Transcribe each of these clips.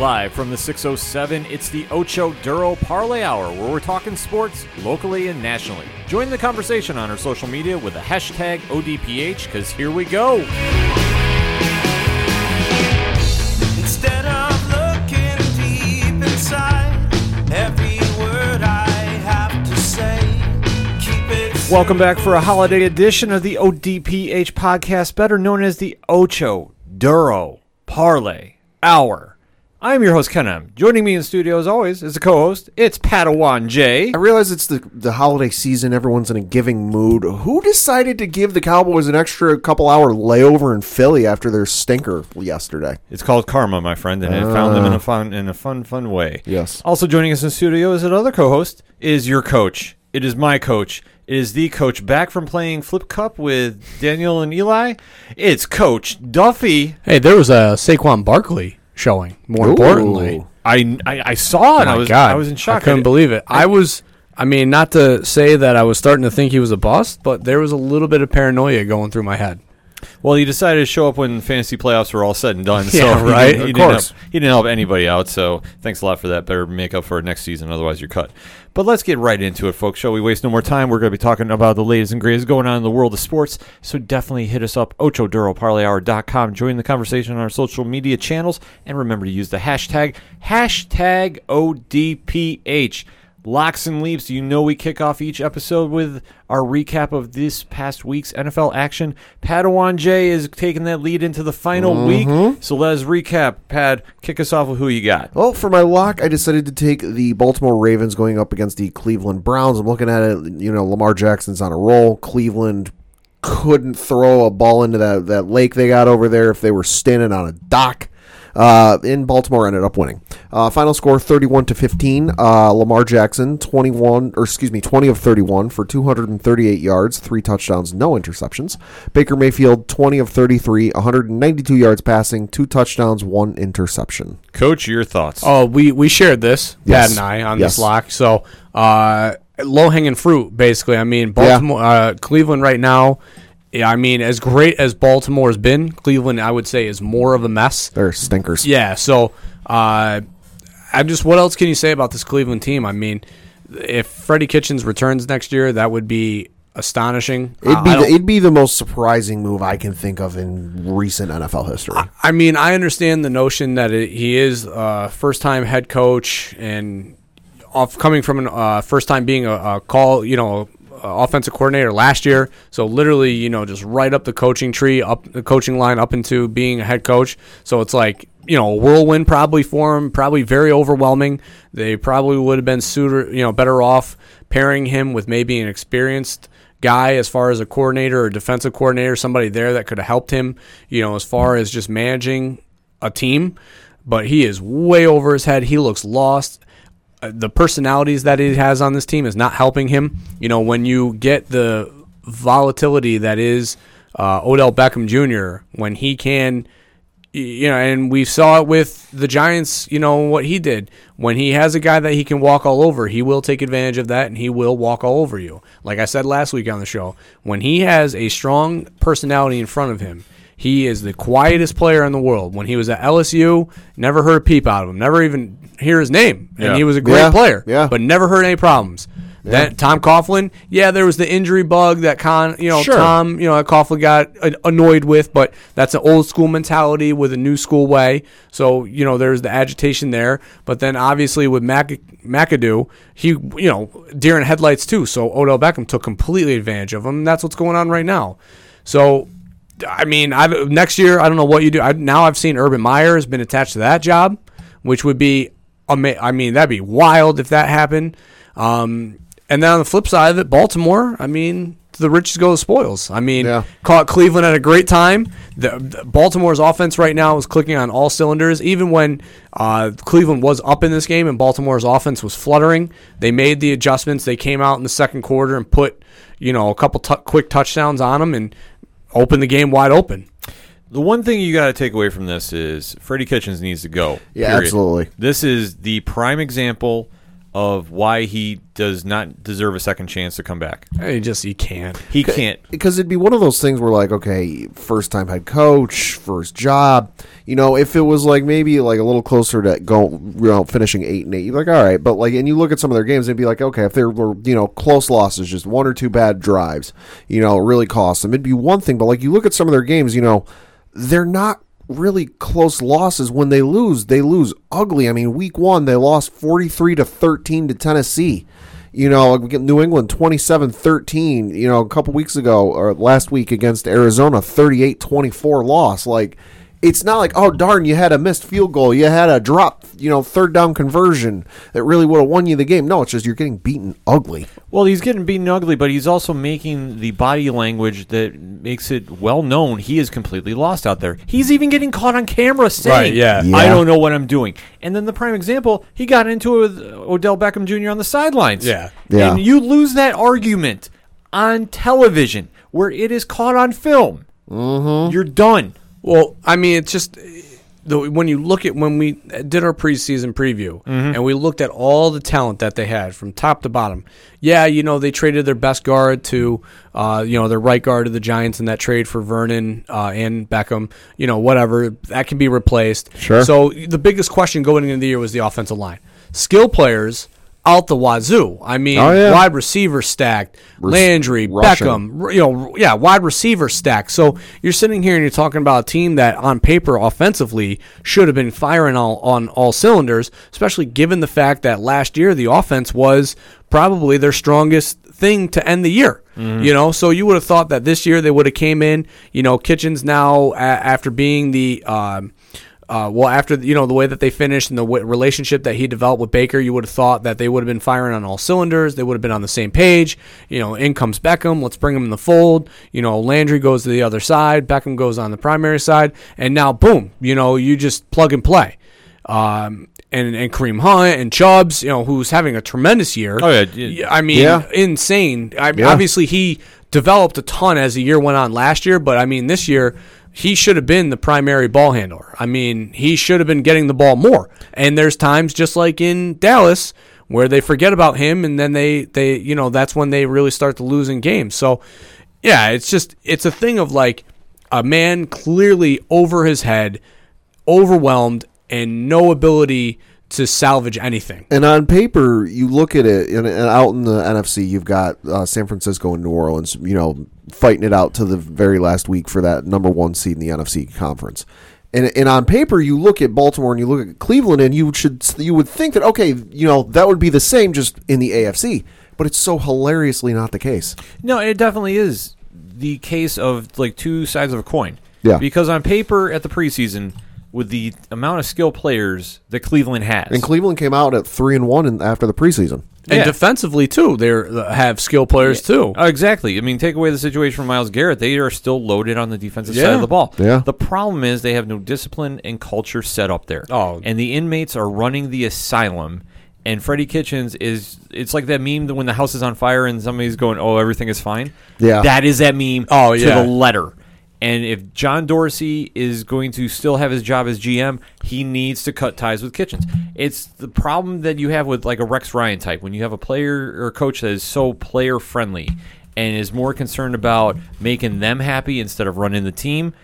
Live from the 607, it's the Ocho Duro Parlay Hour, where we're talking sports locally and nationally. Join the conversation on our social media with the hashtag ODPH, because here we go. Instead of looking deep inside, every word I have to say, keep it Welcome back for a holiday edition of the ODPH podcast, better known as the Ocho Duro Parlay Hour. I'm your host, Ken M. Joining me in studio, as always, is the co-host. It's Padawan I realize it's the the holiday season. Everyone's in a giving mood. Who decided to give the Cowboys an extra couple hour layover in Philly after their stinker yesterday? It's called karma, my friend, and it found them in a ah. fun, in a fun, fun way. Yes. Also joining us in studio is another co-host. Is your coach? It is my coach. It is the coach back from playing Flip Cup with Daniel and Eli. It's Coach Duffy. Hey, there was a Saquon Barkley showing. More Ooh. importantly, I, I, I saw it. Oh I was God, I was in shock. I couldn't I- believe it. I was. I mean, not to say that I was starting to think he was a bust, but there was a little bit of paranoia going through my head. Well, he decided to show up when fantasy playoffs were all said and done. so Yeah, he right, Didn't, he, of didn't course. help, he didn't help anybody out. So thanks a lot for that. Better make up for it next season. Otherwise, you're cut. But let's get right into it, folks. Shall we waste no more time? We're going to be talking about the latest and greatest going on in the world of sports. So definitely hit us up, OchoDuroParlayHour.com. Join the conversation on our social media channels. And remember to use the hashtag, hashtag ODPH. Locks and leaps. You know we kick off each episode with our recap of this past week's NFL action. Padawan J is taking that lead into the final mm-hmm. week. So let us recap. Pad, kick us off with who you got. Well, for my lock, I decided to take the Baltimore Ravens going up against the Cleveland Browns. I'm looking at it. You know, Lamar Jackson's on a roll. Cleveland couldn't throw a ball into that, that lake they got over there if they were standing on a dock. Uh, in Baltimore ended up winning. Uh, final score 31 to 15. Uh, Lamar Jackson 21 or excuse me 20 of 31 for 238 yards, three touchdowns, no interceptions. Baker Mayfield 20 of 33, 192 yards passing, two touchdowns, one interception. Coach, your thoughts. Oh, we we shared this, Yes. Pat and I, on Yes. this lock. So, uh, low hanging fruit, basically. I mean, Baltimore, uh, Cleveland right now. Yeah, I mean, as great as Baltimore has been, Cleveland, I would say, is more of a mess. They're stinkers. Yeah. So, uh, I'm just. What else can you say about this Cleveland team? I mean, if Freddie Kitchens returns next year, that would be astonishing. It'd Uh, be I the, it'd be the most surprising move I can think of in recent NFL history. I mean, I understand the notion that it, he is uh, first time head coach and off coming from a uh, first time being a, a call, you know, a Uh, offensive coordinator last year. So literally, you know, just right up the coaching tree, up the coaching line, up into being a head coach. So it's like you know, a whirlwind probably for him, probably very overwhelming. They probably would have been suitor, you know, better off pairing him with maybe an experienced guy as far as a coordinator or defensive coordinator, somebody there that could have helped him, you know, as far as just managing a team. But he is way over his head. He looks lost. Uh, The personalities that he has on this team is not helping him. You know, when you get the volatility that is uh, Odell Beckham Jr., when he can you know, and we saw it with the Giants, you know, what he did. When he has a guy that he can walk all over, he will take advantage of that and he will walk all over you. Like I said last week on the show, when he has a strong personality in front of him, he is the quietest player in the world. When he was at LSU, never heard a peep out of him, never even hear his name. And Yeah. he was a great Yeah, player, yeah. but never heard any problems. Then Tom Coughlin, yeah, there was the injury bug that con, you know, Sure. Tom, you know, that Coughlin got annoyed with, but that's an old school mentality with a new school way. So you know, there's the agitation there. But then obviously with Mac- McAdoo, he, you know, deer in headlights too. So Odell Beckham took completely advantage of him. And that's what's going on right now. So. I mean, I've, next year I don't know what you do. I, now I've seen Urban Meyer has been attached to that job, which would be, ama- I mean, that'd be wild if that happened. Um, and then on the flip side of it, Baltimore. I mean, to the riches go the spoils. I mean, Yeah. caught Cleveland at a great time. The, the- Baltimore's offense right now is clicking on all cylinders. Even when uh, Cleveland was up in this game and Baltimore's offense was fluttering, they made the adjustments. They came out in the second quarter and put you know a couple tou quick touchdowns on them and opened the game wide open. The one thing you got to take away from this is Freddie Kitchens needs to go. Yeah, period. absolutely. This is the prime example of why he does not deserve a second chance to come back. He just he can't. He can't. because it'd be one of those things where like okay first time head coach first job you know if it was like maybe like a little closer to go you know finishing eight and eight you're like all right but like and you look at some of their games it'd be like okay if there were you know close losses just one or two bad drives you know really cost them it'd be one thing but like you look at some of their games you know they're not really close losses. When they lose they lose ugly. I mean week one they lost 43 to 13 to tennessee. You know, New England 27-13, you know, a couple weeks ago or last week against Arizona 38-24 loss. Like it's not like, oh darn, you had a missed field goal, you had a drop, you know, third down conversion that really would have won you the game. No, it's just you're getting beaten ugly. Well, he's getting beaten ugly, but he's also making the body language that makes it well known he is completely lost out there. He's even getting caught on camera saying, Right, yeah. Yeah. I don't know what I'm doing." And then the prime example, he got into it with Odell Beckham Jr. on the sidelines. Yeah. Yeah. And you lose that argument on television where it is caught on film. Mm-hmm. You're done. Well, I mean, it's just the, when you look at when we did our preseason preview and we looked at all the talent that they had from top to bottom. Yeah, you know they traded their best guard to, uh, you know, their right guard to the Giants in that trade for Vernon uh, and Beckham. You know, whatever that can be replaced. Sure. So the biggest question going into the year was the offensive line. Skill players out the wazoo. I mean, Oh, yeah. wide receiver stacked, Landry, rushing. Beckham, you know, yeah, wide receiver stacked. So you're sitting here and you're talking about a team that on paper offensively should have been firing all, on all cylinders, especially given the fact that last year the offense was probably their strongest thing to end the year. You know, so you would have thought that this year they would have came in, you know, Kitchens now a- after being the um uh, well, after you know the way that they finished and the w- relationship that he developed with Baker, you would have thought that they would have been firing on all cylinders. They would have been on the same page. You know, in comes Beckham. Let's bring him in the fold. You know, Landry goes to the other side. Beckham goes on the primary side, and now boom, you know, you just plug and play. Um, and and Kareem Hunt and Chubbs, you know, who's having a tremendous year. Oh, yeah, yeah. Yeah, I mean, Yeah. insane. I mean, Yeah. obviously he developed a ton as the year went on last year, but I mean, this year he should have been the primary ball handler. I mean, he should have been getting the ball more. And there's times just like in Dallas where they forget about him and then they they you know, that's when they really start to lose in games. So, yeah, it's just it's a thing of like a man clearly over his head, overwhelmed and no ability to salvage anything. And on paper, you look at it, and, and out in the NFC, you've got uh, San Francisco and New Orleans, you know, fighting it out to the very last week for that number one seed in the NFC conference. And, and on paper, you look at Baltimore and you look at Cleveland, and you should you would think that okay, you know, that would be the same just in the AFC, but it's so hilariously not the case. No, it definitely is the case of like two sides of a coin. Yeah. Because on paper at the preseason, with the amount of skill players that Cleveland has, And Cleveland came out at three and one in, after the preseason. And Yeah. defensively too, they uh, have skill players too. Oh, exactly. I mean, take away the situation from Myles Garrett, they are still loaded on the defensive side of the ball. Yeah. The problem is they have no discipline and culture set up there. Oh. And the inmates are running the asylum. And Freddie Kitchens is, it's like that meme that when the house is on fire and somebody's going, oh, everything is fine. Yeah. That is that meme Oh, yeah, to the letter. And if John Dorsey is going to still have his job as GM, he needs to cut ties with Kitchens. It's the problem that you have with like a Rex Ryan type when you have a player or coach that is so player friendly and is more concerned about making them happy instead of running the team.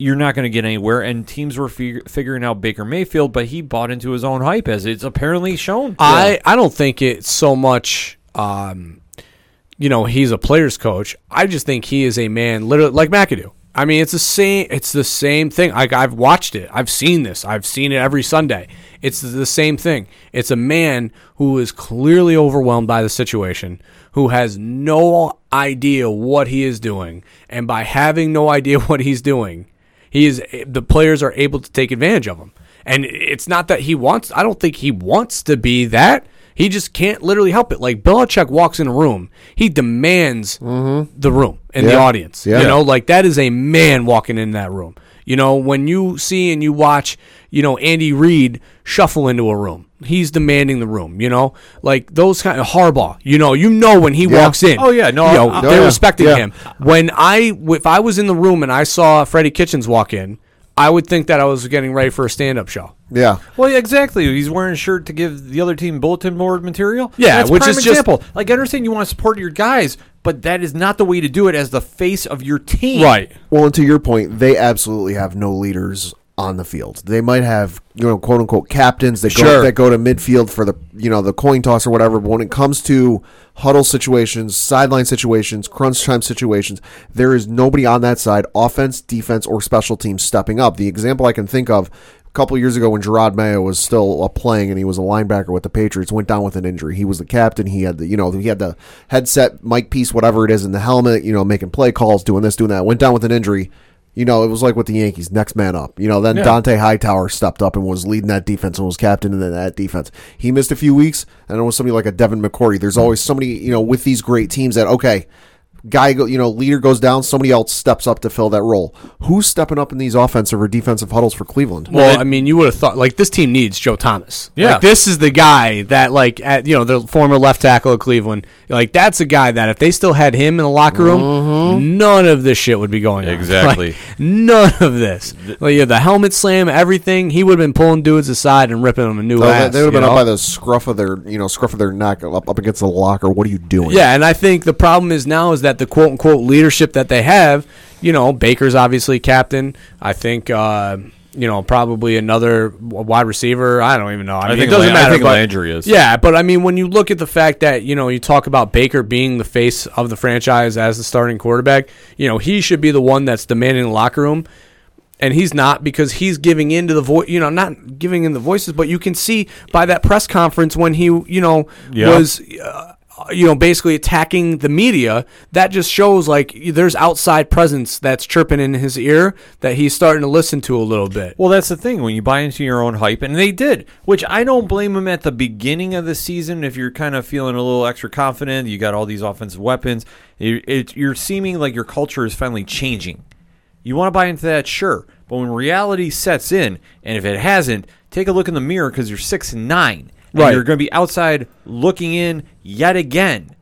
You're not going to get anywhere, and teams were fig- figuring out Baker Mayfield, but he bought into his own hype, as it's apparently shown. I, I don't think it's so much, um, you know, he's a player's coach. I just think he is a man, literally like McAdoo. I mean, it's the same. It's the same thing. Like I've watched it. I've seen this. I've seen it every Sunday. It's the same thing. It's a man who is clearly overwhelmed by the situation, who has no idea what he is doing, and by having no idea what he's doing, he is the players are able to take advantage of him. And it's not that he wants. I don't think he wants to be that. He just can't literally help it. Like Belichick walks in a room, he demands mm-hmm. the room and the audience. Yeah. You know, like that is a man walking in that room. You know, when you see and you watch, you know, Andy Reid shuffle into a room, he's demanding the room. You know, like those kind of Harbaugh. You know, you know when he walks in. Oh, yeah. No, you know, I- I- they're yeah. respecting Yeah. him. When I, if I was in the room and I saw Freddie Kitchens walk in, I would think that I was getting ready for a stand-up show. Yeah. Well, yeah, exactly. He's wearing a shirt to give the other team bulletin board material. Yeah, That's which prime is just- example. like I understand you want to support your guys, but that is not the way to do it as the face of your team. Right. Well, and to your point, they absolutely have no leaders on the field. They might have, you know, quote unquote captains that go Sure. that go to midfield for the, you know, the coin toss or whatever. But when it comes to huddle situations, sideline situations, crunch time situations, there is nobody on that side, offense, defense, or special teams stepping up. The example I can think of. A couple years ago, when Jerod Mayo was still uh, playing and he was a linebacker with the Patriots, went down with an injury. He was the captain. He had the, you know, he had the headset, mic piece, whatever it is, in the helmet. You know, making play calls, doing this, doing that. Went down with an injury you know, it was like with the Yankees, next man up. You know, then Yeah. Dont'a Hightower stepped up and was leading that defense and was captain in that defense. He missed a few weeks, and it was somebody like a Devin McCourty. There's always somebody, you know, with these great teams that okay, guy, go, you know, leader goes down, somebody else steps up to fill that role. Who's stepping up in these offensive or defensive huddles for Cleveland? Well, I mean, you would have thought like this team needs Joe Thomas. Yeah. like, this is the guy that like at you know the former left tackle of Cleveland. Like that's a guy that if they still had him in the locker room, mm-hmm. none of this shit would be going on. Exactly. Like, none of this. Like yeah, the helmet slam, everything. He would have been pulling dudes aside and ripping them a new Oh, ass. they, would have you been up by the scruff of their, you know, scruff of their neck, up, up against the locker. What are you doing? Yeah, and I think the problem is now is that the quote unquote leadership that they have, you know, Baker's obviously captain. I think uh, you know, probably another wide receiver. I don't even know. I, I mean, think it doesn't Lan- I matter. think but- Landry is. Yeah, but I mean, when you look at the fact that you know you talk about Baker being the face of the franchise as the starting quarterback, you know he should be the one that's demanding the locker room, and he's not because he's giving in to the voice. You know, not giving in the voices, but you can see by that press conference when he, you know, Yeah. was. Uh, you know, basically attacking the media. That just shows like there's outside presence that's chirping in his ear that he's starting to listen to a little bit. Well, that's the thing when you buy into your own hype, and they did, which I don't blame them at the beginning of the season. If you're kind of feeling a little extra confident, you got all these offensive weapons. It, it, you're seeming like your culture is finally changing. You want to buy into that, sure, but when reality sets in, and if it hasn't, take a look in the mirror because you're six and nine, and Right. You're going to be outside looking in yet again.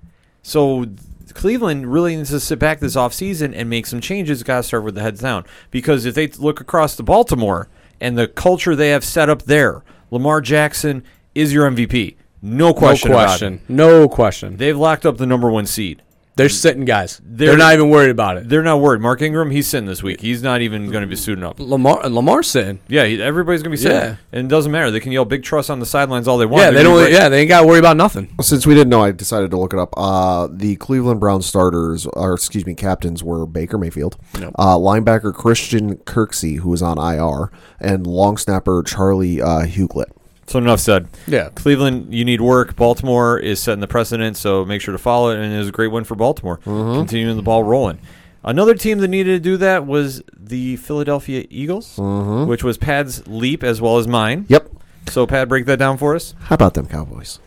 So Cleveland really needs to sit back this offseason and make some changes. Got to start with the heads down. Because if they look across to Baltimore and the culture they have set up there, Lamar Jackson is your MVP. No question, no about question. No question. They've locked up the number one seed. They're sitting guys. They're, They're- not even worried about it. They're not worried. Mark Ingram, he's sitting this week. He's not even going to be suiting up. Lamar Lamar's sitting. Yeah, he, everybody's going to be sitting. Yeah. And it doesn't matter. They can yell big trust on the sidelines all they want. Yeah, They're they don't. be Yeah, they ain't got to worry about nothing. Since we didn't know, I decided to look it up. Uh, the Cleveland Brown starters, or excuse me, captains were Baker Mayfield, uh, linebacker Christian Kirksey, who was on IR, and long snapper Charlie uh, Hughlett. So enough said. Yeah. Cleveland, you need work. Baltimore is setting the precedent, so make sure to follow it. And it was a great win for Baltimore, Mm-hmm. continuing the ball rolling. Another team that needed to do that was the Philadelphia Eagles, which was Pad's leap as well as mine. Mm-hmm. Yep. So, Pad, break that down for us. How about them Cowboys?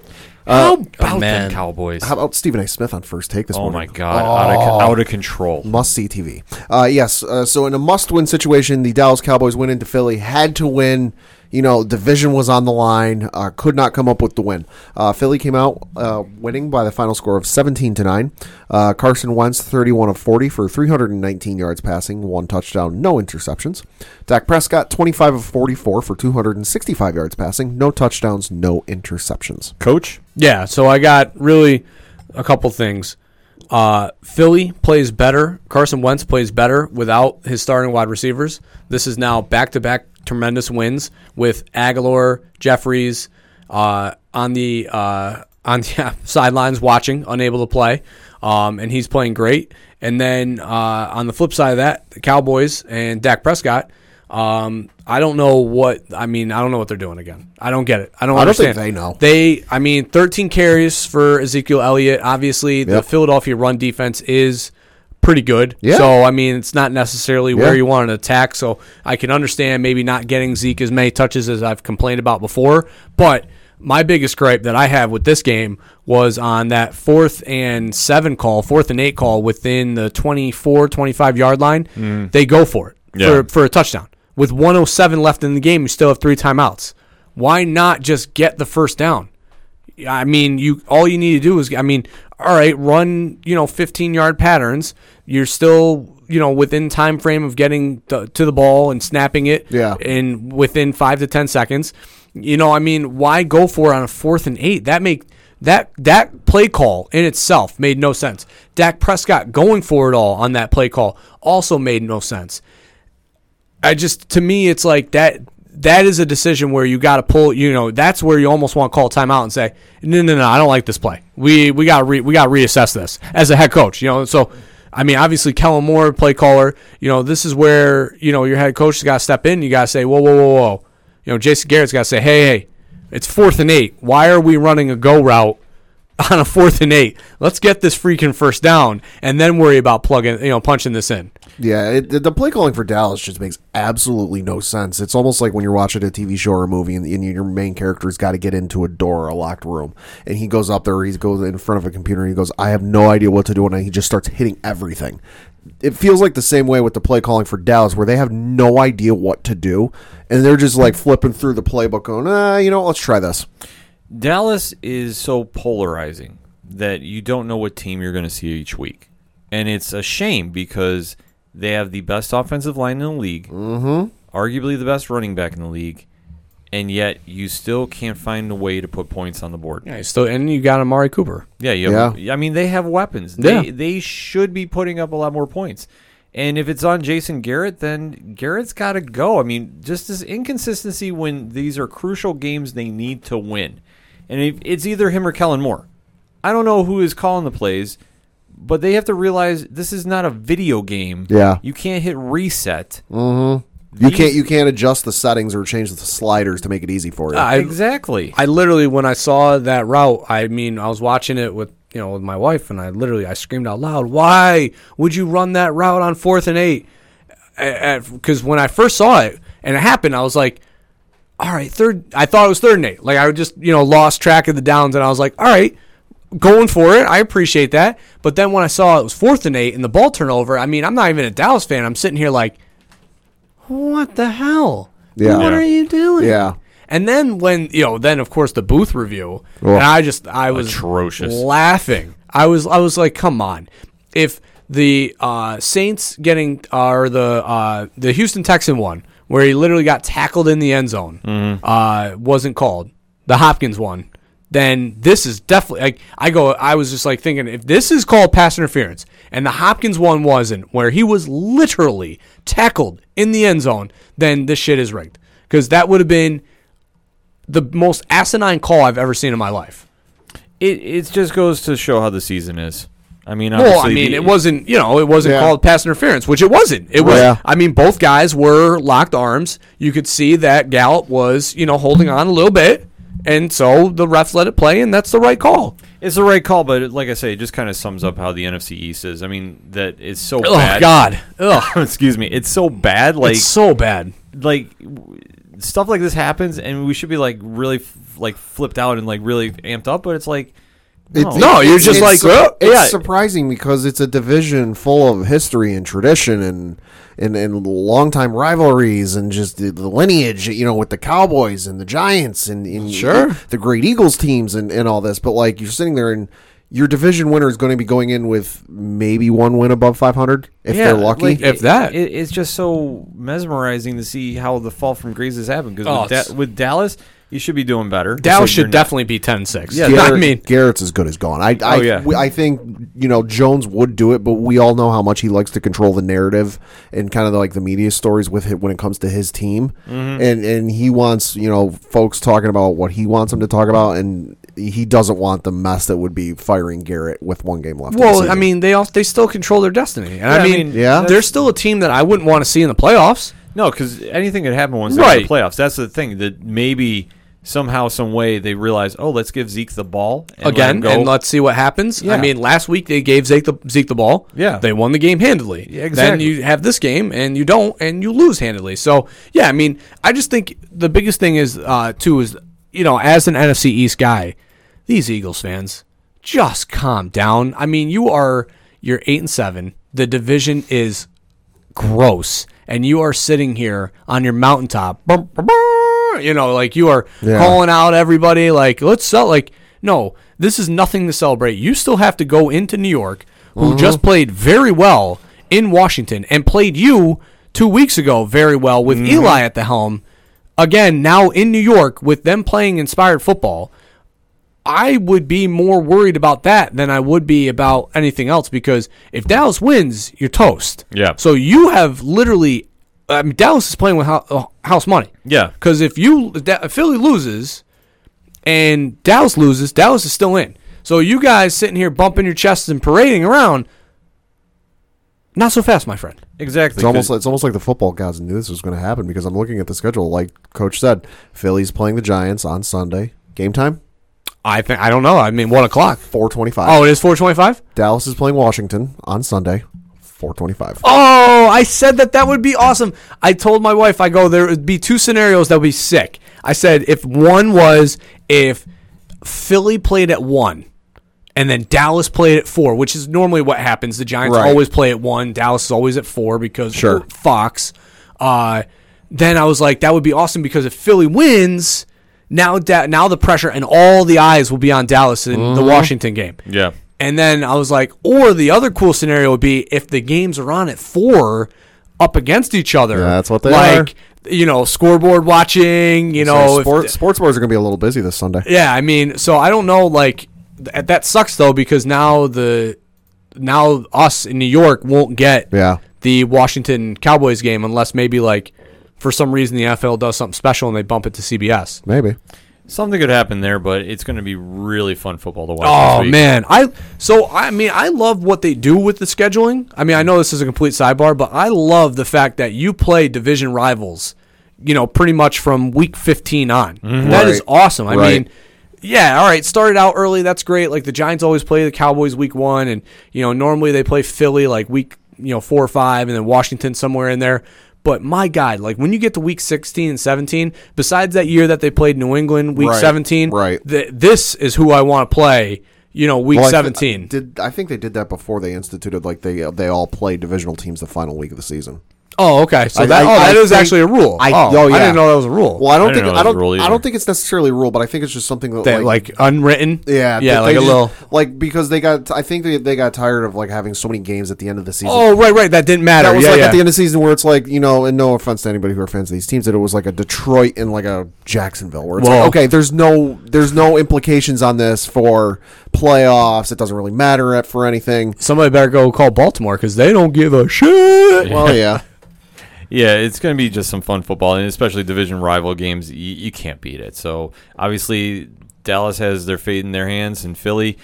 How Uh, about man. them Cowboys? How about Stephen A. Smith on first take this oh morning? my God, out, of, out of control. Must see TV. Uh, yes. Uh, so in a must-win situation, the Dallas Cowboys went into Philly, had to win. You know, division was on the line. Uh, could not come up with the win. Uh, Philly came out uh, winning by the final score of 17 to nine. Uh, Carson Wentz 31 of 40 for 319 yards passing, one touchdown, no interceptions. Dak Prescott 25 of 44 for 265 yards passing, no touchdowns, no interceptions. Coach? Yeah, so I got really a couple things. Uh, Philly plays better. Carson Wentz plays better without his starting wide receivers. This is now back to back tremendous wins with Agholor, Jeffries uh, on the uh, on the sidelines watching, unable to play, um, and he's playing great. And then uh, on the flip side of that, the Cowboys and Dak Prescott. Um, I don't know what I mean. I don't know what they're doing again. I don't get it. I don't. I don't think understand. they know. They, I mean, 13 carries for Ezekiel Elliott. Obviously, the Yep. Philadelphia run defense is pretty good. Yeah. So, I mean, it's not necessarily Yeah. where you want to attack. So, I can understand maybe not getting Zeke as many touches as I've complained about before. But my biggest gripe that I have with this game was on that fourth and seven call, fourth and eight call within the 24, 25 yard line. Mm. They go for it Yeah. for, for a touchdown. With 107 left in the game, you still have three timeouts. Why not just get the first down? I mean, you all you need to do is I mean, all right, run, you know, 15 yard patterns. You're still you know, within time frame of getting to, to the ball and snapping it. Yeah. In within five to ten seconds. You know, I mean, why go for it on a fourth and eight? That make that that play call in itself made no sense. Dak Prescott going for it all on that play call also made no sense. I just to me it's like that that is a decision where you got to pull you know that's where you almost want to call timeout and say no no no I don't like this play. We we got re, we got reassess this as a head coach you know? So I mean obviously Kellen Moore play caller you know this is where you know your head coach has got to step in. You got to say whoa whoa whoa whoa. You know Jason Garrett's got to say hey hey it's fourth and eight. Why are we running a go route on a fourth and eight let's get this freaking first down and then worry about plugging you know punching this in Yeah, it, the play calling for Dallas just makes absolutely no sense. It's almost like when you're watching a TV show or a movie and, and your main character's got to get into a door or a locked room, and he goes up there, he goes in front of a computer, and he goes, "I have no idea what to do," and he just starts hitting everything. It feels like the same way with the play calling for Dallas, where they have no idea what to do, and they're just like flipping through the playbook, going, "Ah, you know, let's try this." Dallas is so polarizing that you don't know what team you're going to see each week. And it's a shame because they have the best offensive line in the league, mm-hmm. arguably the best running back in the league, and yet you still can't find a way to put points on the board. yeah still and you got Amari Cooper Yeah, you have, I mean, they have weapons. They, they should be putting up a lot more points. And if it's on Jason Garrett, then Garrett's got to go. I mean, just this inconsistency when these are crucial games they need to win. And it's either him or Kellen Moore. I don't know who is calling the plays, but they have to realize this is not a video game. Yeah. You can't hit reset. Mm-hmm. You These- can't you can't adjust the settings or change the sliders to make it easy for you. I- exactly. I literally when I saw that route, I mean, I was watching it with you know with my wife, and I literally I screamed out loud, "Why would you run that route on fourth and eight? Because when I first saw it and it happened, I was like, "All right, third. I thought it was third and eight. Like I just you know lost track of the downs, and I was like, "All right." Going for it, I appreciate that. But then when I saw it was fourth and eight and the ball turnover, I mean, I'm not even a Dallas fan. I'm sitting here like, what the hell? Yeah. What are you doing? Yeah. And then when you know, then of course the booth review, Oh. and I just I was Atrocious. laughing. I was I was like, come on, if the uh, Saints getting uh, or the uh, the Houston Texan one where he literally got tackled in the end zone uh, wasn't called the Hopkins one. Then this is definitely like I go. I was just like thinking if this is called pass interference and the Hopkins one wasn't, where he was literally tackled in the end zone, then this shit is rigged because that would have been the most asinine call I've ever seen in my life. It, it just goes to show how the season is. I mean, Well, I mean, the- it wasn't, you know, it wasn't Yeah. called pass interference, which it wasn't. It was, Yeah. I mean, both guys were locked arms. You could see that Gallup was, you know, holding on a little bit. And so the refs let it play, and that's the right call. It's the right call, but like I say, it just kind of sums up how the NFC East is. I mean, that it's so Oh, bad. God. Ugh. Excuse me. It's so bad. Like, it's so bad. like stuff like this happens, and we should be like really f- like flipped out and like really amped up. But it's like, It's- no. No, you're just like, su- "Oh, it's yeah." surprising because it's a division full of history and tradition and and and longtime rivalries and just the, the lineage, you know, with the Cowboys and the Giants and, and Sure. the great Eagles teams and, and all this. But like you're sitting there and your division winner is going to be going in with maybe one win above 500 if Yeah, they're lucky. like, If that. it, it's just so mesmerizing to see how the fall from grace has happened. Because Oh, with, Da- with Dallas, you should be doing better. Dow So should you're not- definitely be 10 6. Yeah, I mean, Garrett's as good as gone. I, I, Oh, yeah. we- I think you know Jones would do it, but we all know how much he likes to control the narrative and kind of like the media stories with it when it comes to his team, Mm-hmm. and and he wants you know folks talking about what he wants them to talk about, and he doesn't want the mess that would be firing Garrett with one game left. well, I mean, they also, they still control their destiny. And Yeah, I I mean, mean, Yeah. they're still a team that I wouldn't want to see in the playoffs. No, because anything could happen once they're in Right. the playoffs. That's the thing that maybe somehow, some way, they realize, oh, let's give Zeke the ball and again, go. and let's see what happens. Yeah. I mean, last week they gave Zeke the Zeke the ball. Yeah. they won the game handily. Yeah, exactly. Then you have this game and you don't, and you lose handily. So yeah, I mean, I just think the biggest thing is uh, too is you know as an NFC East guy, these Eagles fans just calm down. I mean, you are you're eight and seven. The division is gross, and you are sitting here on your mountaintop. bum, bum, bum, You know, like you are Yeah. calling out everybody. Like, let's sell. Like, no, this is nothing to celebrate. You still have to go into New York, who mm-hmm. just played very well in Washington and played you two weeks ago very well with mm-hmm. Eli at the helm. Again, now in New York with them playing inspired football, I would be more worried about that than I would be about anything else because if Dallas wins, you're toast. Yeah. So you have literally, I mean, Dallas is playing with hou- uh, house money. Yeah. Because if you Da- if Philly loses and Dallas loses, Dallas is still in. So you guys sitting here bumping your chests and parading around, not so fast, my friend. Exactly. It's almost 'cause- it's almost like the football gods knew this was going to happen because I'm looking at the schedule. Like Coach said, Philly's playing the Giants on Sunday. Game time I think I don't know. I mean, one o'clock. four twenty five. Oh, it is four twenty-five. Dallas is playing Washington on Sunday, four twenty five. Oh, I said that that would be awesome. I told my wife, I go, there would be two scenarios that would be sick. I said, if one was if Philly played at one and then Dallas played at four, which is normally what happens. The Giants Right. always play at one, Dallas is always at four because Sure. Fox. Uh, then I was like, that would be awesome because if Philly wins, now da- now the pressure and all the eyes will be on Dallas in Mm-hmm. the Washington game. yeah. And then I was like, or the other cool scenario would be if the games are on at four up against each other. Yeah, that's what they like, you know, scoreboard watching, you know. if- sports sports bars are going to be a little busy this Sunday. yeah, I mean, so I don't know, like, th- uh, that sucks though, because now the, now us in New York won't get Yeah. the Washington Cowboys game unless maybe like, for some reason the NFL does something special and they bump it to CBS. Maybe. Something could happen there, but it's going to be really fun football to watch. Oh this week. man, I so I mean I love what they do with the scheduling. I mean I know this is a complete sidebar, but I love the fact that you play division rivals. You know, pretty much from week 15 on. Mm-hmm. That is Right. awesome. I Right. mean, yeah, all right. Started out early. That's great. Like the Giants always play the Cowboys week one, and you know normally they play Philly like week you know four or five, and then Washington somewhere in there. But my God, like when you get to week 16 and 17, besides that year that they played New England week Right, 17, right. th- this is who I want to play. You know, week Well, I thi- 17. did I think they did that before they instituted like they they all play divisional teams the final week of the season. Oh, okay. So I- that I- oh, that I is think- actually a rule. I- oh, oh, I didn't know that was a rule. Well, I don't I think didn't know I it was a don't rule I don't think it's necessarily a rule, but I think it's just something that That, like, like unwritten. yeah yeah, like they a just- little. like because they got I think they, they got tired of like having so many games at the end of the season. Oh, right, right. That didn't matter. That was yeah, like yeah. at the end of the season where it's like you know, and no offense to anybody who are fans of these teams, that it was like a Detroit and like a Jacksonville, where it's Whoa. like okay, there's no there's no implications on this for playoffs. It doesn't really matter at- for anything. Somebody better go call Baltimore because they don't give a shit. Well, yeah, Yeah, it's going to be just some fun football, and especially division rival games. You, you can't beat it. So obviously, Dallas has their fate in their hands, and Philly,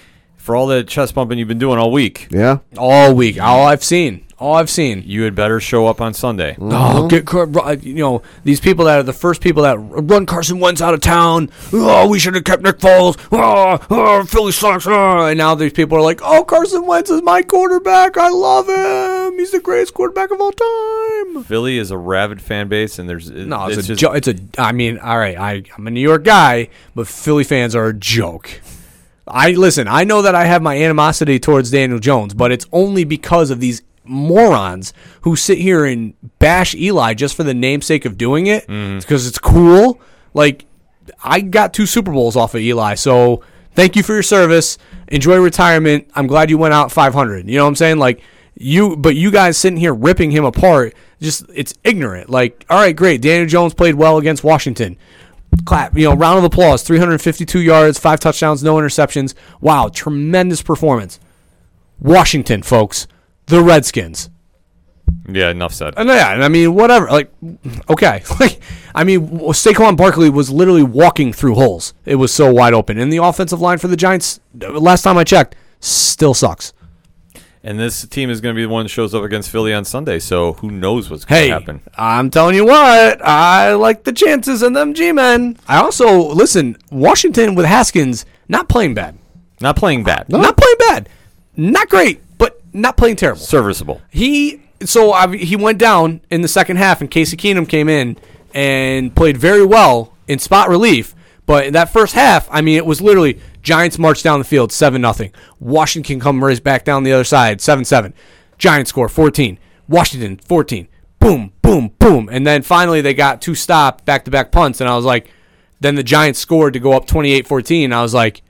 for all the chest bumping you've been doing all week, yeah. All week. All I've seen. All I've seen. you had better show up on Sunday. Oh, mm-hmm. get Car- ru- uh, you know these people that are the first people that run Carson Wentz out of town. Oh, we should have kept Nick Foles. Oh, oh, Philly sucks. Oh. And now these people are like, oh, Carson Wentz is my quarterback. I love him. He's the greatest quarterback of all time. Philly is a rabid fan base, and there's No, it's, it's a just jo- it's a. I mean, all right, I, I'm a New York guy, but Philly fans are a joke. I listen. I know that I have my animosity towards Daniel Jones, but it's only because of these morons who sit here and bash Eli just for the namesake of doing it mm-hmm. because it's cool. Like I got two Super Bowls off of Eli, so thank you for your service. Enjoy retirement. I'm glad you went out 500. You know what I'm saying? Like you, but you guys sitting here ripping him apart, just it's ignorant. Like, all right, great. Daniel Jones played well against Washington. Clap, you know, round of applause. 352 yards, five touchdowns, no interceptions. Wow, tremendous performance. Washington, folks, the Redskins. yeah. Enough said. And yeah, and I mean, whatever. Like, okay. Like, I mean, Saquon Barkley was literally walking through holes. It was so wide open. And the offensive line for the Giants, last time I checked, still sucks. And this team is going to be the one that shows up against Philly on Sunday. So who knows what's going Hey, to happen? I'm telling you what, I like the chances in them G-men. I also, listen, Washington with Haskins, not playing bad. Not playing bad. Not playing bad. Not great, but not playing terrible. Serviceable. He so I, he went down in the second half, and Casey Keenum came in and played very well in spot relief. But in that first half, I mean, it was literally Giants march down the field seven nothing. Washington come race back down the other side seven seven. Giants score fourteen. Washington fourteen. Boom, boom, boom, and then finally they got two stop back to back punts, and I was like, then the Giants scored to go up 28-14. I was like,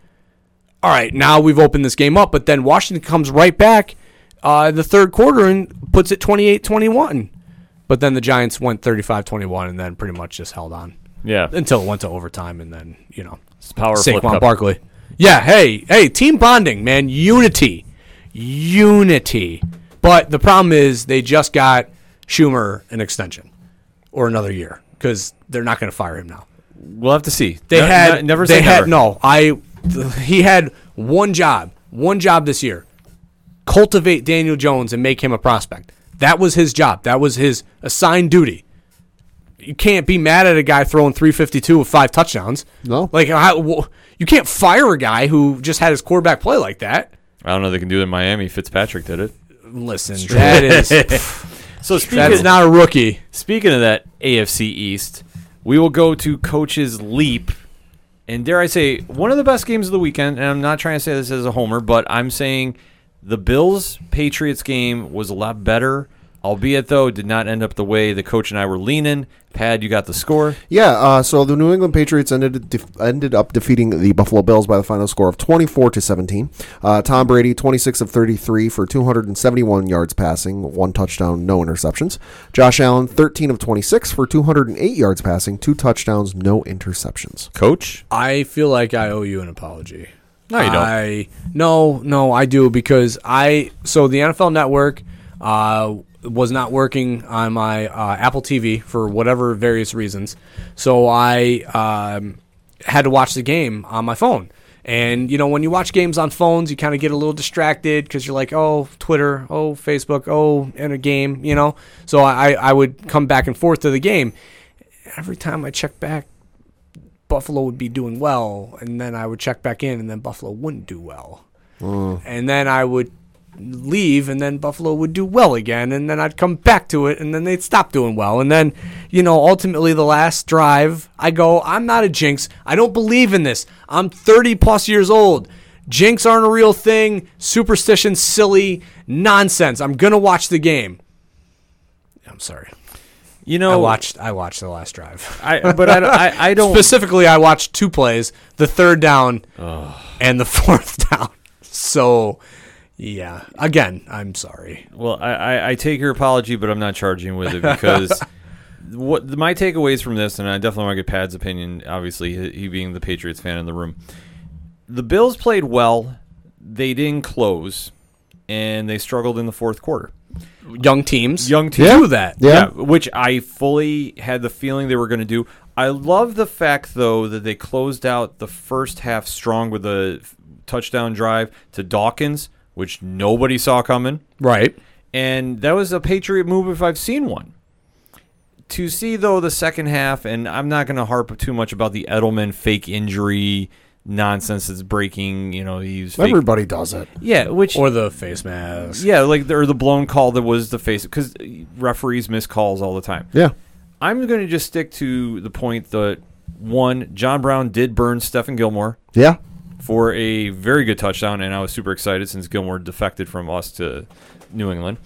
all right, now we've opened this game up. But then Washington comes right back uh, the third quarter and puts it 28-21. But then the Giants went 35-21 and then pretty much just held on Yeah, until it went to overtime and then, you know, it's power Saquon. Barkley. Yeah, hey, hey, team bonding, man, unity, unity. But the problem is they just got Shurmur an extension or another year because they're not going to fire him now. We'll have to see. They Ne- had ne- never They had never. no. I he had one job, one job this year. Cultivate Daniel Jones and make him a prospect. That was his job. That was his assigned duty. You can't be mad at a guy throwing 352 with five touchdowns. No. like how, wh- you can't fire a guy who just had his quarterback play like that. I don't know. They can do it in Miami. Fitzpatrick did it. Listen, that is So speaking that is not a rookie. Speaking of that AFC East, we will go to Coach's Leap. And dare I say, one of the best games of the weekend. And I'm not trying to say this as a homer, but I'm saying the Bills Patriots game was a lot better. Albeit, though, did not end up the way the coach and I were leaning. Pad, you got the score. Yeah, uh, so the New England Patriots ended def- ended up defeating the Buffalo Bills by the final score of 24 to 17. Uh, Tom Brady, 26 of 33 for 271 yards passing, one touchdown, no interceptions. Josh Allen, 13 of 26 for 208 yards passing, two touchdowns, no interceptions. Coach? I feel like I owe you an apology. No, you don't. I no, no, I do because I so the NFL Network uh, was not working on my uh, Apple TV for whatever various reasons, so I um, had to watch the game on my phone. And you know, when you watch games on phones, you kind of get a little distracted because you're like, oh, Twitter, oh, Facebook, oh, in a game, you know. So I, I would come back and forth to the game. Every time I check back, Buffalo would be doing well, and then I would check back in, and then Buffalo wouldn't do well. And then I would leave, and then Buffalo would do well again, and then I'd come back to it, and then they'd stop doing well. And then, you know, ultimately the last drive, I go, I'm not a jinx. I don't believe in this. I'm 30 plus years old. Jinx aren't a real thing. Superstition, silly nonsense. I'm gonna watch the game. I'm sorry. You know, I watched. I watched the last drive. I, but I, I, I don't. Specifically, I watched two plays: the third down and the fourth down. So, yeah. Again, I'm sorry. Well, I, I, I take your apology, but I'm not charging with it because what my takeaways from this, and I definitely want to get Pad's opinion. Obviously, he he being the Patriots fan in the room, the Bills played well. They didn't close, and they struggled in the fourth quarter. Young teams, Young teams do that. Yeah. which I fully had the feeling they were going to do. I love the fact, though, that they closed out the first half strong with a touchdown drive to Dawkins, which nobody saw coming. Right. And that was a Patriot move if I've seen one. To see, though, the second half, and I'm not going to harp too much about the Edelman fake injury nonsense that's breaking, you know, he's fake. Everybody does it. Yeah, which Or the face mask. yeah, like or the blown call that was the face because referees miss calls all the time. Yeah. I'm going to just stick to the point that one, John Brown did burn Stephon Gilmore Yeah. For a very good touchdown, and I was super excited since Gilmore defected from us to New England.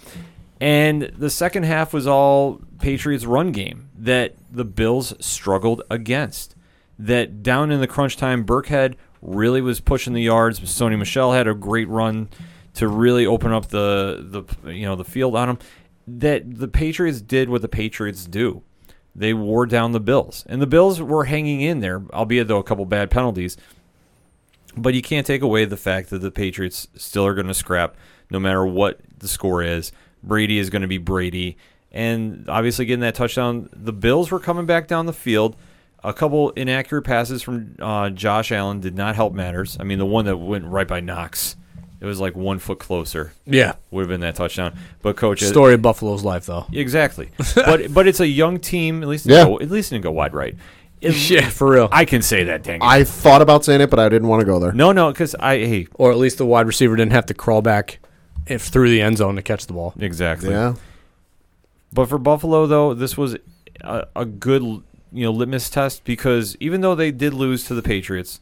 And the second half was all Patriots run game that the Bills struggled against. That down in the crunch time, Burkhead really was pushing the yards. Sony Michel had a great run to really open up the the you know the field on him. That the Patriots did what the Patriots do. They wore down the Bills, and the Bills were hanging in there, albeit though a couple bad penalties. But you can't take away the fact that the Patriots still are going to scrap no matter what the score is. Brady is going to be Brady. And obviously, getting that touchdown, the Bills were coming back down the field. A couple inaccurate passes from uh, Josh Allen did not help matters. I mean, the one that went right by Knox, it was like one foot closer. Yeah. Would have been that touchdown. But coach, it- Story of Buffalo's life, though. exactly. but but it's a young team. At least Yeah. go, at least it didn't go wide right. It- Yeah, for real. I can say that. Dang it. I thought about saying it, but I didn't want to go there. no, no, because I hey or at least the wide receiver didn't have to crawl back if through the end zone to catch the ball. exactly. Yeah. But for Buffalo, though, this was a, a good you know litmus test because even though they did lose to the Patriots,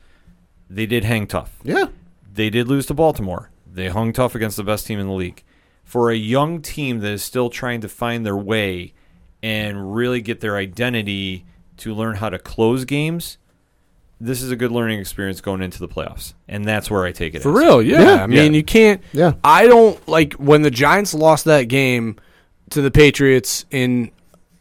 they did hang tough. Yeah. They did lose to Baltimore. They hung tough against the best team in the league. For a young team that is still trying to find their way and really get their identity to learn how to close games, this is a good learning experience going into the playoffs. And that's where I take it. For as. real, yeah. Yeah. I mean, Yeah. you can't. Yeah. I don't like when the Giants lost that game. to the Patriots in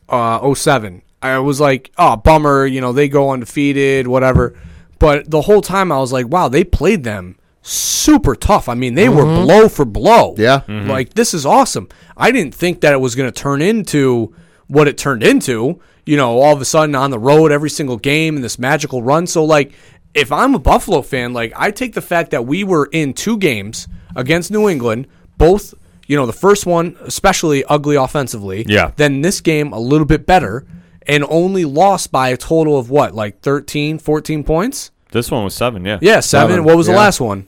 uh, 07. I was like, oh, bummer, you know, they go undefeated, whatever. But the whole time I was like, wow, they played them super tough. I mean, they were blow for blow. Yeah. Like, this is awesome. I didn't think that it was going to turn into what it turned into, you know, all of a sudden on the road every single game and this magical run. So, like, if I'm a Buffalo fan, like, I take the fact that we were in two games against New England, both, you know, the first one, especially ugly offensively. Yeah. Then this game, a little bit better, and only lost by a total of what, like 13, 14 points? This one was seven, yeah. Yeah, seven. Seven, What was the last one?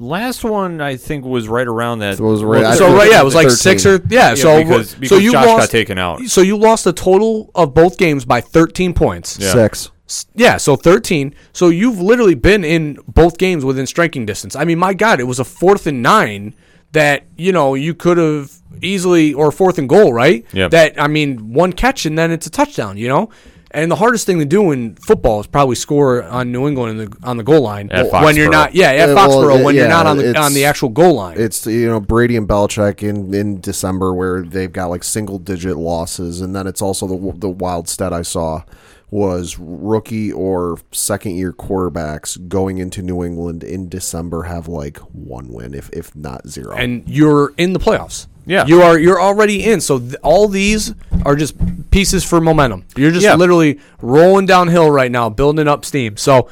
Last one I think was right around that. It was right- I so right, yeah, it was like 13. six or yeah. Yeah, so because, so you Josh lost got taken out. So you lost a total of both games by 13 points. Yeah. Six. Yeah, so 13. So you've literally been in both games within striking distance. I mean, my God, it was a fourth and nine that, you know, you could have easily, or fourth and goal, right? Yeah. That, I mean, one catch and then it's a touchdown, you know? And the hardest thing to do in football is probably score on New England in the, on the goal line At when you're Foxborough. not, yeah, at Yeah, well, Foxborough when you're yeah, not on the it's- on the actual goal line. It's you know Brady and Belichick in, in December where they've got like single digit losses, and then it's also the the wild stat I saw was rookie or second year quarterbacks going into New England in December have like one win, if if not zero. and you're in the playoffs. Yeah. you are. You're already in. So th- all these are just pieces for momentum. You're just Yeah. literally rolling downhill right now, building up steam. So,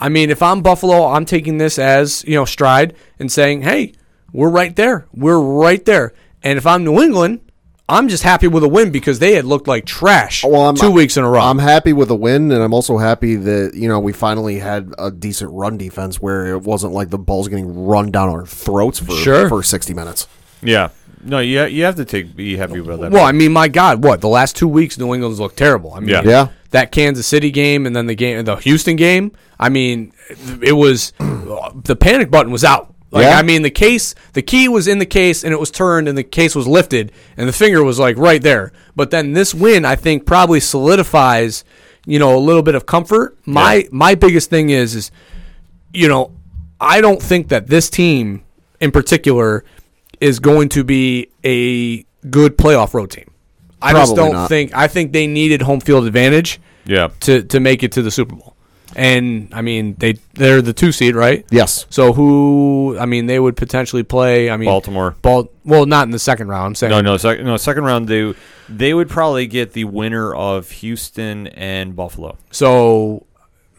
I mean, if I'm Buffalo, I'm taking this as you know stride and saying, "Hey, we're right there. We're right there." And if I'm New England, I'm just happy with a win because they had looked like trash Well, I'm- two weeks in a row. I'm happy with a win, and I'm also happy that you know we finally had a decent run defense where it wasn't like the ball's getting run down our throats for Sure. for 60 minutes. Yeah. No, you you have to take be happy about that. Well, I mean, my God, what the last two weeks New England's looked terrible. I mean, Yeah. Yeah. that Kansas City game and then the game, the Houston game. I mean, it was the panic button was out. Like, Yeah. I mean, the case, the key was in the case, and it was turned, and the case was lifted, and the finger was like right there. But then this win, I think, probably solidifies, you know, a little bit of comfort. My Yeah. my biggest thing is, is you know, I don't think that this team in particular is going to be a good playoff road team. I just don't not. think. I think they needed home field advantage yeah. to to make it to the Super Bowl. And I mean, they they're the two seed, right? Yes. So who? I mean, they would potentially play. I mean, Baltimore. Bal- well, not in the second round. I'm saying No, no, sec- no. Second round, they they would probably get the winner of Houston and Buffalo. So,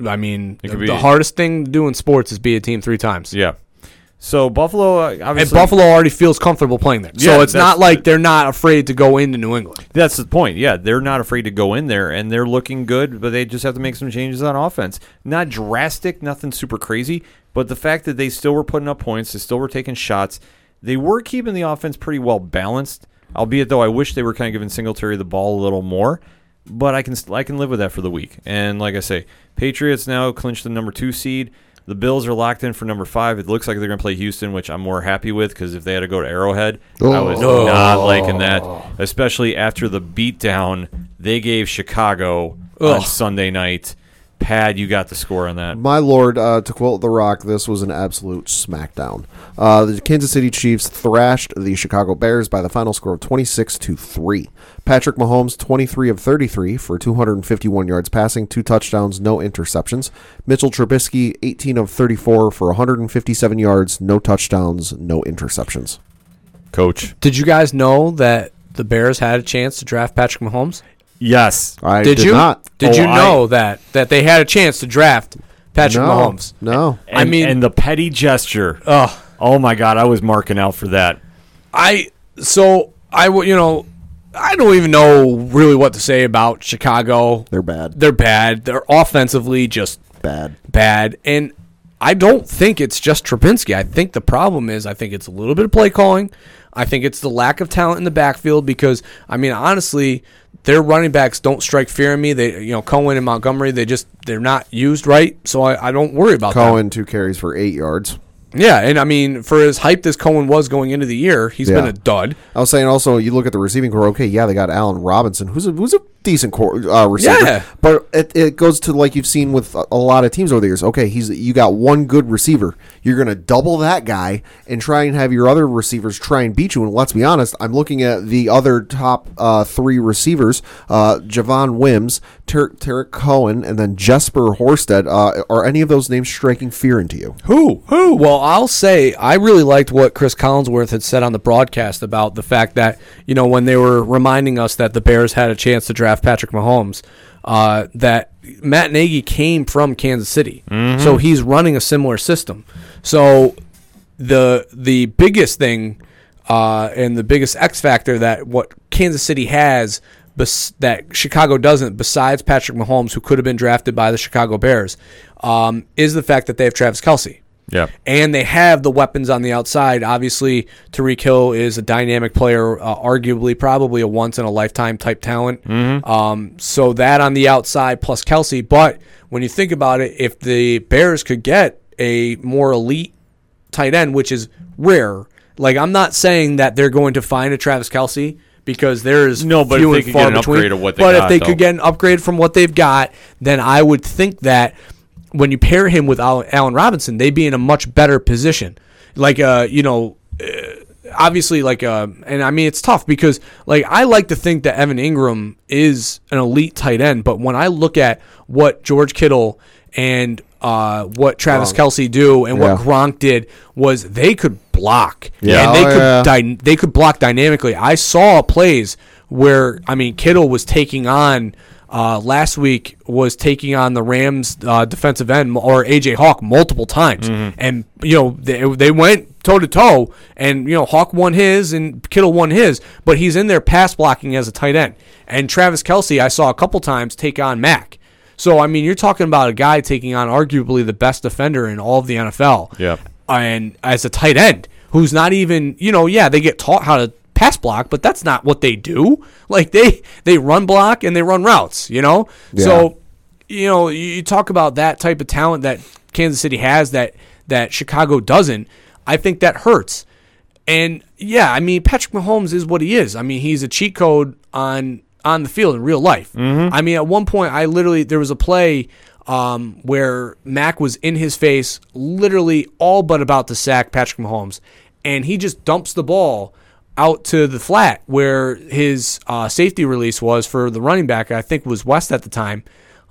I mean, the, be- the hardest thing to do in sports is be a team three times. Yeah. So Buffalo, uh, And obviously, Buffalo already feels comfortable playing there. Yeah, so it's that's- not like they're not afraid to go into New England. That's the point. Yeah, they're not afraid to go in there, and they're looking good, but they just have to make some changes on offense. Not drastic, nothing super crazy, but the fact that they still were putting up points, they still were taking shots, they were keeping the offense pretty well balanced. Albeit though, I wish they were kind of giving Singletary the ball a little more, but I can I can live with that for the week. And like I say, Patriots now clinch the number two seed. The Bills are locked in for number five. It looks like they're going to play Houston, which I'm more happy with because if they had to go to Arrowhead, I oh. was Oh. not liking that, especially after the beatdown they gave Chicago on Sunday night. Pad, you got the score on that. My lord, uh, to quote The Rock, this was an absolute smackdown. Uh, the Kansas City Chiefs thrashed the Chicago Bears by the final score of 26 to 3. Patrick Mahomes, 23 of 33 for 251 yards passing, two touchdowns, no interceptions. Mitchell Trubisky, 18 of 34 for 157 yards, no touchdowns, no interceptions. Coach. Did you guys know that the Bears had a chance to draft Patrick Mahomes? Yes. I did, did, you? not. Did Oh, you I- know that that they had a chance to draft Patrick no, Mahomes? No. And, I mean- and the petty gesture. Oh, Oh my God, I was marking out for that. I so I w- you know I don't even know really what to say about Chicago. They're bad. They're bad. They're offensively just Bad. bad, and I don't think it's just Trubinsky. I think the problem is I think it's a little bit of play calling. I think it's the lack of talent in the backfield because I mean honestly, their running backs don't strike fear in me. They you know Cohen and Montgomery they just they're not used right, so I, I don't worry about that. Cohen, two carries for eight yards. Yeah, and I mean, for as hyped as Cohen was going into the year, he's Yeah. been a dud. I was saying also, you look at the receiving core. Okay, yeah, they got Allen Robinson, who's a who's a decent core, uh, receiver. Yeah. but it, it goes to like you've seen with a, a lot of teams over the years. Okay, he's you got one good receiver. You're going to double that guy and try and have your other receivers try and beat you. And let's be honest, I'm looking at the other top uh, three receivers: uh, Javon Wims, Ter- Tarik Cohen, and then Jesper Horsted. Uh, are any of those names striking fear into you? Who? Who? Well, I'll say I really liked what Chris Collinsworth had said on the broadcast about the fact that, you know, when they were reminding us that the Bears had a chance to draft Patrick Mahomes, uh, that Matt Nagy came from Kansas City. So he's running a similar system. So the the biggest thing uh, and the biggest X factor that what Kansas City has bes- that Chicago doesn't, besides Patrick Mahomes, who could have been drafted by the Chicago Bears, um, is the fact that they have Travis Kelce. Yeah. And they have the weapons on the outside. Obviously, Tyreek Hill is a dynamic player, uh, arguably probably a once in a lifetime type talent. Um, so that on the outside plus Kelce. But when you think about it, if the Bears could get a more elite tight end, which is rare, like I'm not saying that they're going to find a Travis Kelce because there is No, but if they and could far get an between. upgrade of what they but got, if they though. could get an upgrade from what they've got, then I would think that when you pair him with Al- Allen Robinson, they'd be in a much better position. Like, uh, you know, uh, obviously, like, uh, and I mean, it's tough because, like, I like to think that Evan Engram is an elite tight end, but when I look at what George Kittle and uh, what Travis Kelce do and Yeah. what Gronk did was they could block Yeah. and they Oh, could yeah. dy- they could block dynamically. I saw plays where I mean Kittle was taking on uh, last week was taking on the Rams uh, defensive end or AJ Hawk multiple times, and you know they, they went toe to toe, and you know Hawk won his and Kittle won his, but he's in there pass blocking as a tight end, and Travis Kelce I saw a couple times take on Mack. So I mean, you're talking about a guy taking on arguably the best defender in all of the NFL Yeah. and as a tight end who's not even you know yeah they get taught how to pass block but that's not what they do. Like they they run block and they run routes you know? So you know you talk about that type of talent that Kansas City has that that Chicago doesn't I think that hurts. And yeah I mean Patrick Mahomes is what he is. I mean he's a cheat code on on the field in real life. I mean at one point I literally there was a play um, where Mack was in his face, literally all but about to sack Patrick Mahomes, and he just dumps the ball out to the flat where his uh, safety release was for the running back. I think was West at the time.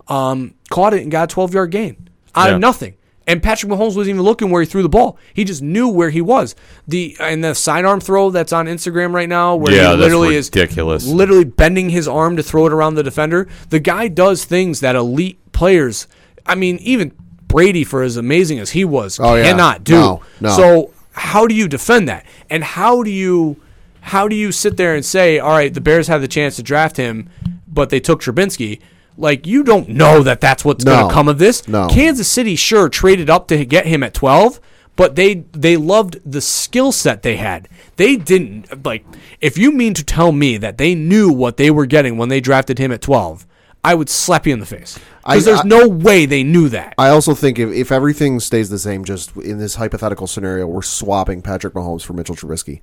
Um, caught it and got a 12 yard gain out Yeah. of nothing. And Patrick Mahomes wasn't even looking where he threw the ball. He just knew where he was. The and the sidearm throw that's on Instagram right now, where Yeah, he that's literally is ridiculous. literally bending his arm to throw it around the defender. The guy does things that elite players, I mean, even Brady, for as amazing as he was, Oh, yeah. cannot do. No, no. So how do you defend that? And how do you how do you sit there and say, all right, the Bears have the chance to draft him, but they took Trubinsky? Like you don't know that that's what's going to come of this. No. Kansas City sure traded up to get him at 12, but they they loved the skill set they had. They didn't like if you mean to tell me that they knew what they were getting when they drafted him at 12, I would slap you in the face. Because there's I- no way they knew that. I also think if, if everything stays the same, just in this hypothetical scenario, we're swapping Patrick Mahomes for Mitchell Trubisky.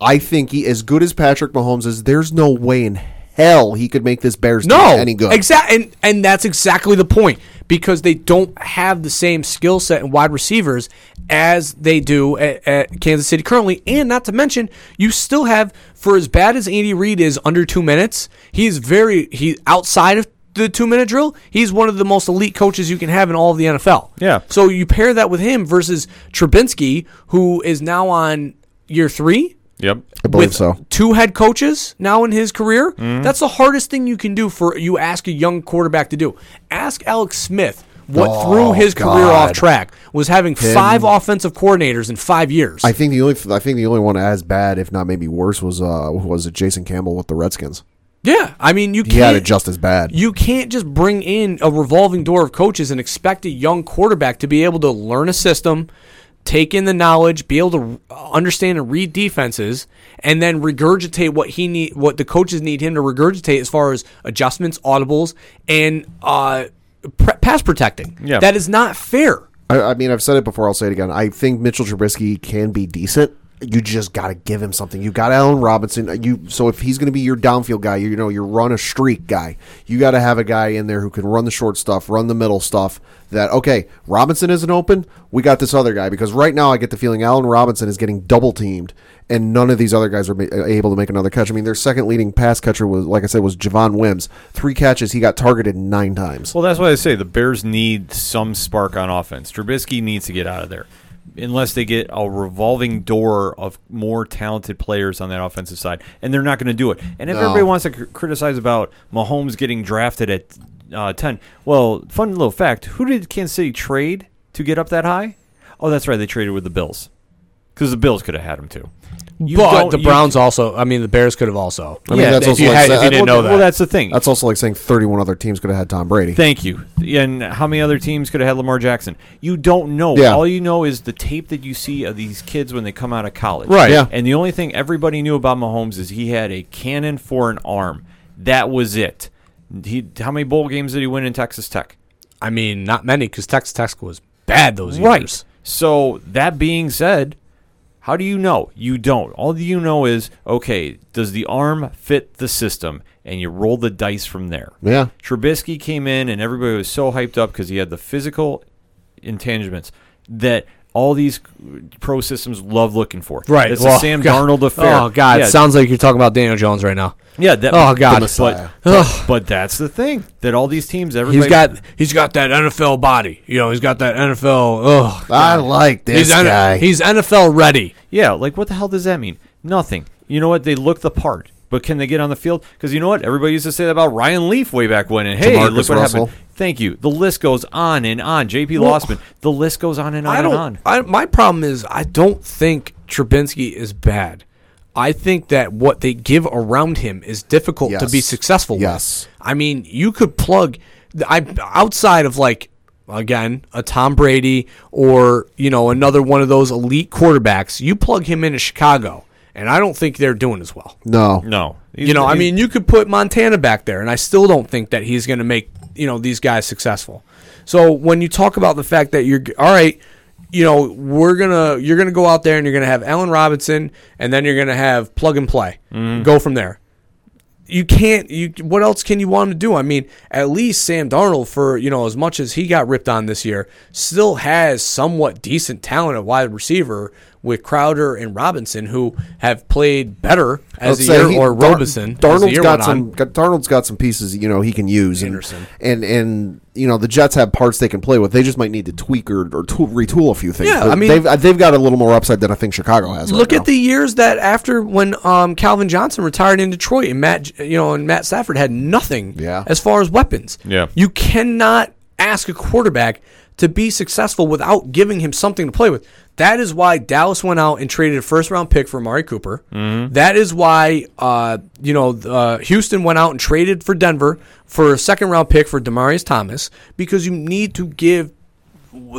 I think he, as good as Patrick Mahomes is, there's no way in hell he could make this Bears no, team any good. Exactly, and and that's exactly the point because they don't have the same skill set and wide receivers as they do at, at Kansas City currently. And not to mention, you still have for as bad as Andy Reid is under two minutes, he's very he outside of the two minute drill. He's one of the most elite coaches you can have in all of the NFL. Yeah. So you pair that with him versus Trubinsky, who is now on year three Yep. I believe with so. two head coaches now in his career. Mm-hmm. That's the hardest thing you can do for you ask a young quarterback to do. Ask Alex Smith what Oh, threw his career off track was having five offensive coordinators in five years. I think the only I think the only one as bad, if not maybe worse, was uh was it Jason Campbell with the Redskins. yeah, I mean you He had can't it just as bad. you can't just bring in a revolving door of coaches and expect a young quarterback to be able to learn a system, take in the knowledge, be able to understand and read defenses, and then regurgitate what he need, what the coaches need him to regurgitate as far as adjustments, audibles, and uh, pre- pass protecting. Yeah. that is not fair. I, I mean, I've said it before. I'll say it again. I think Mitchell Trubisky can be decent. You just got to give him something. You got Allen Robinson. You so if he's going to be your downfield guy, you know, your run a streak guy. You got to have a guy in there who can run the short stuff, run the middle stuff. That okay, Robinson isn't open. We got this other guy because right now I get the feeling Allen Robinson is getting double teamed, and none of these other guys are ma- uh, able to make another catch. I mean, their second leading pass catcher was, like I said, was Javon Wims. Three catches, he got targeted nine times. Well, that's why I say the Bears need some spark on offense. Trubisky needs to get out of there. Unless they get a revolving door of more talented players on that offensive side, and they're not going to do it. And if No. everybody wants to cr- criticize about Mahomes getting drafted at uh, ten, well, fun little fact: who did Kansas City trade to get up that high? Oh, that's right, they traded with the Bills because the Bills could have had him too. You but don't- the you- Browns also. I mean, the Bears could have also. I mean, Yeah, that's if also you like had- sa- if you didn't well, know that. well, that's the thing. That's also like saying 31 other teams could have had Tom Brady. Thank you. And how many other teams could have had Lamar Jackson? You don't know. Yeah. All you know is the tape that you see of these kids when they come out of college. Right. Yeah. And the only thing everybody knew about Mahomes is he had a cannon for an arm. That was it. He how many bowl games did he win in Texas Tech? I mean, not many because Texas Tech was bad those years. Right. years. So that being said, how do you know? You don't. All you know is okay. Does the arm fit the system? And you roll the dice from there. Yeah. Trubisky came in, and everybody was so hyped up because he had the physical intangibles that all these pro systems love looking for. Right. It's Well, the Sam God- Darnold affair. Oh God, Yeah, it sounds like you're talking about Daniel Jones right now. Yeah. That, Oh, God. but, Messiah. but, but that's the thing that all these teams, everybody, He's got he's got that NFL body. You know, he's got that NFL. Ugh. I like this He's, N- guy. he's NFL ready. Yeah, like what the hell does that mean? Nothing. You know what? They look the part, but can they get on the field? Because you know what? Everybody used to say that about Ryan Leaf way back when. And hey, look what Russell. happened. Thank you. The list goes on and on. J.P. Well, Losman. The list goes on and on I and don't. on. I, my problem is I don't think Trubinsky is bad. I think that what they give around him is difficult to be successful Yes. with. I mean, you could plug I outside of like again a Tom Brady or you know another one of those elite quarterbacks. You plug him into Chicago, and I don't think they're doing as well. no. No. He's- You know, I mean, you could put Montana back there, and I still don't think that he's going to make you know these guys successful. So when you talk about the fact that you're all right, you know, we're gonna you're gonna go out there and you're gonna have Allen Robinson, and then you're gonna have plug and play, mm-hmm. go from there. You can't. You what else can you want him to do? I mean, at least Sam Darnold, for you know, as much as he got ripped on this year, still has somewhat decent talent at wide receiver with Crowder and Robinson, who have played better as Let's the year, he- or Dar- Robinson. as the year got went some. On. Got, Darnold's got some pieces you know he can use. And, Anderson. and and you know the Jets have parts they can play with. They just might need to tweak or, or tool, retool a few things. Yeah, But I mean- they've they've got a little more upside than I think Chicago has. right Look now. at the years that after when um, Calvin Johnson retired in Detroit and Matt, you know, and Matt Stafford had nothing Yeah. as far as weapons. Yeah. you cannot ask a quarterback to be successful without giving him something to play with. That is why Dallas went out and traded a first round pick for Amari Cooper. That is why uh, you know uh, Houston went out and traded for Denver for a second round pick for Demaryius Thomas because you need to give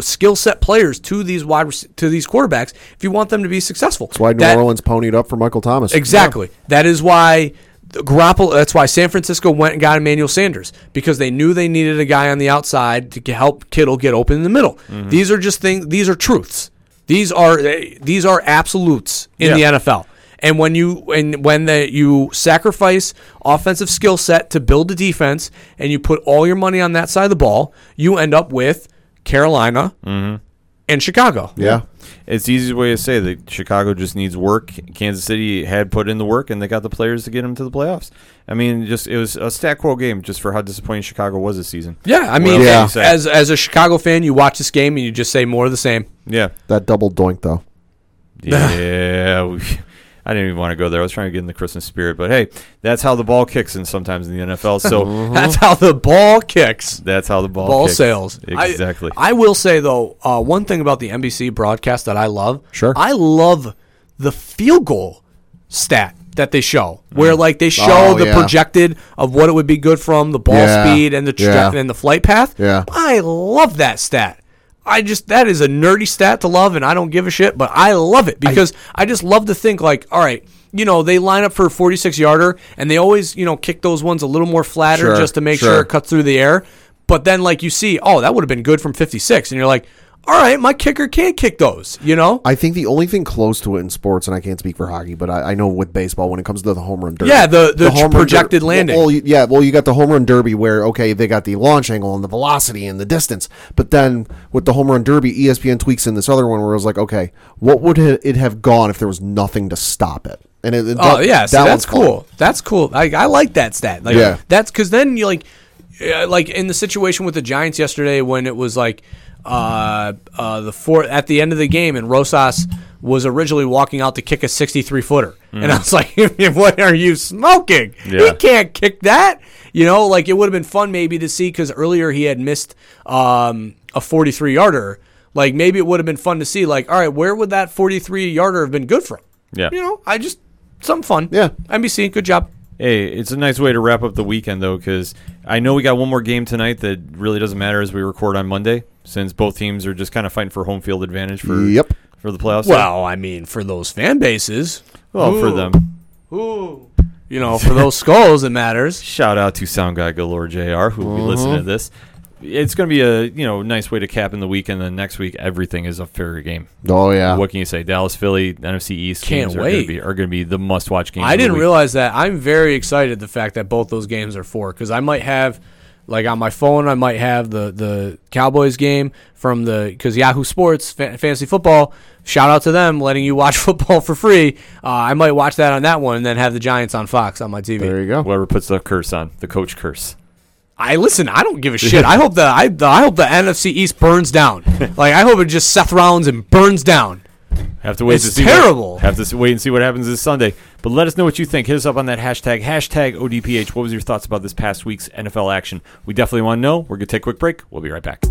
skill set players to these wide rec- to these quarterbacks if you want them to be successful. That's why New That- Orleans ponied up for Michael Thomas. Exactly. That is why the Garoppolo. That's why San Francisco went and got Emmanuel Sanders because they knew they needed a guy on the outside to help Kittle get open in the middle. Mm-hmm. These are just things. These are truths. These are eh, these are absolutes in Yeah. the NFL. And when you and when the, you sacrifice offensive skill set to build a defense, and you put all your money on that side of the ball, you end up with Carolina mm-hmm. and Chicago. Yeah. It's the easiest way to say that Chicago just needs work. Kansas City had put in the work, and they got the players to get them to the playoffs. I mean, just it was a stat quo game just for how disappointing Chicago was this season. Yeah, I mean, Yeah. as as a Chicago fan, you watch this game and you just say more of the same. yeah, That double doink though. yeah. we, I didn't even want to go there. I was trying to get in the Christmas spirit, but hey, that's how the ball kicks in sometimes in the NFL. So That's how the ball kicks. that's how the ball Ball kicks. sales. Exactly. I, will say though, uh, one thing about the NBC broadcast that I love. Sure. I love the field goal stat that they show, where like they show Oh, the yeah. projected of what it would be good from the ball Yeah. speed and the traje- Yeah. and the flight path. Yeah. I love that stat. I just that is a nerdy stat to love, and I don't give a shit, but I love it because I, just love to think like, all right, you know, they line up for a 46 yarder, and they always you know kick those ones a little more flatter Sure, just to make sure sure. it cuts through the air. But then like you see, oh, that would have been good from 56, and you're like, all right, my kicker can't kick those. You know, I think the only thing close to it in sports, and I can't speak for hockey, but I, I know with baseball when it comes to the home run derby. Yeah, the- the home run projected der- landing. Well, you- yeah, well, you got the home run derby where okay, they got the launch angle and the velocity and the distance, but then with the home run derby, ESPN tweaks in this other one where it was like, okay, what would it have gone if there was nothing to stop it? And it, Oh that- yeah, see, that that's one's fun. cool. That's cool. I, I like that stat. Like, Yeah. that's because then you like, like in the situation with the Giants yesterday when it was like, uh, uh, the four at the end of the game and Rosas was originally walking out to kick a 63 footer, and I was like, what are you smoking? He can't kick that. You know, like it would have been fun maybe to see because earlier he had missed um, a 43 yarder. Like maybe it would have been fun to see. Like, all right, where would that 43 yarder have been good from? Yeah. You know, I just some fun. Yeah. NBC, good job. Hey, it's a nice way to wrap up the weekend, though, because I know we got one more game tonight that really doesn't matter as we record on Monday, since both teams are just kind of fighting for home field advantage for Yep. for the playoffs. Well, I mean, for those fan bases, well, for them. Ooh. you know, for those skulls, it matters. Shout out to Sound Guy Galore Jr. who will be listening to uh-huh. this. It's going to be a you know nice way to cap in the week, and Then next week, everything is a fair game. Oh yeah, What can you say? Dallas, Philly, NFC East Can't games are wait. Going to be, are going to be the must-watch games. I didn't realize that. I'm very excited the fact that both those games are four because I might have, like on my phone, I might have the the Cowboys game from the because Yahoo Sports fa- fantasy football. Shout out to them letting you watch football for free. Uh, I might watch that on that one and then have the Giants on Fox on my TV. there you go. Whoever puts the curse on the coach curse. I listen. I don't give a shit. I hope the I, the, I hope the NFC East burns down. like I hope it just Seth Rollins and burns down. Have to wait It's to see. terrible. What, have to wait and see what happens this Sunday. But let us know what you think. Hit us up on that hashtag hashtag ODPH. What was your thoughts about this past week's NFL action? We definitely want to know. We're gonna take a quick break. We'll be right back.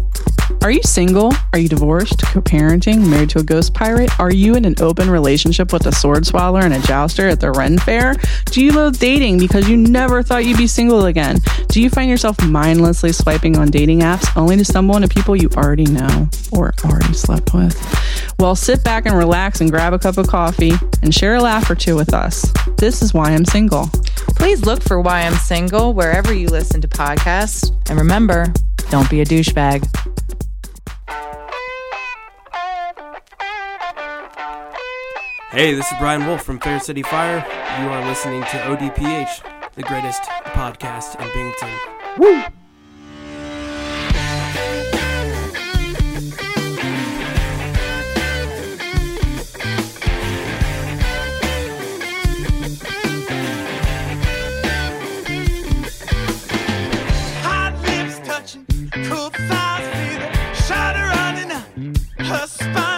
Are you single? Are you divorced, co parenting, married to a ghost pirate? Are you in an open relationship with a sword swallower and a jouster at the Ren Fair? Do you love dating because you never thought you'd be single again? Do you find yourself mindlessly swiping on dating apps only to stumble into people you already know or already slept with? Well, sit back and relax and grab a cup of coffee and share a laugh or two with us. This is why I'm single. Please look for Why I'm Single wherever you listen to podcasts. And remember, don't be a douchebag. Hey, this is Brian Wolf from Fair City Fire. You are listening to ODPH, the greatest podcast in Binghamton. Woo! Hot lips touching, cool thighs feeling, shudder running up, her spine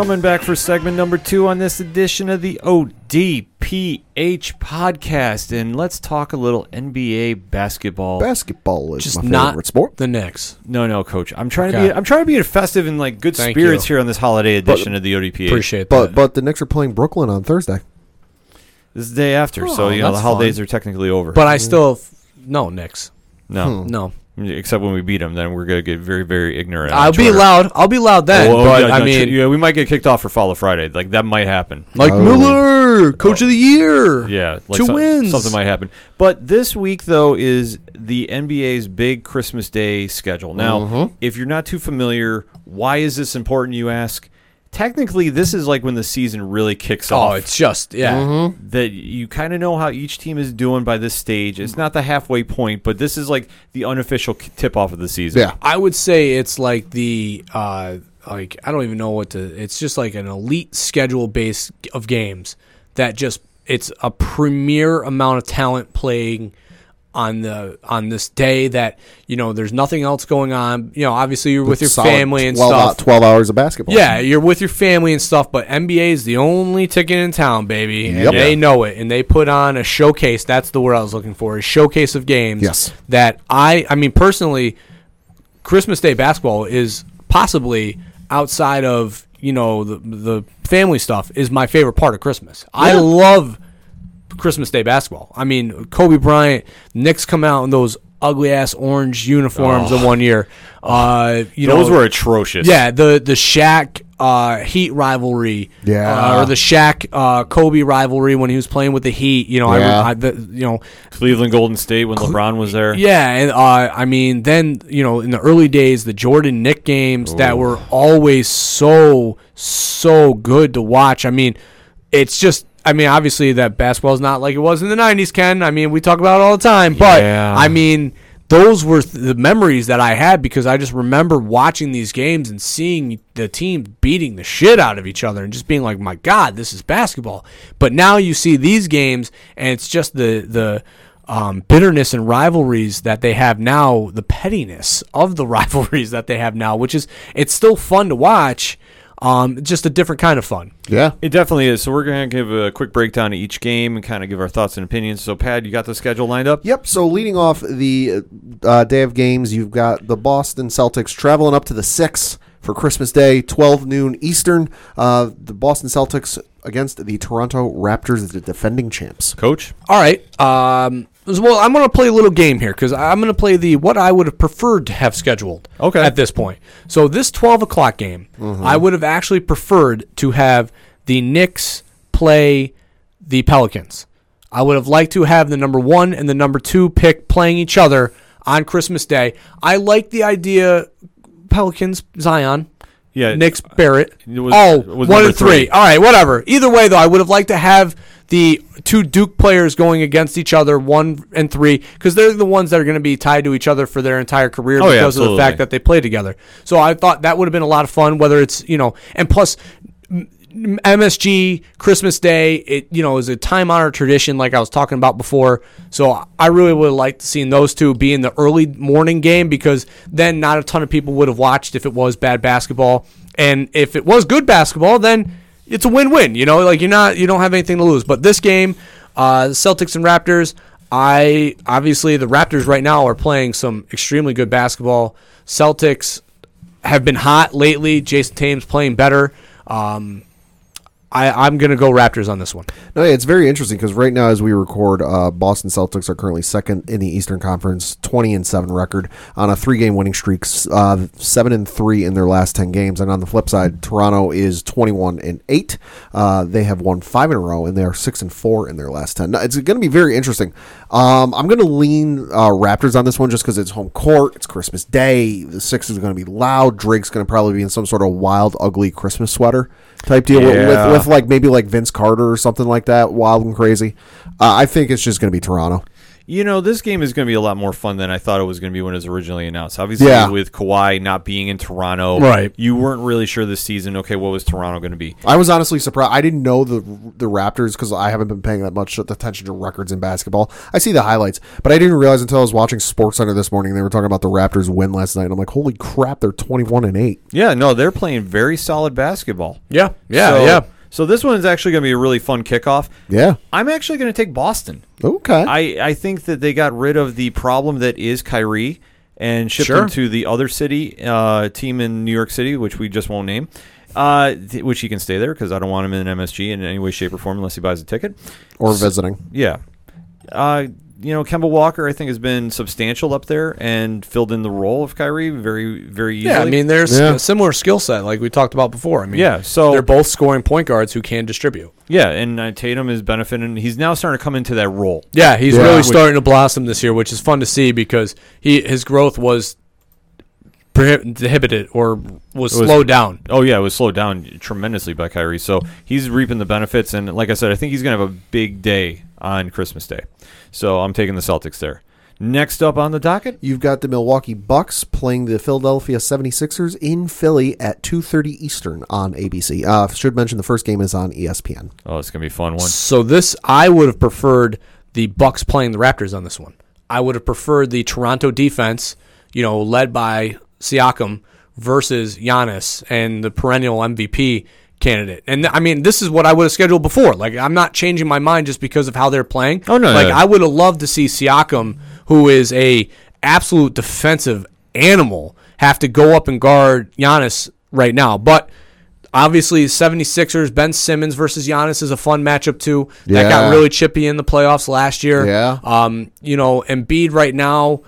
Coming back for segment number two on this edition of the ODPH podcast, and let's talk a little NBA basketball. Basketball is Just my not favorite sport. the Knicks. No, no, coach. I'm trying to be. I'm trying to be festive and like good Thank spirits you. here on this holiday edition of the ODPH. Appreciate But that. but the Knicks are playing Brooklyn on Thursday. This is the day after, so Oh, you know the holidays fun. are technically over. but I mm-hmm. still no Knicks. no, hmm. No, except when we beat them, then we're gonna get very, very ignorant. I'll be loud. I'll be loud then. Oh, but yeah, I no, mean, yeah, we might get kicked off for Follow Friday. Like that might happen. Mike Oh. Miller, Coach of the Year. Yeah, like two some- wins. Something might happen. But this week, though, is the NBA's big Christmas Day schedule. Now, Mm-hmm. if you're not too familiar, why is this important? You ask. Technically, this is like when the season really kicks off. Oh, it's just yeah. that you kind of know how each team is doing by this stage. It's not the halfway point, but this is like the unofficial tip off of the season. Yeah. I would say it's like the uh like I don't even know what to it's just like an elite schedule base of games that just it's a premier amount of talent playing on the on this day that you know there's nothing else going on you know obviously you're with your family and 12 stuff 12 hours of basketball. yeah, you're with your family and stuff, but NBA is the only ticket in town, baby. And Yep. they know it. And they put on a showcase. That's the word I was looking for. A showcase of games. Yes. That I I mean personally, Christmas Day basketball is possibly outside of, you know, the the family stuff is my favorite part of Christmas. I love Christmas Day basketball. I mean, Kobe Bryant, Knicks come out in those ugly ass orange uniforms in one year. Uh, you Those know, were atrocious. yeah, the the Shaq uh, Heat rivalry, Yeah. uh, or the Shaq uh, Kobe rivalry when he was playing with the Heat. You know, Yeah. I, I the, you know, Cleveland Golden State when LeBron was there. yeah, and uh, I mean, then you know, in the early days, the Jordan Knick games that were always so so good to watch. I mean, it's just. I mean, obviously that basketball is not like it was in the '90s, Ken. I mean, we talk about it all the time, but Yeah. I mean, those were th- the memories that I had because I just remember watching these games and seeing the team beating the shit out of each other and just being like, "My God, this is basketball." But now you see these games, and it's just the the um, bitterness and rivalries that they have now, the pettiness of the rivalries that they have now, which is it's still fun to watch. Um, just a different kind of fun. Yeah. It definitely is. So we're going to give a quick breakdown of each game and kind of give our thoughts and opinions. So, Pad, you got the schedule lined up? Yep. So leading off the uh, day of games, you've got the Boston Celtics traveling up to the six for Christmas Day, twelve noon Eastern. Uh, the Boston Celtics against the Toronto Raptors, the defending champs. Coach? All right. Um, well, I'm going to play a little game here because I'm going to play the what I would have preferred to have scheduled. Okay. At this point, so this 12 o'clock game, mm-hmm. I would have actually preferred to have the Knicks play the Pelicans. I would have liked to have the number one and the number two pick playing each other on Christmas Day. I like the idea. Pelicans, Zion, Yeah. Knicks Barrett. Was- oh, was one and three. three. All right, whatever. Either way, though, I would have liked to have the two Duke players going against each other, one and three, because they're the ones that are going to be tied to each other for their entire career Oh, yeah, because of the fact that they play together. So I thought that would have been a lot of fun. Whether it's you know, and plus. MSG Christmas Day, it you know is a time honored tradition, like I was talking about before. So I really would have liked seeing those two be in the early morning game because then not a ton of people would have watched if it was bad basketball, and if it was good basketball, then it's a win win. You know, like you're not you don't have anything to lose. But this game, uh, Celtics and Raptors, I obviously the Raptors right now are playing some extremely good basketball. Celtics have been hot lately. Jayson Tatum's playing better. Um, I, I'm going to go Raptors on this one. No, yeah, it's very interesting because right now, as we record, uh, Boston Celtics are currently second in the Eastern Conference, twenty and seven record on a three-game winning streak, uh, seven and three in their last ten games. And on the flip side, Toronto is twenty-one and eight. Uh, they have won five in a row, and they are six and four in their last ten. Now, it's going to be very interesting. Um, I'm going to lean uh, Raptors on this one just because it's home court. It's Christmas Day. The six is going to be loud. Drake's going to probably be in some sort of wild, ugly Christmas sweater type deal with, with, with like maybe like Vince Carter or something like that, wild and crazy. Uh, I think it's just going to be Toronto. You know, this game is going to be a lot more fun than I thought it was going to be when it was originally announced. Obviously, Yeah. with Kawhi not being in Toronto, Right. you weren't really sure this season, okay, what was Toronto going to be? I was honestly surprised. I didn't know the the Raptors because I haven't been paying that much attention to records in basketball. I see the highlights, but I didn't realize until I was watching Sports Center this morning. They were talking about the Raptors win last night. And I'm like, holy crap, they're 21 and eight. Yeah, no, they're playing very solid basketball. Yeah, yeah, so, yeah. So this one is actually going to be a really fun kickoff. Yeah. I'm actually going to take Boston. Okay. I, I think that they got rid of the problem that is Kyrie and shipped Sure. him to the other city uh, team in New York City, which we just won't name. Uh, th- which he can stay there because I don't want him in MSG in any way, shape, or form unless he buys a ticket. or visiting. Yeah. Uh, you know, Kemba Walker, I think, has been substantial up there and filled in the role of Kyrie very, very easily. Yeah, I mean, there's Yeah. a similar skill set like we talked about before. I mean, Yeah, so- they're both scoring point guards who can distribute. yeah, and uh, Tatum is benefiting. He's now starting to come into that role. Yeah, he's Yeah. really starting to blossom this year, which is fun to see because he his growth was prohib- inhibited or was, was- slowed down. Oh yeah, it was slowed down tremendously by Kyrie. So he's reaping the benefits, and like I said, I think he's gonna have a big day on Christmas Day. So I'm taking the Celtics there. Next up on the docket, You've got the Milwaukee Bucks playing the Philadelphia 76ers in Philly at 2:30 Eastern on ABC. Uh, should mention the first game is on ESPN. oh, it's gonna be a fun one. So this, I would have preferred the Bucks playing the Raptors on this one. I would have preferred the Toronto defense, you know, led by Siakam versus Giannis and the perennial MVP candidate. And I mean, this is what I would have scheduled before. Like, I'm not changing my mind just because of how they're playing. Oh, no, like no. I would have loved to see Siakam, who is a absolute defensive animal, have to go up and guard Giannis right now, but. Obviously, 76ers, Ben Simmons versus Giannis is a fun matchup too. Yeah. That got really chippy in the playoffs last year. Yeah. Um, you know, Embiid right now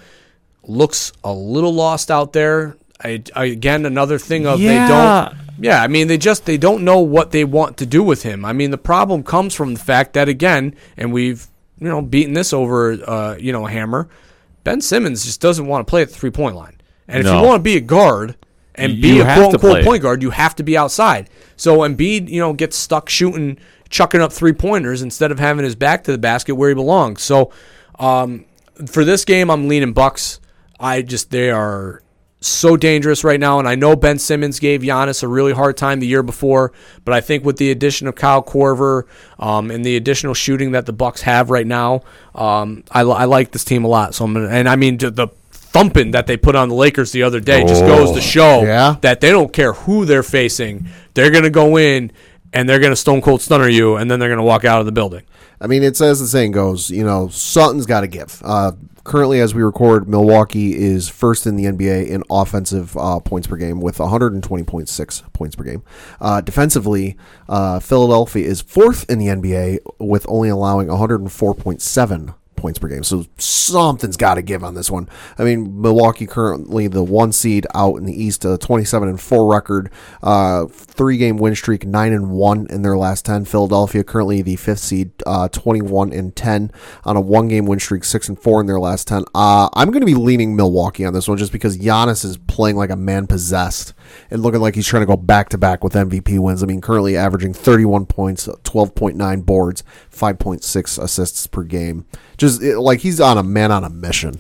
looks a little lost out there. I, I, again, another thing of they don't. Yeah, I mean they just they don't know what they want to do with him. I mean the problem comes from the fact that again, and we've you know beaten this over uh, you know hammer. Ben Simmons just doesn't want to play at the three point line, and if you want to be a guard and be You a have quote unquote point guard, you have to be outside. So Embiid, you know, gets stuck shooting, chucking up three pointers instead of having his back to the basket where he belongs. So um, for this game, I'm leaning Bucks. I just they are so dangerous right now, and I know Ben Simmons gave Giannis a really hard time the year before, but I think with the addition of Kyle Korver um, and the additional shooting that the Bucks have right now, um, I, I like this team a lot. So I'm gonna, and I mean the- thumping that they put on the Lakers the other day just goes to show Yeah. that they don't care who they're facing, they're gonna go in and they're gonna stone cold stunner you, and then they're gonna walk out of the building. I mean, it's as the saying goes, you know, something's got to give. Uh, currently, as we record, Milwaukee is first in the NBA in offensive uh, points per game with 120.6 points per game. Uh, defensively, uh, Philadelphia is fourth in the NBA with only allowing 104.7 points per game. So something's got to give on this one. I mean, Milwaukee currently the one seed out in the East, a 27 and four record, uh, three game win streak, nine and one in their last 10. Philadelphia currently the fifth seed, uh, 21 and 10 on a one game win streak, six and four in their last 10. Uh, I'm going to be leaning Milwaukee on this one just because Giannis is playing like a man possessed and looking like he's trying to go back to back with MVP wins. I mean, currently averaging 31 points, 12.9 boards, 5.6 assists per game. Just it, like he's on a man on a mission.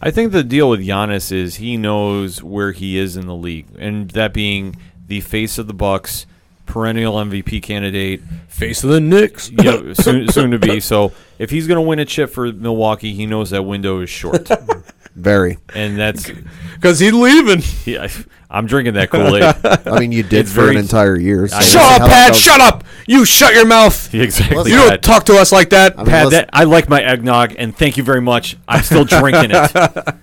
I think the deal with Giannis is he knows where he is in the league, and that being the face of the Bucks, perennial MVP candidate, Face of the Knicks. yeah, soon, soon to be. So if he's going to win a chip for Milwaukee, he knows that window is short, Very. and that's Because he's leaving. yeah, I'm drinking that Kool Aid. I mean, you did It's for very- an entire year. so I- we'll see Shut up, Pat. Shut up. You shut your mouth. exactly. You don't Pat. talk to us like that. I mean, Pat, listen- that, I like my eggnog, and thank you very much. I'm still drinking it.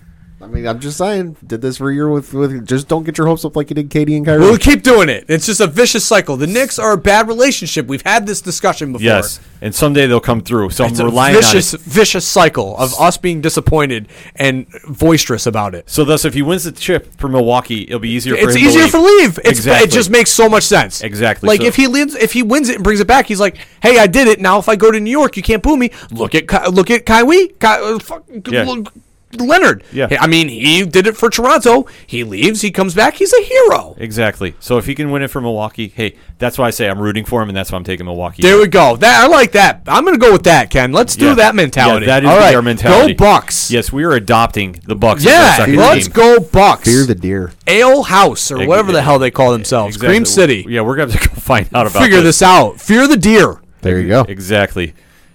I mean, I'm just saying, did this for a year with with. Just don't get your hopes up like you did KD and Kyrie. We'll keep doing it. It's just a vicious cycle. The Knicks are a bad relationship. We've had this discussion before. Yes, and someday they'll come through. So It's I'm a relying vicious, on it. vicious cycle of us being disappointed and boisterous about it. So thus, if he wins the chip for Milwaukee, it'll be easier for It's him. to easier leave. for leave. It's Exactly. it just makes so much sense. Exactly. Like So- if he wins, if he wins it and brings it back, he's like, "Hey, I did it. Now if I go to New York, you can't boo me. Look at Ky- look at Kyrie, Ky- uh, fuck, Yeah. look, Leonard. Yeah. I mean, he did it for Toronto. He leaves. He comes back. He's a hero. Exactly. So if he can win it for Milwaukee, hey, that's why I say I'm rooting for him, and that's why I'm taking Milwaukee. There we go. That I like that. I'm gonna go with that, Ken. Let's do Yeah. that mentality. Yeah, that is All right. our mentality. Go Bucks. Yes, we are adopting the Bucks. Yeah, let's team. go Bucks. Fear the deer. Ale House or whatever the hell they call themselves. Exactly. Cream City. Yeah, we're gonna have to go find out about Figure this out. Fear the deer. There you go. Exactly.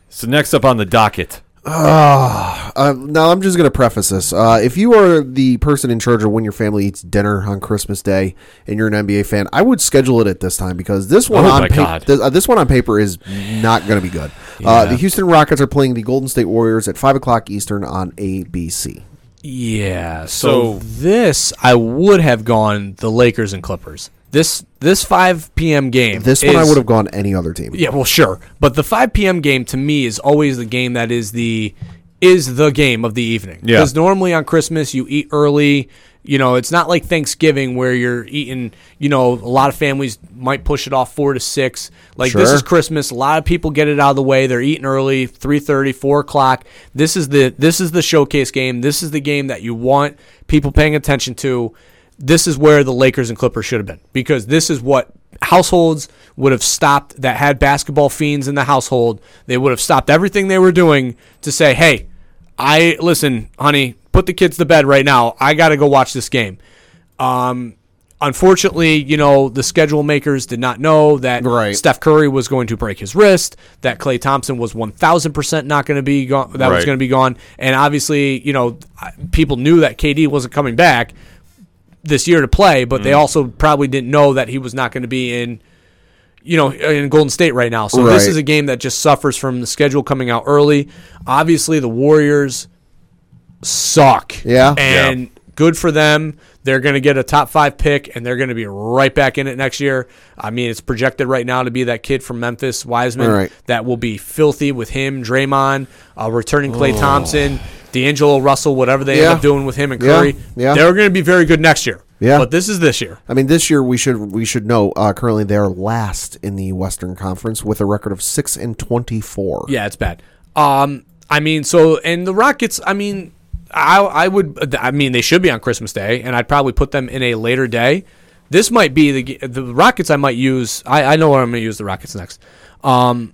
So next up on the docket, Uh, now I'm just going to preface this. Uh, if you are the person in charge of when your family eats dinner on Christmas Day and you're an NBA fan, I would schedule it at this time because this one Oh on pa- This, uh, this one on paper is not going to be good. Uh, the Houston Rockets are playing the Golden State Warriors at five o'clock Eastern on ABC. Yeah. So, So- this I would have gone the Lakers and Clippers. This this 5 p.m. game. This one I would have gone any other team. Yeah, well, sure, but the 5 p.m. game to me is always the game that is the is the game of the evening. Yeah. Because normally on Christmas you eat early. You know, it's not like Thanksgiving where you're eating. You know, a lot of families might push it off four to six. Like this is Christmas. A lot of people get it out of the way. They're eating early, 3.30, 4 o'clock. This is the this is the showcase game. This is the game that you want people paying attention to. This is where the Lakers and Clippers should have been because this is what households would have stopped that had basketball fiends in the household. They would have stopped everything they were doing to say, "Hey, I listen, honey, put the kids to bed right now. I got to go watch this game." Um, unfortunately, you know, the schedule makers did not know that Right. Steph Curry was going to break his wrist, that Klay Thompson was 1000% not going to be gone, that was going to be gone. And obviously, you know, people knew that KD wasn't coming back this year to play, but Mm. they also probably didn't know that he was not going to be in you know, in Golden State right now. So this is a game that just suffers from the schedule coming out early. Obviously, the Warriors suck. Yeah. And good for them. They're going to get a top five pick, and they're going to be right back in it next year. I mean, it's projected right now to be that kid from Memphis, Wiseman, All right. that will be filthy with him, Draymond, uh, returning Klay Oh. Thompson, D'Angelo Russell, whatever they Yeah. end up doing with him and Curry. Yeah. They're going to be very good next year. Yeah. But this is this year. I mean, this year we should we should know. Uh, currently, they are last in the Western Conference with a record of six and twenty four. Yeah, it's bad. Um, I mean, so and the Rockets. I mean, I I would. I mean, they should be on Christmas Day, and I'd probably put them in a later day. This might be the the Rockets. I might use. I I know where I'm going to use the Rockets next. Um,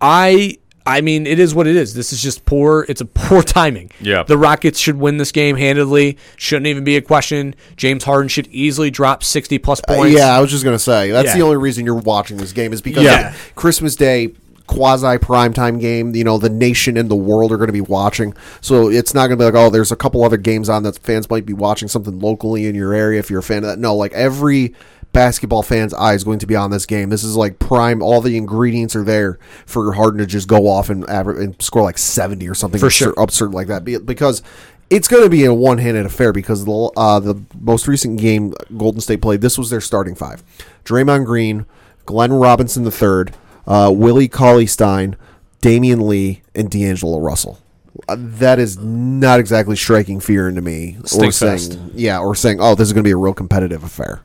I. I mean, it is what it is. This is just poor. It's a poor timing. Yeah. The Rockets should win this game handedly. Shouldn't even be a question. James Harden should easily drop 60 plus Uh, points. yeah, I was just gonna say that's Yeah. the only reason you're watching this game is because Yeah. Christmas Day quasi primetime game. You know, the nation and the world are going to be watching, so it's not going to be like, oh, there's a couple other games on that fans might be watching something locally in your area if you're a fan of that. No, like every basketball fan's eye is going to be on this game. This is like prime. All the ingredients are there for Harden to just go off and, and score like 70 or something For sure. absurd like that because. It's going to be a one-handed affair because the uh, the most recent game Golden State played, this was their starting five: Draymond Green, Glenn Robinson III, uh, Willie Cauley Stein, Damion Lee, and D'Angelo Russell. Uh, that is not exactly striking fear into me, or saying, fest. yeah, or saying, oh, this is going to be a real competitive affair.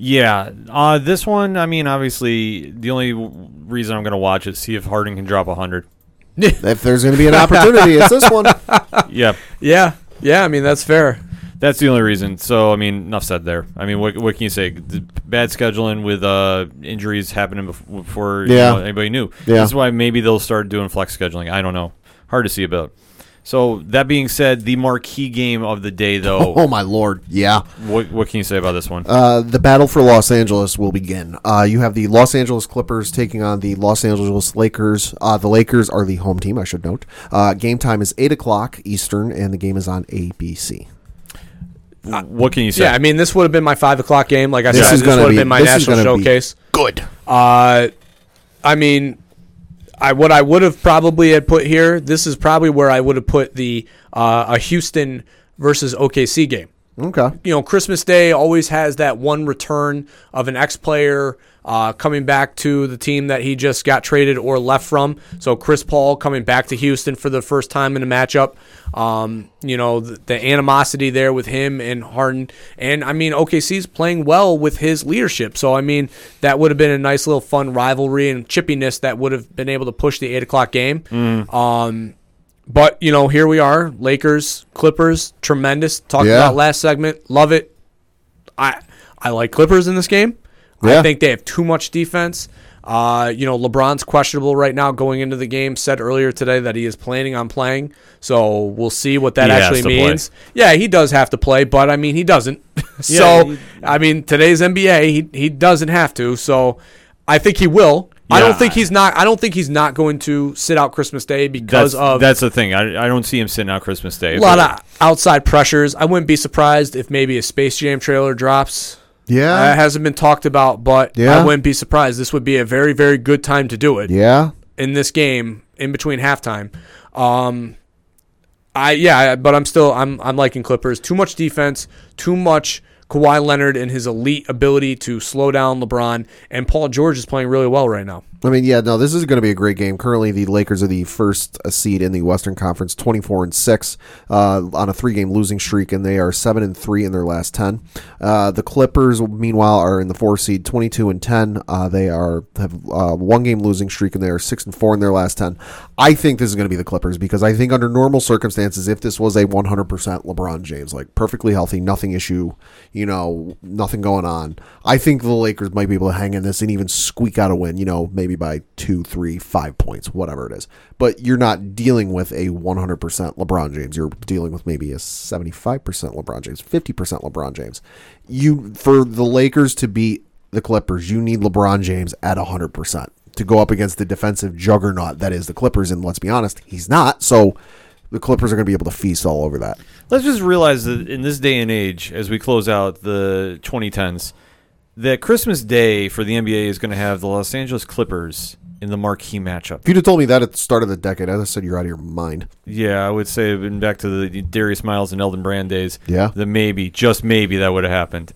Yeah, uh, this one. I mean, obviously, the only w- reason I'm going to watch it see if Harden can drop hundred. If there's going to be an opportunity, it's this one. Yeah, Yeah. Yeah. I mean, that's fair. that's the only reason. So, I mean, enough said there. I mean, what, what can you say? The bad scheduling with uh, injuries happening bef- before you Yeah. know, anybody knew. Yeah. This is why maybe they'll start doing flex scheduling. I don't know. Hard to see about. So that being said, the marquee game of the day, though. Oh my lord, yeah. what, what can you say about this one? Uh, the battle for Los Angeles will begin. Uh, you have the Los Angeles Clippers taking on the Los Angeles Lakers. Uh, the Lakers are the home team, I should note. Uh, game time is 8 o'clock Eastern, and the game is on ABC. what can you say? Yeah, I mean, this would have been my five o'clock game. Like I This said, is this would have be- been my national gonna be showcase. Good. Uh, I mean, I what I would have probably had put here. This is probably where I would have put the uh, a Houston versus OKC game. Okay. You know, Christmas Day always has that one return of an ex player uh, coming back to the team that he just got traded or left from. So Chris Paul coming back to Houston for the first time in a matchup. Um, you know, the, the animosity there with him and Harden. And I mean, OKC's playing well with his leadership. So, I mean, that would have been a nice little fun rivalry and chippiness that would have been able to push the 8 o'clock game. Um, but, you know, here we are Lakers, Clippers, tremendous. Talked Yeah. about last segment. Love it. I I like Clippers in this game. Yeah. I think they have too much defense. Uh, you know, LeBron's questionable right now going into the game. Said earlier today that he is planning on playing. So we'll see what that He actually to play. means. Yeah, he does have to play, but I mean he doesn't. so Yeah, he- I mean today's NBA, he he doesn't have to. So I think he will. I don't think he's not. I don't think he's not going to sit out Christmas Day because that's, of that's the thing. I, I don't see him sitting out Christmas Day. a lot of outside pressures. I wouldn't be surprised if maybe a Space Jam trailer drops. Yeah. That hasn't been talked about, but Yeah. I wouldn't be surprised. This would be a very, very good time to do it yeah. in this game in between halftime. Um, I yeah, but I'm still I'm I'm liking Clippers. Too much defense, too much Kawhi Leonard and his elite ability to slow down LeBron, and Paul George is playing really well right now. I mean, yeah, no, this is going to be a great game. Currently, the Lakers are the first uh, seed in the Western Conference, twenty-four and six, uh, on a three-game losing streak, and they are seven and three in their last ten. Uh, the Clippers, meanwhile, are in the four seed, twenty-two and ten. Uh, they are have uh, one-game losing streak, and they are six and four in their last ten. I think this is going to be the Clippers because I think under normal circumstances, if this was a one hundred percent LeBron James, like perfectly healthy, nothing issue, you know, nothing going on, I think the Lakers might be able to hang in this and even squeak out a win. You know, maybe by two, three, five points, whatever it is. But you're not dealing with a 100% LeBron James. You're dealing with maybe a 75% LeBron James, 50% LeBron James. You for the Lakers to beat the Clippers, you need LeBron James at 100% to go up against the defensive juggernaut that is the Clippers. And let's be honest, he's not. So the Clippers are going to be able to feast all over that. Let's just realize that in this day and age, as we close out the 2010s, that Christmas Day for the NBA is going to have the Los Angeles Clippers in the marquee matchup. If you'd have told me that at the start of the decade, I'd have said you're out of your mind. Yeah, I would say been back to the Darius Miles and Elton Brand days. Yeah. that maybe, just maybe, that would have happened.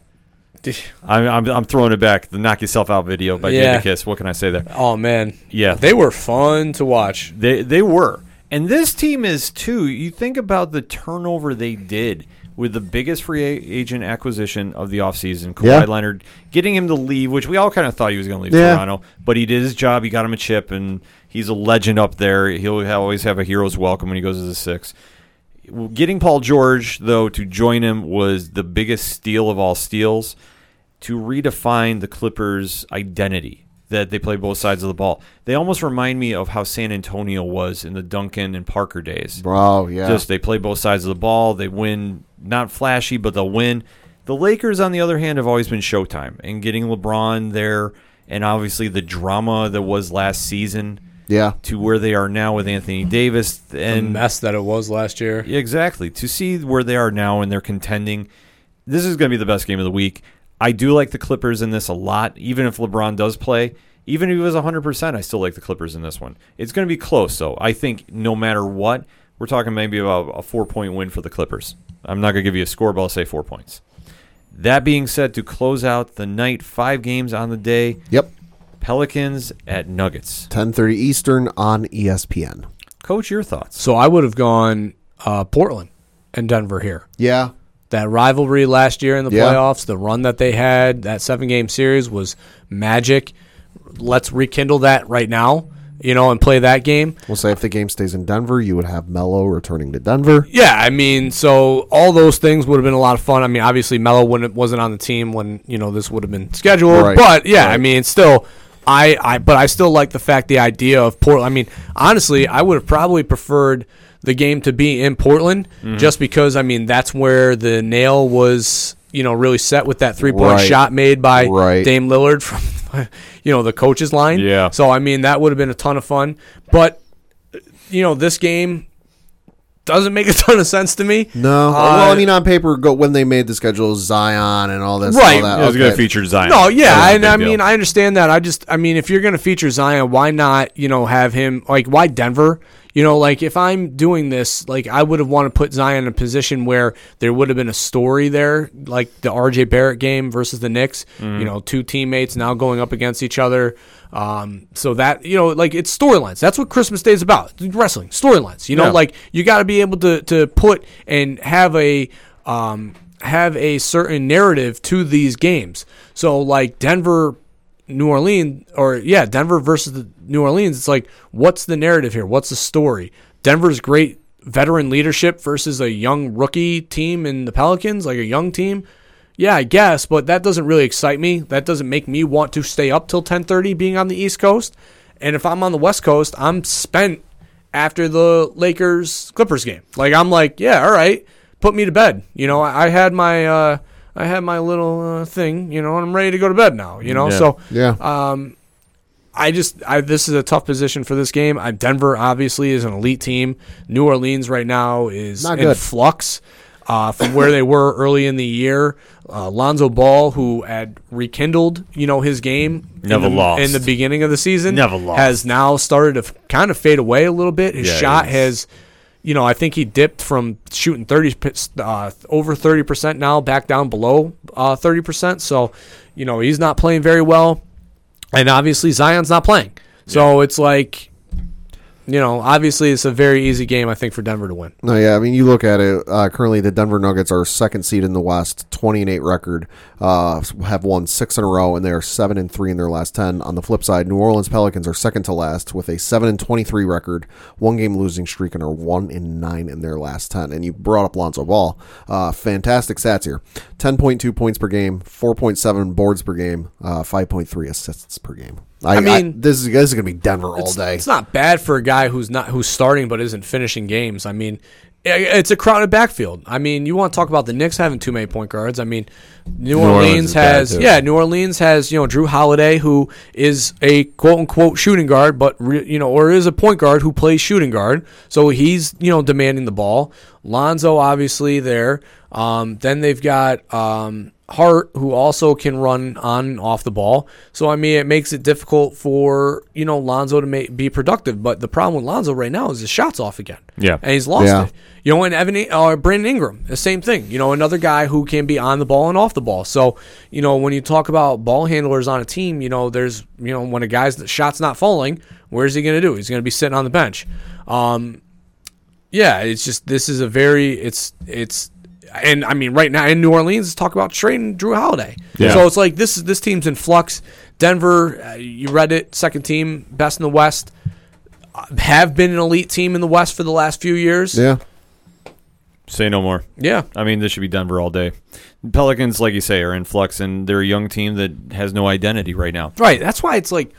I'm, I'm, I'm throwing it back. The knock yourself out video by Yeah. Jadakiss. What can I say there? Oh man, Yeah, they were fun to watch. They they were. And this team is too. You think about the turnover they did with the biggest free agent acquisition of the offseason, Kawhi Yeah. Leonard, getting him to leave, which we all kind of thought he was going to leave Yeah. Toronto, but he did his job. He got him a chip, and he's a legend up there. He'll always have a hero's welcome when he goes to the six. Getting Paul George, though, to join him was the biggest steal of all steals to redefine the Clippers' identity that they play both sides of the ball. They almost remind me of how San Antonio was in the Duncan and Parker days. Bro, yeah. Just they play both sides of the ball. They win, not flashy, but they'll win. The Lakers, on the other hand, have always been Showtime, and getting LeBron there, and obviously the drama that was last season yeah. to where they are now with Anthony Davis the and mess that it was last year. yeah, exactly. To see where they are now and they're contending, this is going to be the best game of the week. I do like the Clippers in this a lot, even if LeBron does play. Even if he was 100%, I still like the Clippers in this one. It's going to be close, though. I think no matter what, we're talking maybe about a four point win for the Clippers. I'm not going to give you a score, but I'll say four points. That being said, to close out the night, five games on the day Yep. Pelicans at Nuggets. 10:30 Eastern on ESPN. Coach, your thoughts? So I would have gone uh, Portland and Denver here. Yeah. That rivalry last year in the Yeah. playoffs, the run that they had, that seven game series was magic. Let's rekindle that right now, you know, and play that game. We'll say if the game stays in Denver, you would have Melo returning to Denver. Yeah, I mean, so all those things would have been a lot of fun. I mean, obviously Melo wouldn't wasn't on the team when you know this would have been scheduled, Right, but yeah, I mean, still, I, I, but I still like the fact the idea of Portland. I mean, honestly, I would have probably preferred the game to be in Portland, Mm-hmm. just because I mean that's where the nail was, you know, really set with that three point Right. shot made by Right. Dame Lillard from, you know, the coach's line. Yeah. So I mean, that would have been a ton of fun, but you know, this game doesn't make a ton of sense to me. No. Uh, well, I mean, on paper, go, when they made the schedule, Zion and all this. Right. All that, It was going to feature Zion. No, yeah, was and big I deal. mean, I understand that. I just, I mean, if you're going to feature Zion, why not, you know, have him like why Denver? You know, like if I'm doing this, like I would have wanted to put Zion in a position where there would have been a story there, like the RJ Barrett game versus the Knicks. Mm-hmm. You know, two teammates now going up against each other. Um, so that you know, like it's storylines. That's what Christmas Day is about. Wrestling storylines. You know, Yeah. like you got to be able to to put and have a um, have a certain narrative to these games. So like Denver, New Orleans, or yeah, Denver versus the New Orleans. It's like what's the narrative here? What's the story? Denver's great veteran leadership versus a young rookie team in the Pelicans, like a young team. Yeah, I guess, but that doesn't really excite me. That doesn't make me want to stay up till 10:30 being on the East Coast. And if I'm on the West Coast, I'm spent after the Lakers Clippers game. Like I'm like, yeah, all right, put me to bed. You know, I, I had my uh, I had my little uh, thing, you know, and I'm ready to go to bed now. You know, Yeah. so Yeah. um, I just I, this is a tough position for this game. I, Denver obviously is an elite team. New Orleans right now is Not in good. flux uh, from where they were early in the year. Uh, Lonzo Ball, who had rekindled, you know, his game Never in the, lost. in the beginning of the season, Never lost. has now started to f- kind of fade away a little bit. His Yeah, shot has, you know, I think he dipped from shooting thirty uh, over thirty percent now back down below uh, thirty percent. So, you know, he's not playing very well and obviously Zion's not playing. So it's like, you know, obviously it's a very easy game I think for Denver to win. No, yeah. I mean, you look at it. Uh, currently, the Denver Nuggets are second seed in the West, twenty and eight record. Uh, have won six in a row, and they are seven and three in their last ten. On the flip side, New Orleans Pelicans are second to last with a seven and twenty three record, one game losing streak, and are one and nine in their last ten. And you brought up Lonzo Ball. Uh, fantastic stats here: ten point two points per game, four point seven boards per game, uh, five point three assists per game. I, I mean- this is this is gonna be Denver all day. it's not bad for a guy who's not who's starting but isn't finishing games. I mean, i- it's a crowded backfield. I mean, you want to talk about the Knicks having too many point guards. I mean, New, Orleans Orleans, has yeah, New Orleans has you know Jrue Holiday who is a quote unquote shooting guard, but re, you know or is a point guard who plays shooting guard. So he's you know demanding the ball. Lonzo obviously there. Um, then they've got um, Hart, who also can run on and off the ball. So I mean, it makes it difficult for you know Lonzo to make, be productive. But the problem with Lonzo right now is his shots off again. Yeah. and he's lost Yeah. it. You know, and Evan or Brandon Ingram, the same thing. You know, another guy who can be on the ball and off the ball. So you know, when you talk about ball handlers on a team, you know, there's you know when a guy's the shot's not falling, where's he going to do? He's going to be sitting on the bench. Um, yeah, it's just this is a very it's it's and I mean, right now in New Orleans, let's talk about trading Jrue Holiday. Yeah. So it's like this this team's in flux. Denver, uh, you read it, second team, best in the West, uh, have been an elite team in the West for the last few years. Yeah. Say no more. Yeah. I mean, this should be Denver all day. Pelicans, like you say, are in flux, and they're a young team that has no identity right now. Right. That's why it's like,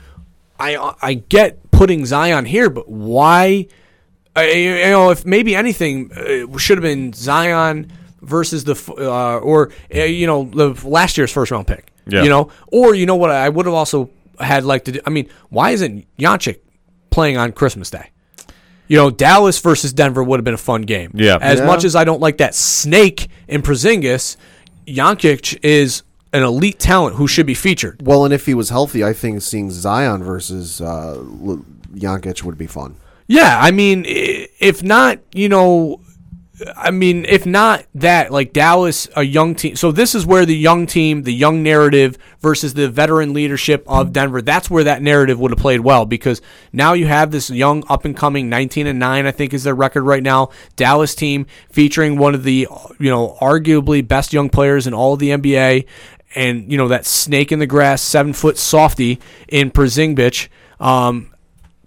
I I get putting Zion here, but why? I, you know, if maybe anything uh, should have been Zion versus the f- uh, or uh, you know the last year's first round pick. Yeah. You know, or you know what? I would have also had like to. do I mean, why isn't Dončić playing on Christmas Day? You know, Dallas versus Denver would have been a fun game. Yeah. As Yeah. much as I don't like that snake in Porzingis, Dončić is an elite talent who should be featured. Well, and if he was healthy, I think seeing Zion versus uh, L- Jokic would be fun. Yeah, I mean, if not, you know, I mean, if not that, like Dallas, a young team. So this is where the young team, the young narrative versus the veteran leadership of Denver. That's where that narrative would have played well because now you have this young, up and coming, nineteen and nine, I think is their record right now. Dallas team featuring one of the, you know, arguably best young players in all of the NBA, and you know that snake in the grass, seven foot softy in Porzingis. Um,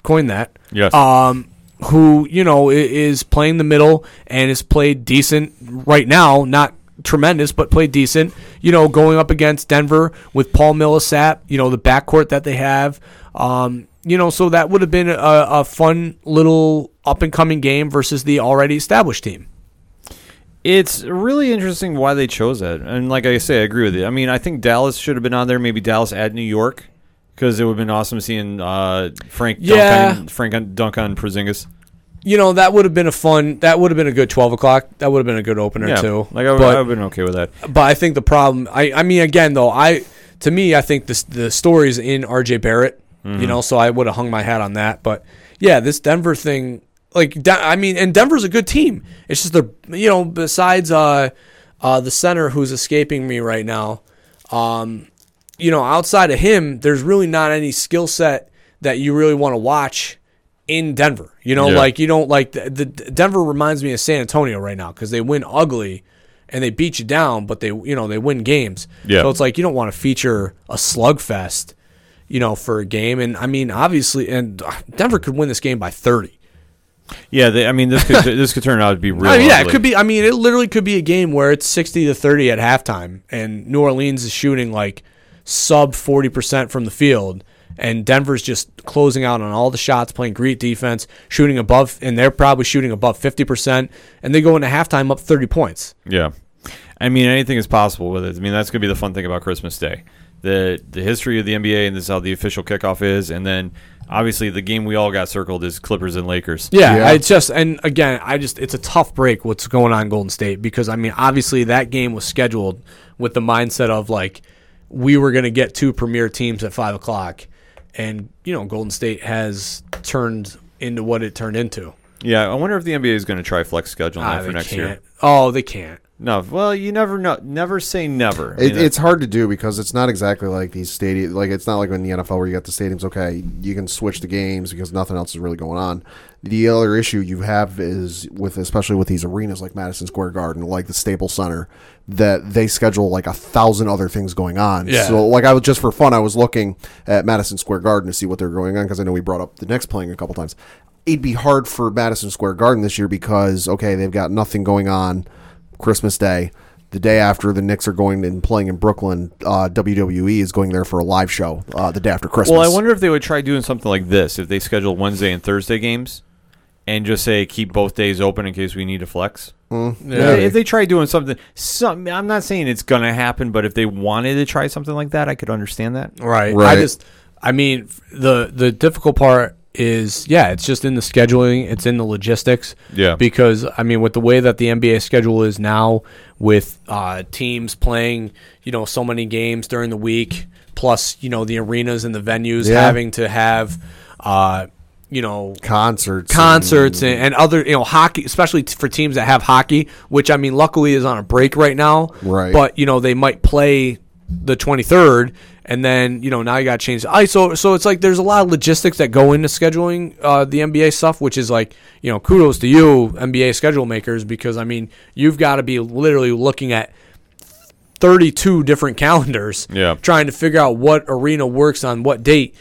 coined that Yes. um, who you know is playing the middle and has played decent right now, not tremendous, but played decent. You know, going up against Denver with Paul Millsap, you know the backcourt that they have. Um, you know, so that would have been a, a fun little up and coming game versus the already established team. It's really interesting why they chose that. And like I say, I agree with you. I mean, I think Dallas should have been on there. Maybe Dallas at New York because it would have been awesome seeing uh, Frank Yeah. dunk on, Frank on Porzingis. You know, that would have been a fun. That would have been a good twelve o'clock. That would have been a good opener Yeah, too. like I would, But- I would have been okay with that. But I think the problem, I, I mean, again though, I to me, I think this the story's in R.J. Barrett. You know, so I would have hung my hat on that. But yeah, this Denver thing, like, I mean, and Denver's a good team. It's just the you know, besides uh, uh, the center who's escaping me right now, um, you know, outside of him, there's really not any skill set that you really want to watch in Denver. You know, Yeah. like you don't like the, the Denver reminds me of San Antonio right now because they win ugly and they beat you down, but they you know they win games. Yeah. So it's like you don't want to feature a slugfest, you know, for a game. And I mean, obviously, and uh, Denver could win this game by thirty. Yeah, they, I mean, this could this could turn out to be real. I mean, yeah, it could be. I mean, it literally could be a game where it's sixty to thirty at halftime, and New Orleans is shooting like sub forty percent from the field, and Denver's just closing out on all the shots, playing great defense, shooting above, and they're probably shooting above fifty percent, and they go into halftime up thirty points. Yeah, I mean anything is possible with it. I mean that's gonna be the fun thing about Christmas Day, the the history of the NBA and this is how the official kickoff is, and then obviously the game we all got circled is Clippers and Lakers. Yeah, Yeah. it's just and again, I just it's a tough break what's going on in Golden State because I mean, obviously that game was scheduled with the mindset of like we were going to get two premier teams at five o'clock, and you know Golden State has turned into what it turned into. Yeah, I wonder if the NBA is gonna try flex scheduling Ah, for next can't. year. Oh, they can't. No, well you never know. Never say never. I It, mean, it's hard to do because it's not exactly like these stadiums. Like it's not like in the NFL where you got the stadiums. Okay, you can switch the games because nothing else is really going on. The other issue you have is with, especially with these arenas like Madison Square Garden, like the Staples Center, that they schedule like a thousand other things going on. Yeah. So, like I was just for fun, I was looking at Madison Square Garden to see what they're going on because I know we brought up the next playing a couple times. It'd be hard for Madison Square Garden this year because okay, they've got nothing going on Christmas Day. The day after the Knicks are going and playing in Brooklyn, uh, WWE is going there for a live show uh, the day after Christmas. well, I wonder if they would try doing something like this if they schedule Wednesday and Thursday games, and just say keep both days open in case we need to flex. Mm, Yeah. If they try doing something, some I'm not saying it's gonna happen, but if they wanted to try something like that, I could understand that. Right. right. I just, I mean, the the difficult part is, yeah, it's just in the scheduling, it's in the logistics. Yeah. Because I mean, with the way that the NBA schedule is now, with uh, teams playing, you know, so many games during the week, plus you know the arenas and the venues Yeah. having to have, uh, you know, concerts, concerts and, and other you know hockey especially t- for teams that have hockey which i mean luckily is on a break right now Right. but you know they might play the 23rd, and then you know now you got to change the ice. So so it's like there's a lot of logistics that go into scheduling uh, the NBA stuff, which is like you know kudos to you NBA schedule makers because I mean you've got to be literally looking at 32 different calendars Yeah. trying to figure out what arena works on what date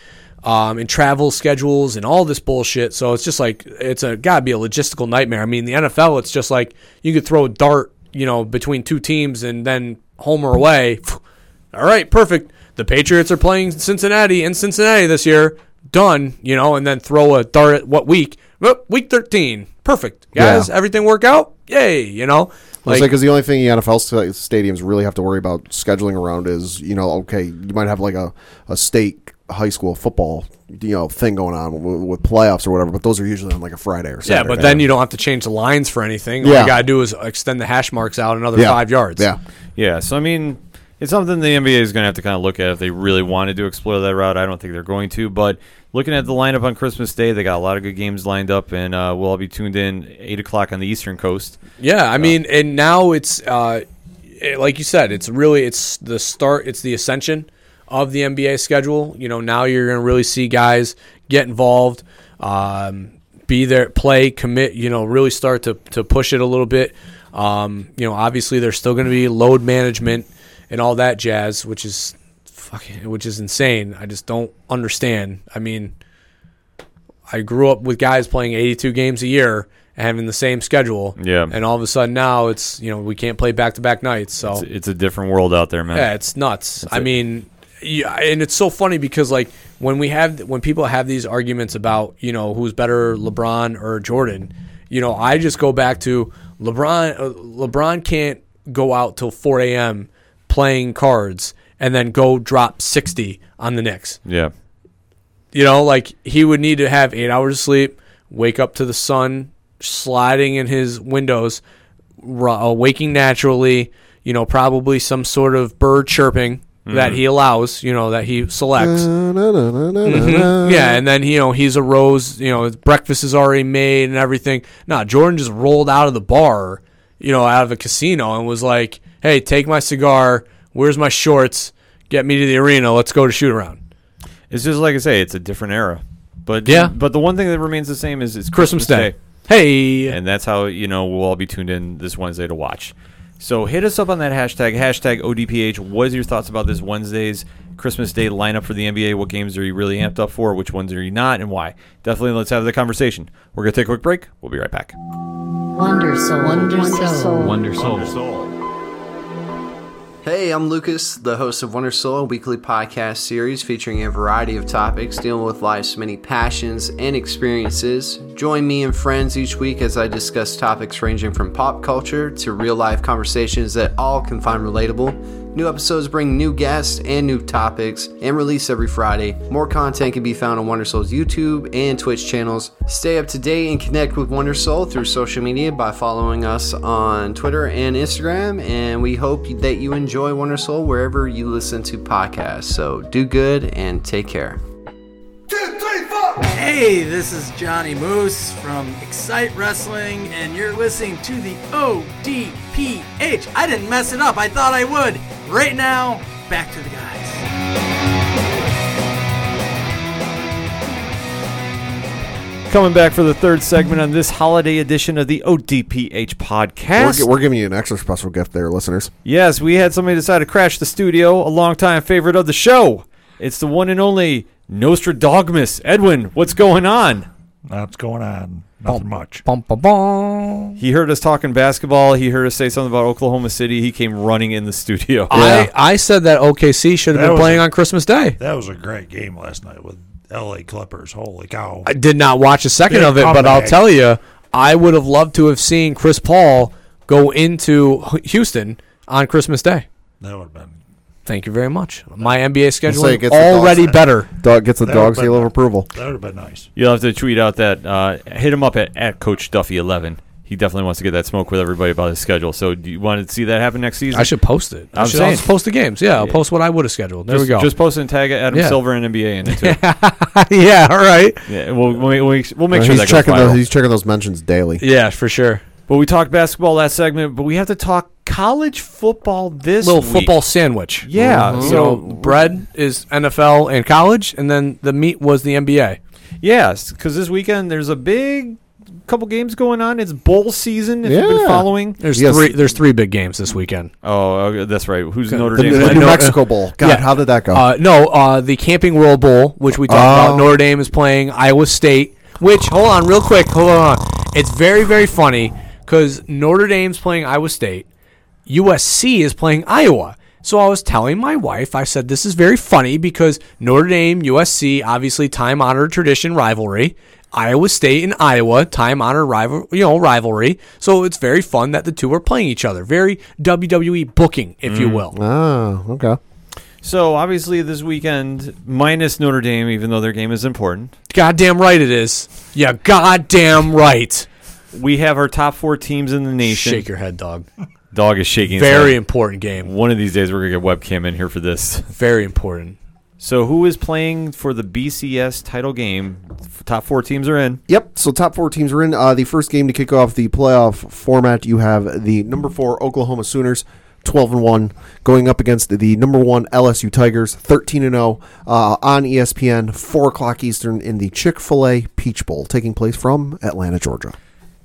um, and travel schedules and all this bullshit so it's just like it's a gotta be a logistical nightmare i mean the nfl it's just like you could throw a dart you know between two teams and then home or away all right perfect the patriots are playing cincinnati in cincinnati this year done you know and then throw a dart at what week Well, week 13 perfect guys Yeah. everything work out yay you know Like, because the only thing the NFL stadiums really have to worry about scheduling around is, you know, okay, you might have like a, a state high school football, you know, thing going on with, with playoffs or whatever, but those are usually on like a Friday or Saturday. Yeah, but then you don't have to change the lines for anything. All Yeah. you gotta do is extend the hash marks out another Yeah. five yards. Yeah. Yeah, so I mean, it's something the NBA is going to have to kind of look at if they really wanted to explore that route. I don't think they're going to, but looking at the lineup on Christmas Day, they got a lot of good games lined up, and uh, we'll all be tuned in eight o'clock on the Eastern Coast. Yeah, I mean, and now it's uh, it- like you said, it's really it's the start, it's the ascension of the NBA schedule. You know, now you're going to really see guys get involved, um, be there, play, commit. You know, really start to to push it a little bit. Um, you know, obviously there's still going to be load management and all that jazz, which is fucking, which is insane. I just don't understand. I mean, I grew up with guys playing 82 games a year and having the same schedule. Yeah. And all of a sudden now it's, you know, we can't play back to back nights. So, It's, it's a different world out there, man. yeah, it's nuts. I it. mean, yeah, and it's so funny because like when we have when people have these arguments about you know who's better, LeBron or Jordan, you know, I just go back to LeBron. Uh, LeBron can't go out till 4 a.m. playing cards and then go drop 60 on the Knicks. Yeah. You know, like he would need to have eight hours of sleep, wake up to the sun sliding in his windows, uh, waking naturally. You know, probably some sort of bird chirping that he allows. You know, that he selects. Mhm. Yeah, and then you know he's a rose. You know, his breakfast is already made and everything. Nah, Jordan just rolled out of the bar, you know, out of a casino and was like, "Hey, take my cigar. Where's my shorts? Get me to the arena. Let's go to shoot around." It's just like I say, it's a different era. But Yeah. but the one thing that remains the same is it's Christmas Day. Hey, and that's how you know we'll all be tuned in this Wednesday to watch. So hit us up on that hashtag hashtag ODPH. What is your thoughts about this Wednesday's Christmas Day lineup for the NBA? What games are you really amped up for? Which ones are you not, and why? Definitely, let's have the conversation. We're gonna take a quick break. We'll be right back. Wonder soul. Wonder Soul. Wonder Soul. Hey, I'm Lucas, the host of Wonder Soul, a weekly podcast series featuring a variety of topics dealing with life's many passions and experiences. Join me and friends each week as I discuss topics ranging from pop culture to real life conversations that all can find relatable. New episodes bring new guests and new topics and release every Friday. More content can be found on Wonder Soul's YouTube and Twitch channels. Stay up to date and connect with Wonder Soul through social media by following us on Twitter and Instagram. And we hope that you enjoy Wonder Soul wherever you listen to podcasts. So do good and take care. Hey, this is Johnny Moose from Excite Wrestling, and you're listening to the ODPH. I didn't mess it up, I thought I would. Right now, back to the guys. Coming back for the third segment on this holiday edition of the ODPH We're, podcast. we're giving you an extra special gift there, listeners. Yes, we had somebody decide to crash the studio, a longtime favorite of the show. It's the one and only Nostradogmus. Edwin, what's going on? What's going on? Nothing much. bum, bum, bum. He heard us talking basketball. He heard us say something about Oklahoma City. He came running in the studio. I, I said that OKC should have been playing a- on Christmas Day. That was a great game last night with L.A. Clippers. Holy cow! I did not watch a second Big of it, but I'll tell you, I would have loved to have seen Chris Paul go into Houston on Christmas Day. That would have been. Thank you very much. My NBA schedule say it is gets the already dogs- better. Dog gets the That dog would've seal been- of approval. That would have been nice. You'll have to tweet out that. Uh, hit him up at, at Coach Duffy11. He definitely wants to get that smoke with everybody about his schedule. So, do you want to see that happen next season? I should post it. I I'm should saying. also post the games. Yeah, I'll Yeah. post what I would have scheduled. There just, we go. Just post it and tag Adam Yeah. Silver and NBA in it too. yeah, all right. yeah, we'll, we'll, we'll, we'll make Uh, sure he's that goes checking viral. those, he's checking those mentions daily. Yeah, for sure. But we talked basketball last segment, but we have to talk college football this little week. football sandwich. Yeah, You so- know, bread is NFL and college, and then the meat was the NBA. Yes, because this weekend there's a big couple games going on. It's bowl season. If you've been following, There's Yes. three. There's three big games this weekend. oh, okay, that's right. Who's Notre The, Dame? the playing? New Mexico Bowl. God, yeah. how did that go? Uh, no, uh, the Camping World Bowl, which we talked Oh. about. Notre Dame is playing Iowa State. Which hold on, real quick, hold on. It's very very funny because Notre Dame's playing Iowa State. USC is playing Iowa. So I was telling my wife, I said this is very funny because Notre Dame, USC, obviously time honored tradition rivalry. Iowa State and Iowa, time honored rival, you know, rivalry. So it's very fun that the two are playing each other. Very WWE booking, if you mm. will. oh, okay. So obviously this weekend, minus Notre Dame, even though their game is important, Goddamn right it is. Yeah, goddamn right. we have our top four teams in the nation. Shake your head, dog. Dog is shaking. Very head. important game. One of these days, we're gonna get webcam in here for this. Very important. So, who is playing for the BCS title game? Top four teams are in. Yep. So top four teams are in. Uh, the first game to kick off the playoff format, you have the number four Oklahoma Sooners, twelve and one, going up against the number one LSU Tigers, thirteen and zero, uh, on ESPN, four o'clock Eastern in the Chick Fil A Peach Bowl, taking place from Atlanta, Georgia.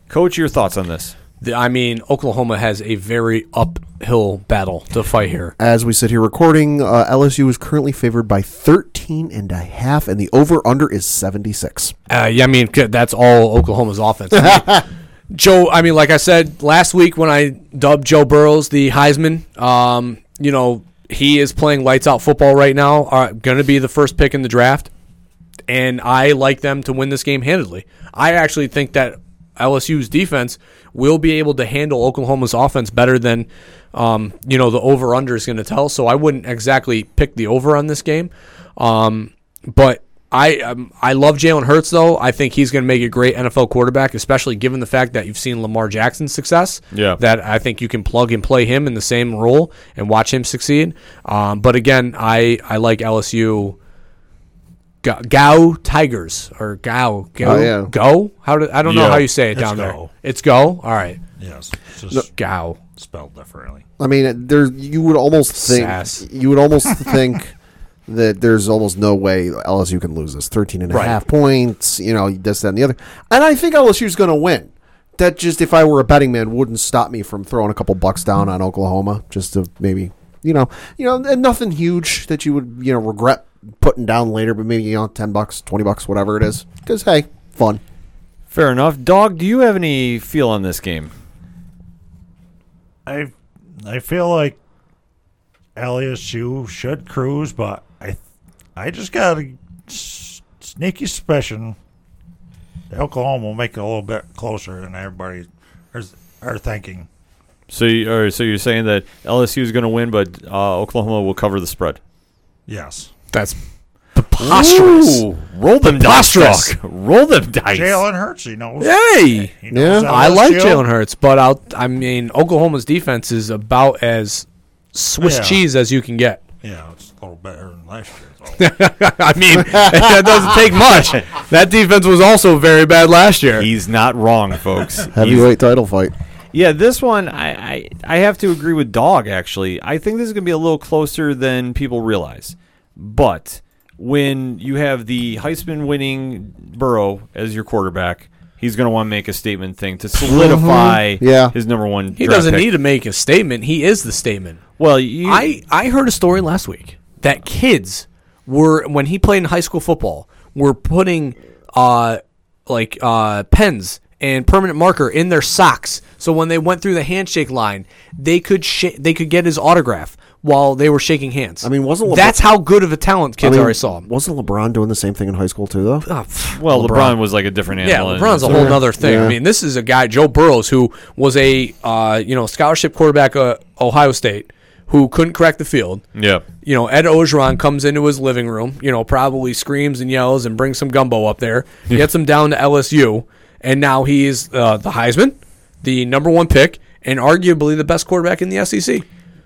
Coach, your thoughts on this? I mean, Oklahoma has a very uphill battle to fight here. As we sit here recording, uh, LSU is currently favored by 13 and a half, and the over under is 76. Uh, yeah, I mean, that's all Oklahoma's offense. I mean, Joe, I mean, like I said last week when I dubbed Joe Burrows the Heisman, um, you know, he is playing lights out football right now. Uh, going to be the first pick in the draft, and I like them to win this game handedly. I actually think that LSU's defense will be able to handle Oklahoma's offense better than, um, you know, the over under is going to tell. So I wouldn't exactly pick the over on this game, um, but. I um, I love Jalen Hurts though. I think he's going to make a great NFL quarterback, especially given the fact that you've seen Lamar Jackson's success. Yeah. that I think you can plug and play him in the same role and watch him succeed. Um, but again, I I like LSU. Go, Geaux Tigers or Geaux Go Oh, yeah. Go. How do I don't know how you say it It's down there. Go. It's Go. All right, Yes. It's just Geaux. spelled differently. I mean, uh, there you would almost think Sass. you would almost think that there's almost no way LSU can lose this 13 and a Right. half points, you know, this that and the other. And I think LSU's going to win. That just if I were a betting man wouldn't stop me from throwing a couple bucks down on Oklahoma just to maybe, you know, you know, and nothing huge that you would, you know, regret putting down later, but maybe, you know, 10 bucks, 20 bucks, whatever it is. Cuz hey, fun. Fair enough. Dog, do you have any feel on this game? I I feel like LSU should cruise, but I I just got a s- sneaky suspicion that Oklahoma will make it a little bit closer than everybody is, are thinking. So, you, or, so you're saying that LSU is going to win, but uh, Oklahoma will cover the spread? Yes. That's preposterous. Ooh, roll them dice. Preposterous. Dog. Roll them dice. Jalen Hurts, he knows. Hey, He knows Yeah. I like LSU. Jalen Hurts, but I'll, I mean, Oklahoma's defense is about as Swiss Yeah. cheese as you can get. Yeah, it's a little better than last year. so. I mean, that doesn't take much. That defense was also very bad last year. He's not wrong, folks. Heavyweight title fight. Yeah, this one I, I I have to agree with Dog. Actually, I think this is going to be a little closer than people realize. But when you have the Heisman winning Burrow as your quarterback, he's going to want to make a statement thing to solidify Yeah. his number one. He draft doesn't pick. need to make a statement. He is the statement. Well, you, I, I heard a story last week that kids were when he played in high school football were putting uh like uh pens and permanent marker in their socks so when they went through the handshake line they could sh- they could get his autograph while they were shaking hands. I mean, wasn't LeBron- that's how good of a talent kids I mean, are. I saw him. Wasn't LeBron doing the same thing in high school too, though? Ah, well, LeBron. was like a different animal. Yeah. LeBron's a and- whole nother thing. Yeah. I mean, this is a guy, Joe Burrows, who was a uh, you know scholarship quarterback at Ohio State, who couldn't crack the field. Yeah. You know, Ed Orgeron comes into his living room. You know, probably screams and yells and brings some gumbo up there. Gets him down to LSU, and now he's uh, the Heisman, the number one pick, and arguably the best quarterback in the SEC.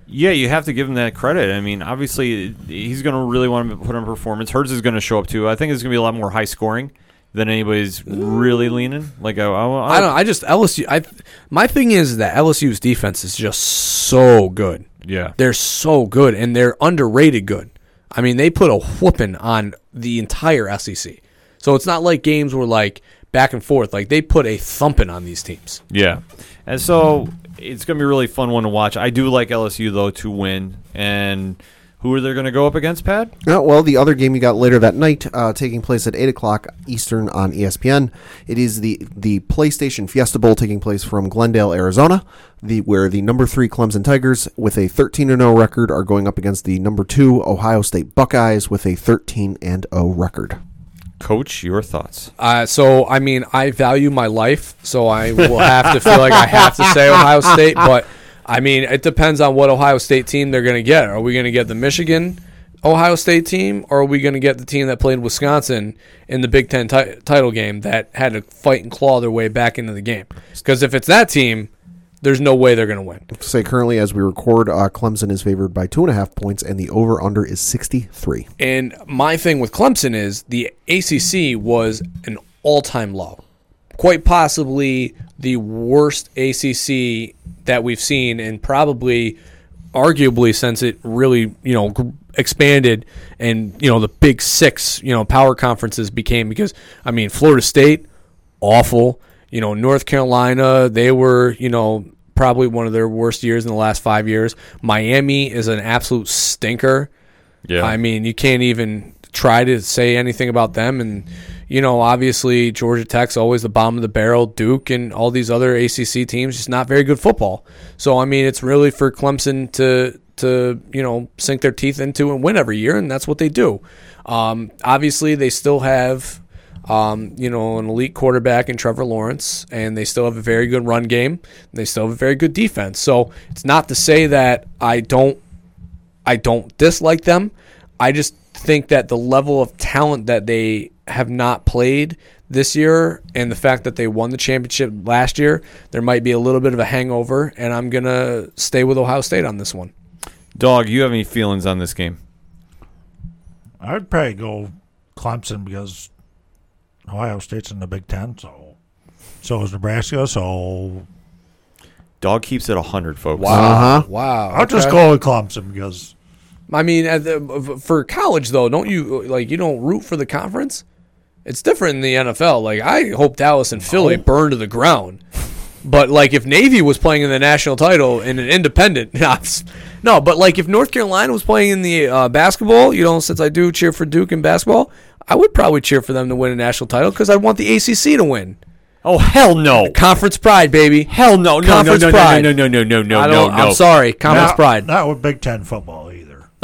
Yeah, you have to give him that credit. I mean, obviously, he's going to really want to put on performance. Hurts is going to show up too. I think it's going to be a lot more high scoring than anybody's really leaning? Like I, I, I don't. I just LSU. I my thing is that LSU's defense is just so good. Yeah. they're so good and they're underrated good. I mean, they put a whooping on the entire SEC. So it's not like games were like back and forth. Like they put a thumping on these teams. Yeah, and so it's gonna be a really fun one to watch. I do like LSU though to win, and who are they gonna go up against? Pat? Uh, well, the other game you got later that night, uh, taking place at eight o'clock Eastern on ESPN. It is the the PlayStation Fiesta Bowl taking place from Glendale, Arizona, the where the number three Clemson Tigers with a thirteen and zero record are going up against the number two Ohio State Buckeyes with a thirteen and zero record. Coach, your thoughts? Uh, so I mean, I value my life, so I will have to feel like I have to say Ohio State. But I mean, it depends on what Ohio State team they're going to get. Are we going to get the Michigan Ohio State team, or are we going to get the team that played Wisconsin in the Big Ten ti- title game that had to fight and claw their way back into the game? Because if it's that team, there's no way they're going to win. Say currently as we record, uh, Clemson is favored by two and a half points, and the over under is sixty three. And my thing with Clemson is the ACC was an all time low. Quite possibly the worst ACC that we've seen, and probably arguably since it really, you know, expanded and, you know, the big six, you know, power conferences became because, I mean, Florida State, awful. You know, North Carolina, they were, you know, probably one of their worst years in the last five years. Miami is an absolute stinker. Yeah. I mean, you can't even try to say anything about them. And, you know, obviously, Georgia Tech's always the bottom of the barrel. Duke and all these other ACC teams, just not very good football. So, I mean, it's really for Clemson to, to you know, sink their teeth into and win every year. And that's what they do. Um, obviously, they still have. Um, you know, an elite quarterback in Trevor Lawrence, and they still have a very good run game. They still have a very good defense. So it's not to say that I don't I don't dislike them. I just think that the level of talent that they have not played this year and the fact that they won the championship last year, there might be a little bit of a hangover, and I'm going to stay with Ohio State on this one. Dog, you have any feelings on this game? I'd probably go Clemson because Ohio State's in the Big Ten, so so is Nebraska. So Dog keeps it hundred, folks. Uh-huh. Wow. I'll just okay. go with Clemson because I mean, at the, for college, though, don't you, like, you don't root for the conference? It's different in the NFL. Like, I hope Dallas and Philly burn to the ground. But like if Navy was playing in the national title in an independent, no, but like if North Carolina was playing in the uh, basketball, you know, since I do cheer for Duke in basketball, I would probably cheer for them to win a national title because I want the ACC to win. Oh hell no! Conference pride, baby. Hell no! No! Conference no! No! pride. No! No! No! No! No! I No! No! I'm sorry. Conference not, pride. not with Big Ten football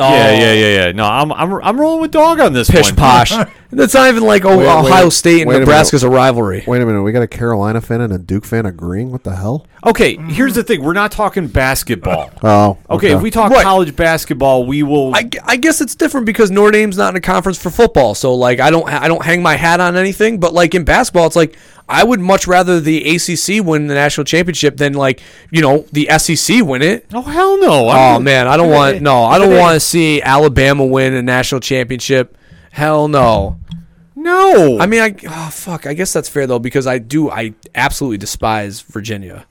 either. Yeah, yeah, oh. yeah, yeah. No, I'm, I'm, I'm rolling with dog on this Pish one. posh. That's not even like oh, Wait, Ohio wait, State and wait a Nebraska's a rivalry. Wait a minute, we got a Carolina fan and a Duke fan agreeing. What the hell? Okay, mm-hmm. here's the thing: we're not talking basketball. Oh, Okay, if we talk Right. college basketball, we will. I, I guess it's different because Notre Dame's not in a conference for football, so like I don't I don't hang my hat on anything. But like in basketball, it's like I would much rather the ACC win the national championship than like you know the SEC win it. oh hell no! Oh I'm- man, I don't want no, I don't want to see Alabama win a national championship. Hell no. no. I mean, I oh fuck. I guess that's fair though because I do I absolutely despise Virginia.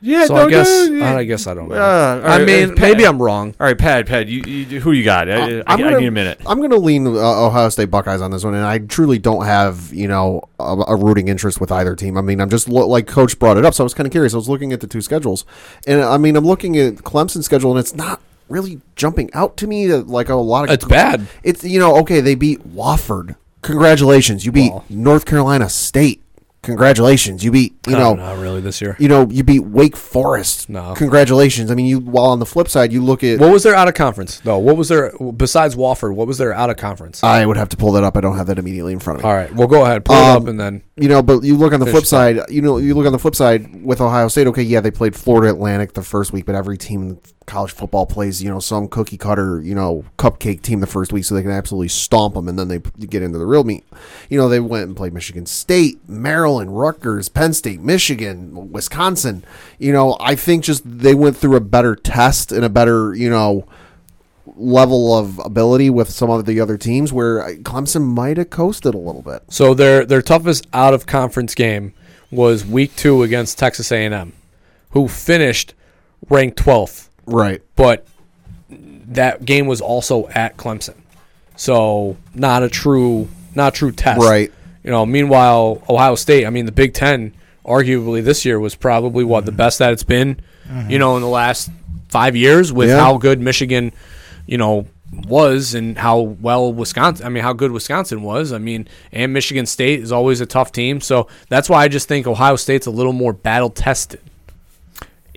Yeah. So no, I guess no, yeah. I guess I don't know. Uh, I right, mean, uh, Pat- maybe I'm wrong. All right, Pad, Pad, you, you who you got? I, I, I'm I gonna- need a minute. I'm going to lean uh, Ohio State Buckeyes on this one, and I truly don't have you know a, a rooting interest with either team. I mean, I'm just lo- like Coach brought it up, so I was kind of curious. I was looking at the two schedules, and I mean, I'm looking at Clemson's schedule, and it's not really jumping out to me that, like a lot of It's bad. It's you know okay, they beat Wofford. Congratulations, you beat Well. North Carolina State. Congratulations, you beat you know. not really this year. You know, you beat Wake Forest. No. Congratulations. I mean, you. While on the flip side, you look at. What was their out of conference though? What was their besides Wofford? What was their out of conference? I would have to pull that up. I don't have that immediately in front of me. All right, well go ahead, pull it Um, up and then You know, but you look on the flip it side. You know, you look on the flip side with Ohio State. Okay, yeah, they played Florida Atlantic the first week, but every team college football plays, you know, some cookie cutter, you know, cupcake team the first week, so they can absolutely stomp them, and then they get into the real meat. You know, they went and played Michigan State, Maryland, Rutgers, Penn State, Michigan, Wisconsin. You know, I think just they went through a better test and a better, you know, level of ability with some of the other teams where uh, Clemson might have coasted a little bit. So their their toughest out of conference game was week two against Texas A and M, who finished ranked twelfth. Right. But that game was also at Clemson, so not a true not a true test. Right. You know. Meanwhile, Ohio State. I mean, the Big Ten, arguably this year was probably what the mm-hmm. best that it's been. You mm-hmm. know, in the last five years with Yeah. how good Michigan, you know, was and how well Wisconsin. I mean, how good Wisconsin was. I mean, and Michigan State is always a tough team. So that's why I just think Ohio State's a little more battle tested.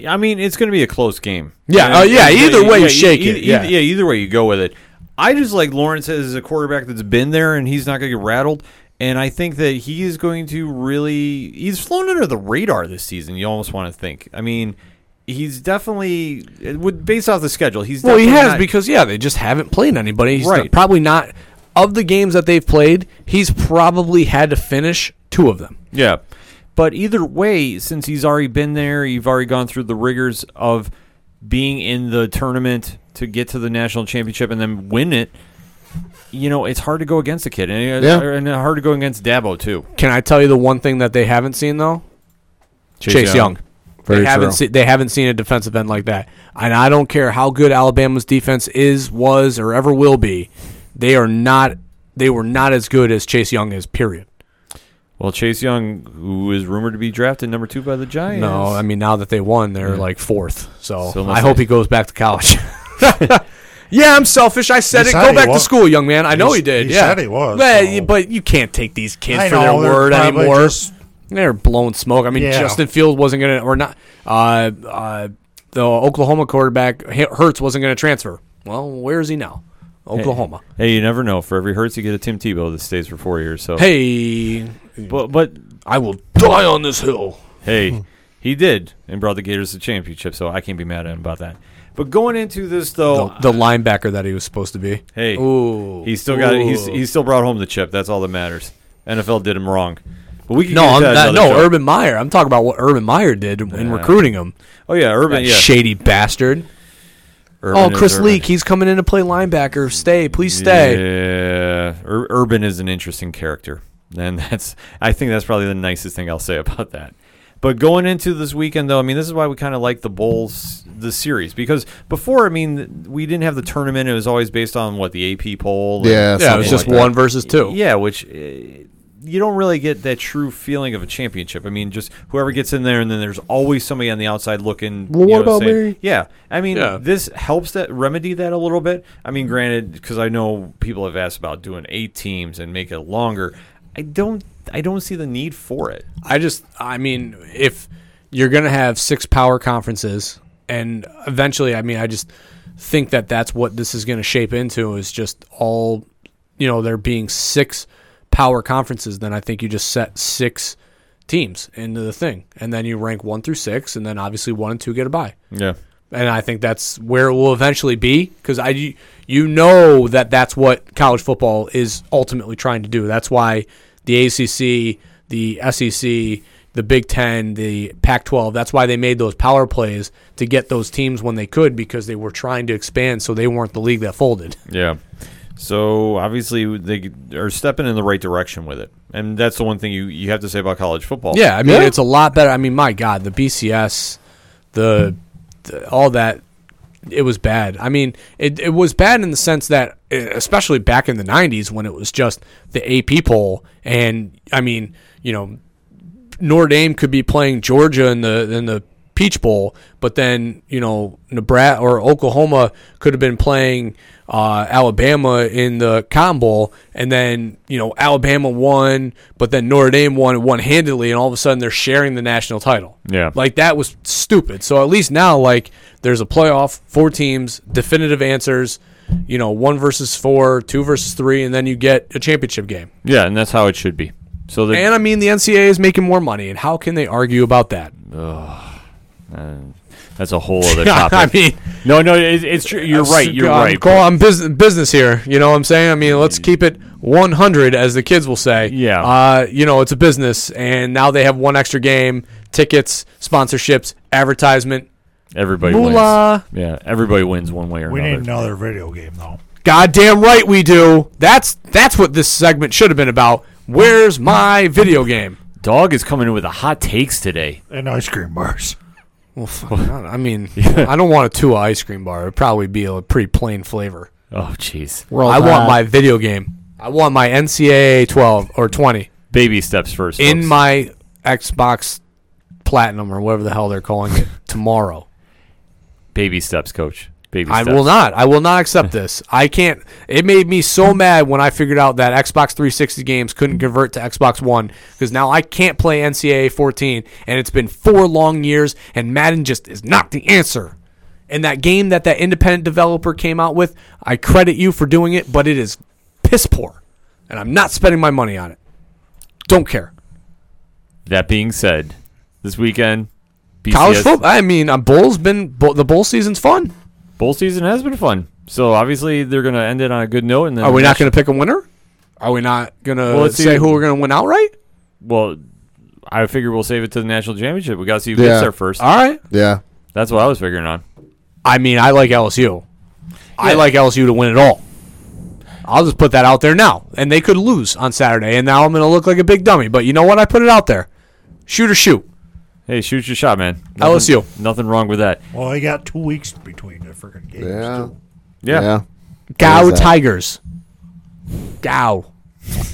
I mean, it's going to be a close game. Yeah, uh, yeah, either way you e- shake e- it, e- yeah. yeah, either way you go with it. I just like Lawrence as a quarterback that's been there and he's not going to get rattled. And I think that he is going to really. He's flown under the radar this season. You almost want to think. I mean, he's definitely based off the schedule. He's Well, he has not- because yeah, they just haven't played anybody. He's Right. probably not of the games that they've played. He's probably had to finish two of them. Yeah. But either way, since he's already been there, you've already gone through the rigors of being in the tournament to get to the national championship and then win it. You know, it's hard to go against a kid, and, uh, Yeah. and hard to go against Dabo too. Can I tell you the one thing that they haven't seen though? Chase Chase, Young. Young. Very they haven't seen they haven't seen a defensive end like that. And I don't care how good Alabama's defense is, was, or ever will be. They are not. They were not as good as Chase Young is. Period. Well, Chase Young, who is rumored to be drafted number two by the Giants. No, I mean now that they won, they're Yeah. like fourth. So, So unless I hope they- he goes back to college. yeah, I'm selfish. I said He it. said Go he back to was. school, young man. I know He he, s- did. he yeah, said he was, But, so- but you can't take these kids I for know, their they're word probably anymore. just- They're blowing smoke. I mean, Yeah. Justin Fields wasn't gonna, or not. Uh, uh, the Oklahoma quarterback H- Hurts wasn't gonna transfer. Well, where is he now? Oklahoma. Hey, you never know. For every Hurts, you get a Tim Tebow that stays for four years. So Hey, but but I will die on this hill. Hey, hmm. he did and brought the Gators to the championship. So I can't be mad at him about that. But going into this though, The, the linebacker that he was supposed to be. Hey, Ooh, he still got it. He's he still brought home the chip. That's all that matters. NFL did him wrong. But we can No, get that not, no, show. Urban Meyer. I'm talking about what Urban Meyer did in recruiting him. Oh yeah, Urban. That yeah, shady bastard. Urban oh, Chris Urban. Leak, he's coming in to play linebacker. Stay, please stay. Yeah, Ur- Urban is an interesting character, and that's I think that's probably the nicest thing I'll say about that. But going into this weekend, though, I mean, this is why we kind of like the bowls, the series, because before, I mean, we didn't have the tournament; it was always based on what the AP poll. and- Yeah, Yeah, it was just like that. one versus two. Yeah, which uh, you don't really get that true feeling of a championship. I mean, just whoever gets in there, and then there's always somebody on the outside looking. Well, you what know, about saying- me? Yeah, I mean, Yeah. this helps that remedy that a little bit. I mean, granted, because I know people have asked about doing eight teams and make it longer. I don't. I don't see the need for it. I just, I mean, if you're going to have six power conferences, and eventually, I mean, I just think that that's what this is going to shape into is just all, you know, there being six power conferences. Then I think you just set six teams into the thing, and then you rank one through six, and then obviously one and two get a bye. Yeah. And I think that's where it will eventually be because I you know that that's what college football is ultimately trying to do. That's why the ACC, the SEC, the Big Ten, the Pac-12. That's why they made those power plays to get those teams when they could because they were trying to expand, so they weren't the league that folded. Yeah. So obviously they are stepping in the right direction with it, and that's the one thing you, you have to say about college football. Yeah, I mean it's a lot better. I mean, my God, the BCS, the, the all that, it was bad. I mean, it it was bad in the sense that, especially back in the '90s when it was just the AP poll, and I mean, you know, Notre Dame could be playing Georgia in the in the Peach Bowl, but then you know Nebraska or Oklahoma could have been playing uh, Alabama in the Cotton Bowl, and then you know Alabama won, but then Notre Dame won one handedly, and all of a sudden they're sharing the national title. Yeah. like that was stupid. So at least now, like there's a playoff, four teams, definitive answers. You know, one versus four, two versus three, and then you get a championship game. Yeah, and that's how it should be. So And I mean, the NCAA is making more money, and how can they argue about that? Uh, that's a whole other topic. I mean, no, no, it, it's true. You're right. You're I'm right. Call, I'm business business here. You know what I'm saying? I mean, let's keep it 100, as the kids will say. Yeah. Uh, you know, it's a business, and now they have one extra game, tickets, sponsorships, advertisement. Everybody Moolah. wins. Yeah, everybody wins one way or We another. We need another video game though. Goddamn right we do. That's that's what this segment should have been about. Where's my video game? Dog is coming in with the hot takes today. And ice cream bars. Well, fuck, I mean, I don't want a two ice cream bar. It'd probably be a pretty plain flavor. Oh, jeez. I want my video game. I want my NCAA 12 or 20 Baby steps first. in folks. my Xbox Platinum or whatever the hell they're calling it tomorrow. baby steps, coach. Baby I steps. will not. I will not accept this. I can't. It made me so mad when I figured out that Xbox 360 games couldn't convert to Xbox One because now I can't play NCAA 14, and it's been four long years, and Madden just is not the answer. And that game that that independent developer came out with, I credit you for doing it, but it is piss poor, and I'm not spending my money on it. Don't care. That being said, this weekend, BCS, College football. I mean, uh, Bulls been bull, the bowl season's fun. Bowl season has been fun. So obviously they're going to end it on a good note. And then Are we not going to pick a winner? Are we not going to Well, let's say see. who we're going to win outright? Well, I figure we'll save it to the national championship. We got to see who Yeah. gets there first. All right. Yeah. That's what I was figuring on. I mean, I like LSU. I like LSU to win it all. I'll just put that out there now. And they could lose on Saturday, and now I'm going to look like a big dummy. But you know what? I put it out there. Shoot or shoot. Hey, shoot your shot, man. LSU. Nothing wrong with that. Well, they got two weeks between the freaking games. Yeah. too. Yeah. Yeah. Geaux? Tigers. Geaux.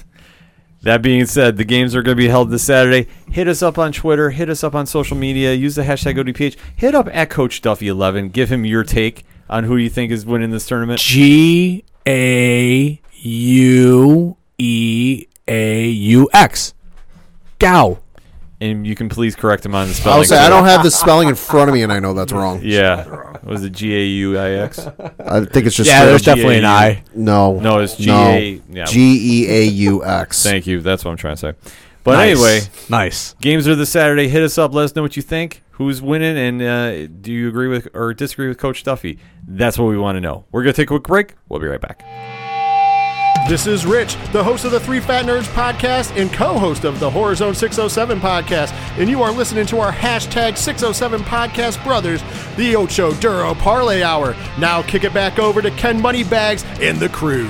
That being said, the games are going to be held this Saturday. Hit us up on Twitter. Hit us up on social media. Use the hashtag ODPH. Hit up at Coach Duffy11. Give him your take on who you think is winning this tournament. G A U E A U X. Geaux. And you can please correct him on the spelling. I'll say I don't have the spelling in front of me, and I know that's wrong. Yeah. Was it G A U I X? I think it's just Yeah, straight there's up definitely an I. No, No, it's no. G-A- yeah. G E A U X. Thank you. That's what I'm trying to say. But Nice. anyway, Nice. games are this Saturday. Hit us up. Let us know what you think. Who's winning, and uh, do you agree with or disagree with Coach Duffy? That's what we want to know. We're gonna take a quick break. We'll be right back. This is Rich, the host of the Three Fat Nerds podcast and co host of the Horror Zone 607 podcast. And you are listening to our hashtag 607 podcast brothers, the Ocho Duro Parlay Hour. Now kick it back over to Ken Moneybags and the crew.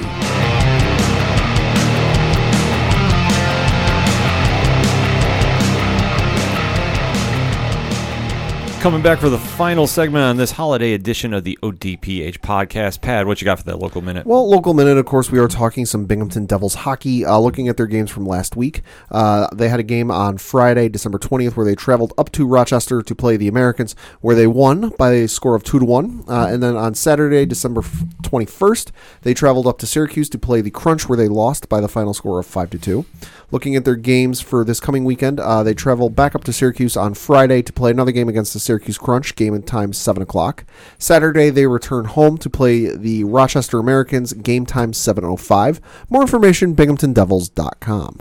Coming back for the final segment on this holiday edition of the ODPH podcast. Pad, what you got for that local minute? Well, local minute, of course, we are talking some Binghamton Devils hockey. Uh, looking at their games from last week, uh, they had a game on Friday, December twentieth, where they traveled up to Rochester to play the Americans, where they won by a score of two to one. Uh, and then on Saturday, December twenty first, they traveled up to Syracuse to play the Crunch, where they lost by the final score of five to two. Looking at their games for this coming weekend, uh, they travel back up to Syracuse on Friday to play another game against the Syracuse Crunch, game and time 7 o'clock. Saturday, they return home to play the Rochester Americans, game time 7.05. More information, binghamtondevils.com.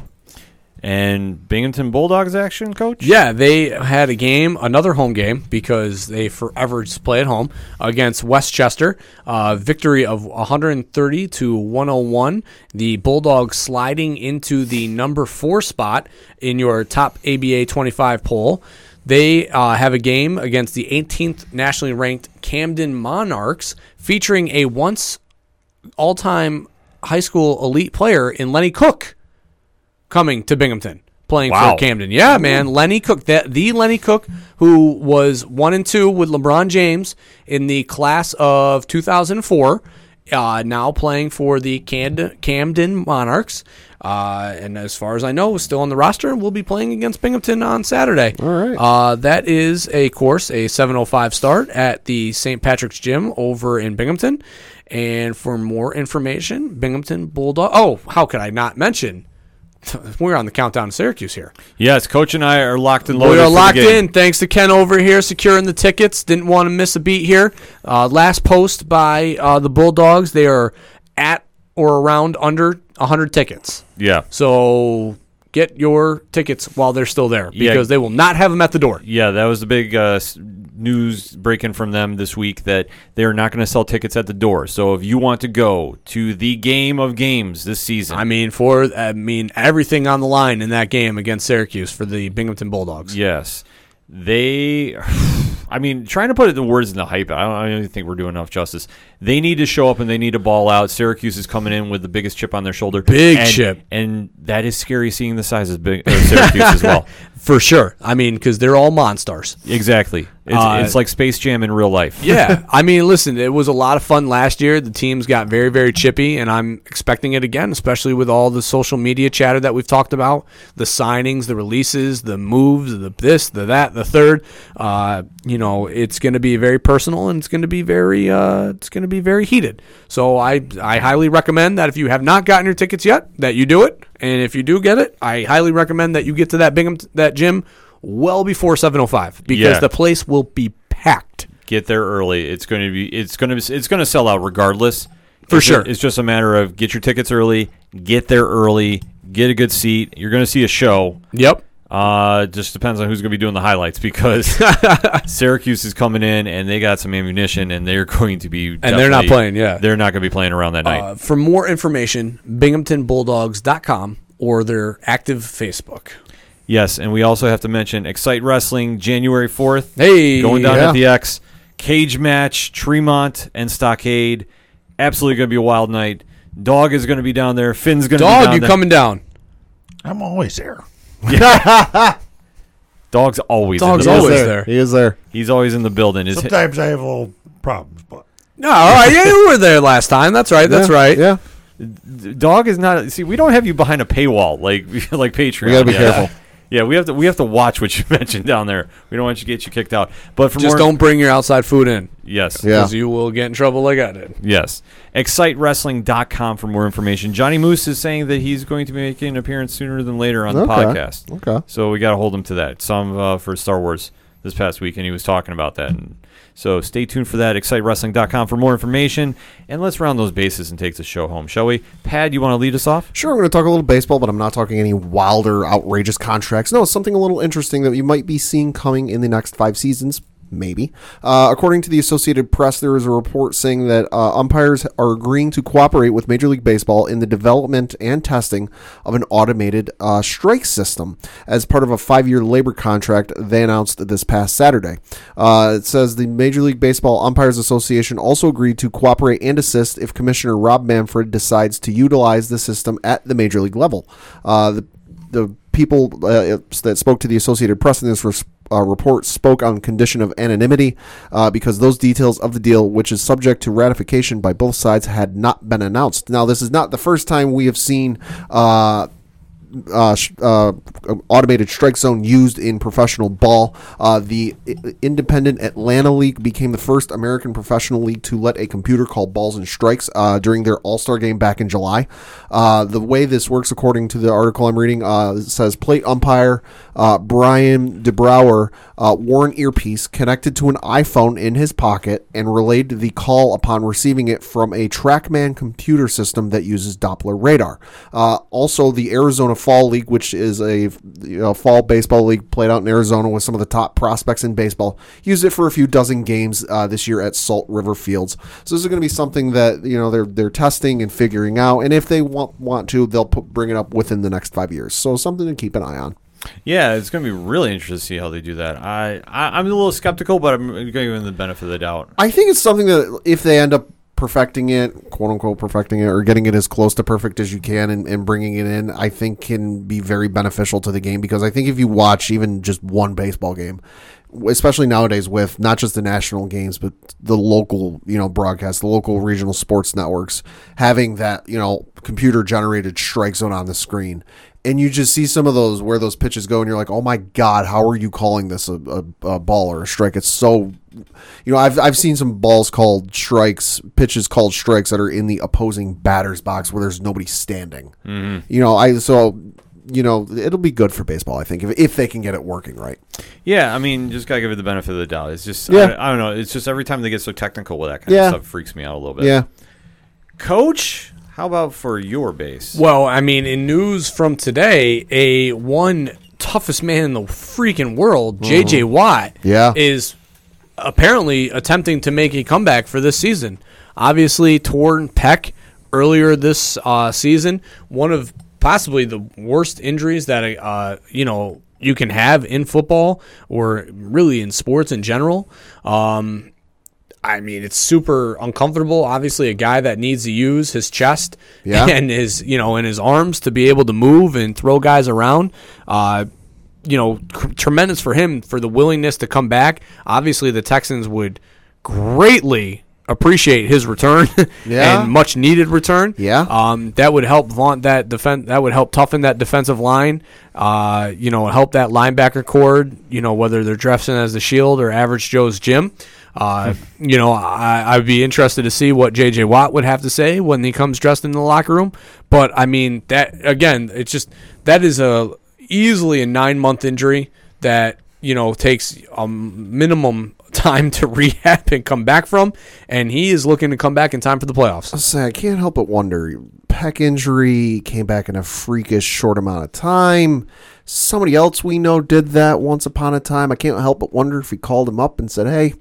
And Binghamton Bulldogs action, coach? Yeah, they had a game, another home game, because they forever play at home against Westchester. Uh, victory of 130 to 101. The Bulldogs sliding into the number four spot in your top ABA 25 poll. They uh, have a game against the 18th nationally ranked Camden Monarchs, featuring a once all-time high school elite player in Lenny Cooke coming to Binghamton playing Wow. for Camden. Yeah, man, Lenny Cooke, that the Lenny Cook who was one and two with LeBron James in the class of 2004, uh, now playing for the Camden, Camden Monarchs. Uh, and as far as I know, is still on the roster and will be playing against Binghamton on Saturday. All right. Uh, that is a course, a 7:05 start at the St. Patrick's Gym over in Binghamton. And for more information, Binghamton Bulldog. Oh, how could I not mention? We're on the countdown to Syracuse here. Yes, coach and I are locked and loaded. We are locked in. Thanks to Ken over here securing the tickets. Didn't want to miss a beat here. Uh, last post by uh, the Bulldogs. They are at or around under 100 tickets. Yeah. So get your tickets while they're still there Yeah. because they will not have them at the door. Yeah, that was the big uh, news breaking from them this week that they are not going to sell tickets at the door. So if you want to go to the game of games this season, I mean, for I mean everything on the line in that game against Syracuse for the Binghamton Bulldogs. yes, they I mean, trying to put it the words in the hype. I don't, I don't think we're doing enough justice. They need to show up and they need to ball out. Syracuse is coming in with the biggest chip on their shoulder, Big and, chip. and that is scary seeing the size of big, Syracuse as well. For sure. I mean, because they're all monsters. Exactly. It's, Uh, it's like Space Jam in real life. yeah, I mean, listen, it was a lot of fun last year. The teams got very, very chippy, and I'm expecting it again, especially with all the social media chatter that we've talked about, the signings, the releases, the moves, the this, the that, the third. Uh, you know, it's going to be very personal, and it's going to be very, uh, it's going to be very heated. So I, I highly recommend that if you have not gotten your tickets yet, that you do it, and if you do get it, I highly recommend that you get to that Bingham, that gym, well before 7:05 because Yeah. the place will be packed. get there early. It's going to be it's going to be, it's going to sell out regardless. For It's sure. it's just a matter of get your tickets early, get there early, get a good seat. You're going to see a show. Yep. Uh, just depends on who's going to be doing the highlights because Syracuse is coming in and they got some ammunition and they're going to be And they're not playing, yeah. they're not going to be playing around that night. Uh, for more information, binghamtonbulldogs.com or their active Facebook. Yes, and we also have to mention Excite Wrestling January 4th. Hey, going down yeah. at the X. Cage match, Tremont and Stockade. Absolutely going to be a wild night. Dog is going to be down there. Finn's going to be Dog, you there. coming down? I'm always there. Dog's always Dog's in the always building. there. He is there. He's always in the building. His Sometimes I have little problems, but No, all right, yeah, you were there last time. That's right. That's Yeah, right. Yeah. Dog is not. See, we don't have you behind a paywall like like Patreon. We gotta be Yeah. careful. Yeah, we have to we have to watch what you mentioned down there. We don't want you to get you kicked out. But for Just more, don't bring your outside food in. Yes. Yeah. Because you will get in trouble like I did. Yes. ExciteWrestling.com for more information. Johnny Moose is saying that he's going to be making an appearance sooner than later on the podcast. Okay. So we got to hold him to that. Some uh, for Star Wars this past week, and he was talking about that. And so stay tuned for that. ExciteWrestling.com for more information. And let's round those bases and take the show home, shall we? Pad, you want to lead us off? Sure, I'm going to talk a little baseball, but I'm not talking any wilder, outrageous contracts. No, something a little interesting that you might be seeing coming in the next five seasons. Maybe. Uh, according to the Associated Press, there is a report saying that uh, umpires are agreeing to cooperate with Major League Baseball in the development and testing of an automated uh, strike system as part of a five year labor contract they announced this past Saturday. Uh, it says the Major League Baseball Umpires Association also agreed to cooperate and assist if Commissioner Rob Manfred decides to utilize the system at the Major League level. Uh, the, the people uh, that spoke to the Associated Press in this res- uh, report spoke on condition of anonymity uh, because those details of the deal, which is subject to ratification by both sides, had not been announced. Now, this is not the first time we have seen. Uh, uh, uh, automated strike zone used in professional ball. Uh, the Independent Atlantic League became the first American professional league to let a computer call balls and strikes uh, during their All Star game back in July. Uh, the way this works, according to the article I'm reading, says plate umpire Brian deBrauwere wore an earpiece connected to an iPhone in his pocket and relayed the call upon receiving it from a TrackMan computer system that uses Doppler radar. Also, the Arizona Fall League, which is a you know, fall baseball league played out in Arizona with some of the top prospects in baseball, used it for a few dozen games uh, this year at Salt River Fields. So this is going to be something that you know they're they're testing and figuring out, and if they want want to, they'll put, bring it up within the next five years. So something to keep an eye on. Yeah, it's going to be really interesting to see how they do that. I, I I'm a little skeptical, but I'm going to give them the benefit of the doubt. I think it's something that if they end up perfecting it, quote unquote perfecting it, or getting it as close to perfect as you can and, and bringing it in, I think can be very beneficial to the game because I think if you watch even just one baseball game, especially nowadays with not just the national games but the local you know broadcast the local regional sports networks having that you know computer generated strike zone on the screen. And you just see some of those where those pitches go and you're like oh my god how are you calling this a, a, a ball or a strike? It's so you know I've, I've seen some balls called strikes pitches called strikes that are in the opposing batter's box where there's nobody standing. Mhm. you know i so you know it'll be good for baseball i think if, if they can get it working right Yeah, I mean, just gotta give it the benefit of the doubt. It's just, Yeah. I, I don't know. It's just every time they get so technical with that kind Yeah. of stuff, freaks me out a little bit. Yeah. Coach, how about for your base? Well, I mean, in news from today, a one toughest man in the freaking world, J.J. Mhm. Watt, Yeah. is apparently attempting to make a comeback for this season. Obviously, torn pec earlier this uh, season, one of possibly the worst injuries that a uh, you know you can have in football or really in sports in general. Um, I mean, it's super uncomfortable. Obviously, a guy that needs to use his chest Yeah. and his, you know, and his arms to be able to move and throw guys around. Uh, you know, tr- tremendous for him for the willingness to come back. Obviously, the Texans would greatly appreciate his return Yeah. and much needed return. Yeah. Um, that would help vaunt that defense. That would help toughen that defensive line. Uh, you know, help that linebacker cord. You know, whether they're dressing as the Shield or Average Joe's Gym. Uh, you know, I, I'd be interested to see what J.J. Watt would have to say when he comes dressed in the locker room. But I mean, that again, it's just that is a easily a nine month injury that you know takes a minimum time to rehab and come back from, and he is looking to come back in time for the playoffs. I say I can't help but wonder. Peck injury came back in a freakish short amount of time. Somebody else we know did that once upon a time. I can't help but wonder if he called him up and said, "Hey,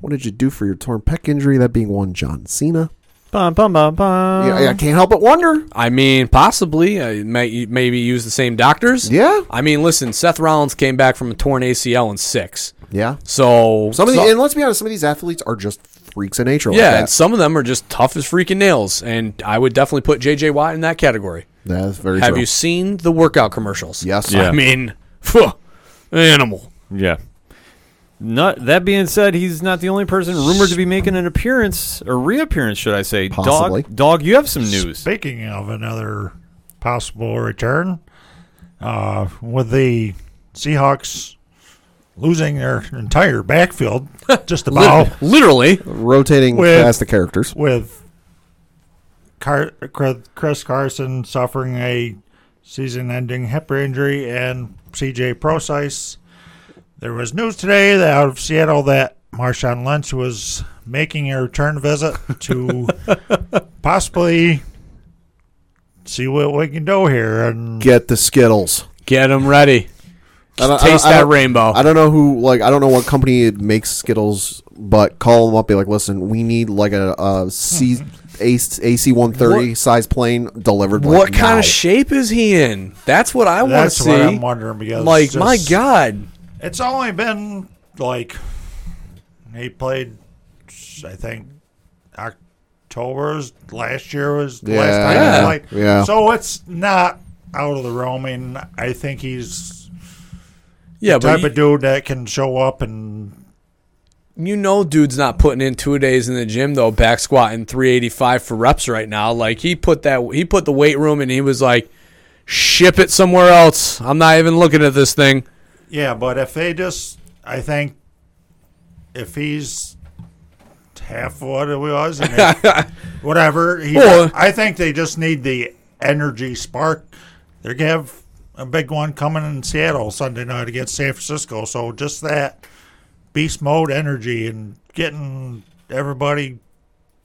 what did you do for your torn pec injury?" That being one John Cena. Bum, bum, bum, bum. Yeah, I can't help but wonder. I mean, possibly, uh, may, maybe use the same doctors. Yeah. I mean, listen, Seth Rollins came back from a torn ACL in six. Yeah. So Some of the, so- and let's be honest, some of these athletes are just freaks of nature. Like yeah, that. and some of them are just tough as freaking nails, and I would definitely put J.J. Watt in that category. That's very Have true. you seen the workout commercials? Yes. Yeah. I mean, phew, animal. Yeah. Not that being said, he's not the only person rumored to be making an appearance or reappearance, should I say? Possibly. Dog, dog, you have some news. Speaking of another possible return, uh, with the Seahawks losing their entire backfield, just about Literally, rotating With- past the characters. with Car- Chris Carson suffering a season-ending hip injury and CJ Prosise. There was news today that out of Seattle that Marshawn Lynch was making a return visit to possibly see what we can do here. And Get the Skittles. get them ready. I don't- I Taste don't- I that don't- rainbow. I don't know who, like, I don't know what company makes Skittles, but call them up. Be like, listen, we need like a, a C, AC one thirty size plane delivered. what like, kind now. of shape is he in? That's what I want to see. what I'm wondering because like, just- my God, It's only been like he played, I think, October's last year was the last time Yeah. he played. Yeah. So it's not out of the realm. I I think he's yeah, type you, of dude that can show up and you know, dude's not putting in two days in the gym though, back squatting 385 for reps right now. Like he put that, he put the weight room, and he was like, "Ship it somewhere else. I'm not even looking at this thing." yeah. But if they just, I think, if he's half what it was, whatever, he, Well- I think they just need the energy spark. They're gonna have a big one coming in Seattle Sunday night against San Francisco. So just that beast mode energy and getting everybody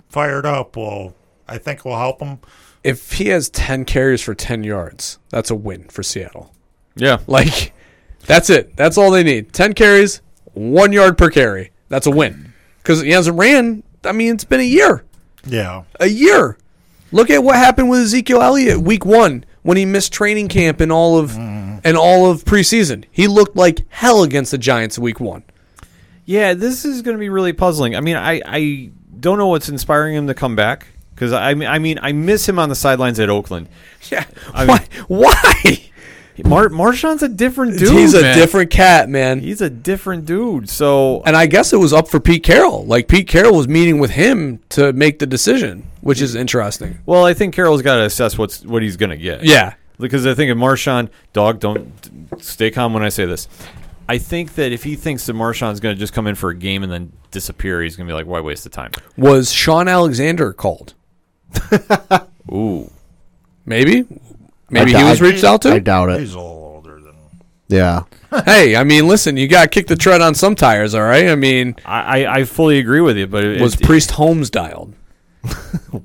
fired up will, I think, will help them. If he has 10 carries for 10 yards, that's a win for Seattle. Yeah. Like, that's it. That's all they need. 10 carries, one yard per carry. That's a win. Because he hasn't ran, I mean, it's been a year. Yeah. A year. Look at what happened with Ezekiel Elliott week one when he missed training camp and all of and all of preseason. He looked like hell against the Giants week one. Yeah, this is going to be really puzzling. I mean, I, I don't know what's inspiring him to come back because I mean, I mean, I miss him on the sidelines at Oakland. Yeah. I Why? Why? Mar- Marshawn's a different dude. He's a man. different cat, man. He's a different dude. So And I guess it was up for Pete Carroll. Like Pete Carroll was meeting with him to make the decision, which is interesting. Well, I think Carroll's got to assess what's what he's going to get. Yeah. because I think if Marshawn, dog, don't stay calm when I say this. I think that if he thinks that Marshawn's going to just come in for a game and then disappear, he's going to be like, "Why waste the time?" Was Shaun Alexander called? Ooh, Maybe. Maybe I he was I- reached out to. I doubt it. He's a little older than. Yeah. hey, I mean, listen, you got to kick the tread on some tires, all right? I mean, I, I, I fully agree with you, but it, was it- Priest Holmes dialed?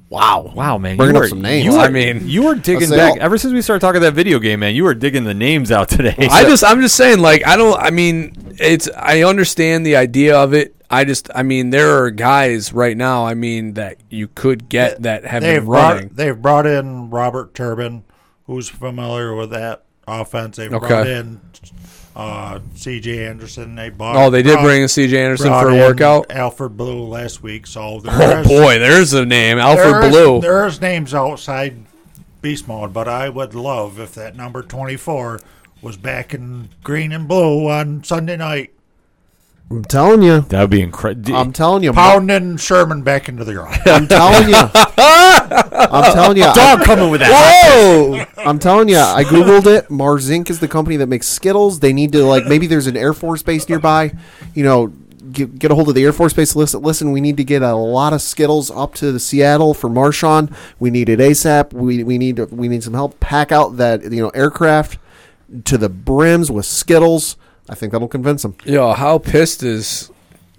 Wow. Wow, man, Bringing you up some names. You are, I mean, you were digging back all- ever since we started talking that video game, man. You were digging the names out today. I just, I'm just saying, like, I don't, I mean, it's, I understand the idea of it. I just, I mean, there are guys right now, I mean, that you could get that have They've been running. brought, they've brought in Robert Turbin, who's familiar with that offense. They've Okay. brought in uh, C.J. Anderson. They bought. Oh, they did brought- bring C.J. Anderson for a workout? Alfred Blue last week. So Oh there's, boy, there's a name, Alfred Blue. There's names outside beast mode, but I would love if that number 24 was back in green and blue on Sunday night, I'm telling you. That would be incredible. I'm telling you. pounding Sherman back into the ground. I'm telling you. I'm telling you. Dog coming with that. Whoa! I'm telling you. I googled it. Mars Inc. is the company that makes Skittles. They need to like maybe there's an Air Force base nearby. You know, get, get a hold of the Air Force base. Listen, listen. We need to get a lot of Skittles up to the Seattle for Marshawn. We need it ASAP. We we need we need some help. Pack out that you know aircraft to the brims with Skittles. I think that'll convince them. Yo, how pissed is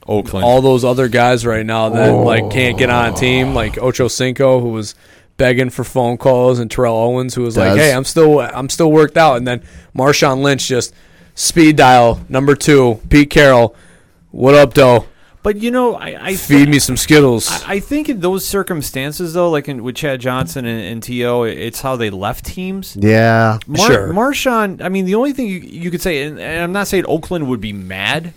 Oakland. all those other guys right now that oh. like can't get on a team, like Ocho Cinco, who was begging for phone calls, and Terrell Owens, who was like, "Hey, I'm still I'm still worked out," and then Marshawn Lynch just speed dial number two, Pete Carroll. What up, Doe? But you know, I, I Feed me some Skittles. I, I think in those circumstances, though, like in, with Chad Johnson and, and To, it's how they left teams. Yeah. Mar- Sure. Marshawn. I mean, the only thing you, you could say, and, and I'm not saying Oakland would be mad.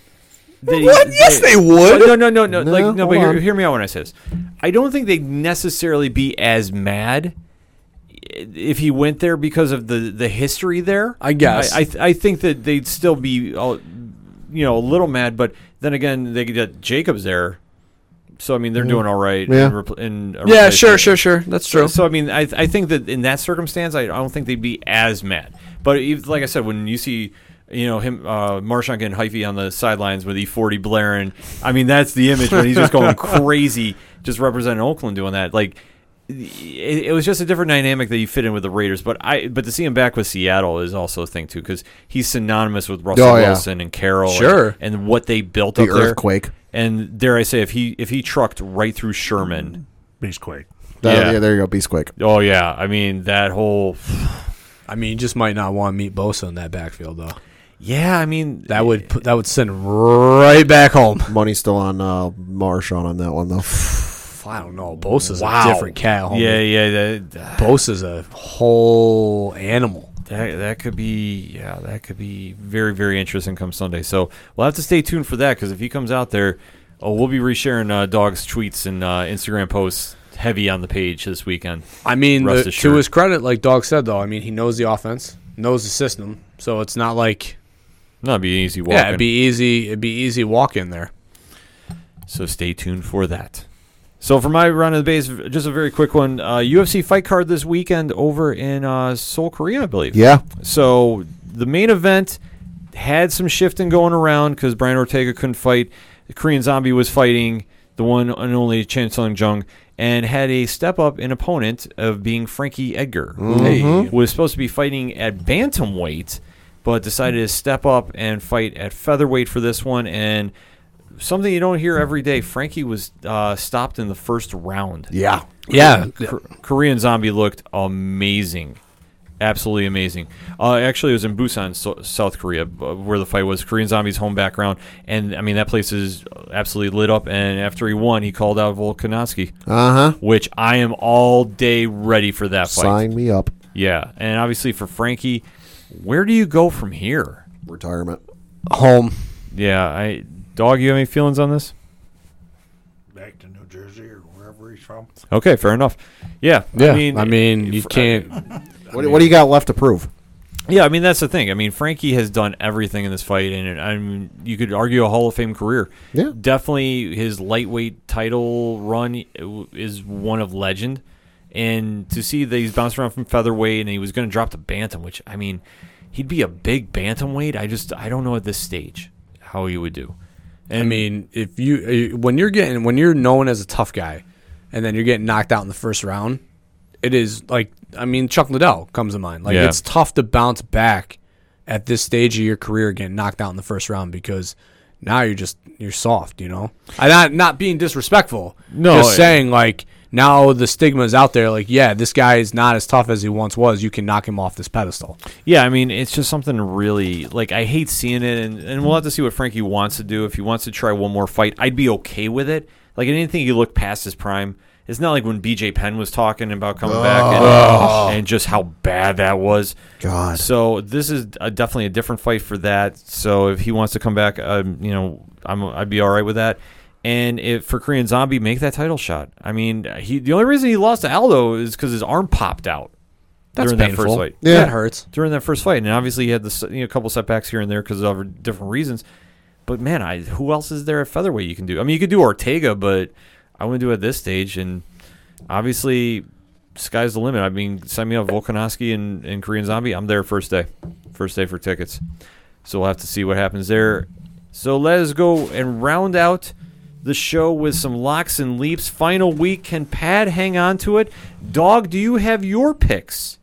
that he- What? Yes, they would. No, no, no, no. No, like no, but hear, hear me out when I say this. I don't think they'd necessarily be as mad if he went there because of the the history there. I guess. I I, th- I think that they'd still be, uh, you know, a little mad. But then again, they get Jacobs there. So I mean, they're doing all right. Yeah. in repl- in a yeah, sure, sure, sure. That's true. so I mean, I I think that in that circumstance, I, I don't think they'd be as mad. But if, like I said, when you see. You know him, uh, Marshawn getting hyphy on the sidelines with E40 blaring. I mean, that's the image when he's just going crazy, just representing Oakland doing that. Like, it, it was just a different dynamic that you fit in with the Raiders. But I, but to see him back with Seattle is also a thing too, because he's synonymous with Russell Oh, yeah. Wilson and Carroll, Sure. and, what they built The up there. earthquake. And dare I say, if he if he trucked right through Sherman, Beastquake. That- Yeah. yeah. There you go. Beastquake. oh yeah, I mean that whole I mean, you just might not want to meet Bosa in that backfield, though. yeah, I mean That would put, that would send right back home. Money's still on uh, Marshawn on that one though. I don't know. Bosa's Wow. a different cat. Homie. Yeah, yeah, that, Bosa's a whole animal. that that could be yeah, that could be very very interesting come Sunday. So we'll have to stay tuned for that because if he comes out there, oh, we'll be resharing uh, dogs tweets and uh, Instagram posts heavy on the page this weekend. I mean, the, to his credit, like Dog said, though, I mean, he knows the offense, knows the system, so it's not like Not be easy walk. yeah, it'd be easy. It'd be easy walk in there. So stay tuned for that. So for my run of the base, just a very quick one. Uh, UFC fight card this weekend over in uh, Seoul, Korea, I believe. Yeah. So the main event had some shifting going around because Brian Ortega couldn't fight. The Korean Zombie was fighting the one and only Chan Sung Jung and had a step up in opponent of being Frankie Edgar, who was supposed to be fighting at bantamweight, but decided to step up and fight at featherweight for this one. And something you don't hear every day, Frankie was uh, stopped in the first round. Yeah. Yeah, K- Korean Zombie looked amazing, absolutely amazing. Uh, actually, it was in Busan, so, South Korea, uh, where the fight was. Korean Zombie's home background, and I mean that place is absolutely lit up. And after he won, he called out Volkanovski, Uh huh. which I am all day ready for that fight. Sign me up. Yeah, and obviously for Frankie, where do you go from here? Retirement. home. Yeah, I dog. You have any feelings on this? Back to New Jersey or wherever he's from. Okay, fair enough. Yeah, Yeah, I mean, you fr- can't. What, what do you got left to prove? Yeah, I mean that's the thing. I mean Frankie has done everything in this fight, and I mean you could argue a Hall of Fame career. Yeah. definitely his lightweight title run is one of legend. And to see that he's bounced around from featherweight and he was going to drop to bantam, which I mean, he'd be a big bantamweight. I just I don't know at this stage how he would do. I mean, if you uh, when you're getting when you're known as a tough guy, and then you're getting knocked out in the first round, it is like I mean Chuck Liddell comes to mind. Like Yeah. it's tough to bounce back at this stage of your career getting knocked out in the first round because now you're just you're soft. You know, I'm not not being disrespectful. No, just saying like now the stigma is out there. Like yeah, this guy is not as tough as he once was. You can knock him off this pedestal. Yeah, I mean, it's just something really like I hate seeing it, and, and we'll have to see what Frankie wants to do. If he wants to try one more fight, I'd be okay with it. Like anything didn't think he looked past his prime, It's not like when BJ Penn was talking about coming back Oh. and, and just how bad that was. God. So this is a, definitely a different fight for that. So if he wants to come back, um, you know, I'm I'd be all right with that. And if for Korean Zombie, make that title shot. I mean, he the only reason he lost to Aldo is because his arm popped out That's during that painful. first fight. Yeah. That hurts. during that first fight, and obviously he had the you know, a couple setbacks here and there because of different reasons. But man, I who else is there at featherweight you can do? I mean, you could do Ortega, but I wouldn't do it at this stage. And obviously, sky's the limit. I mean, send me up Volkanovski and, and Korean Zombie. I'm there first day, first day for tickets. So we'll have to see what happens there. So let us go and round out the show with some locks and leaps. Final week. Can Pad hang on to it? Dog, do you have your picks?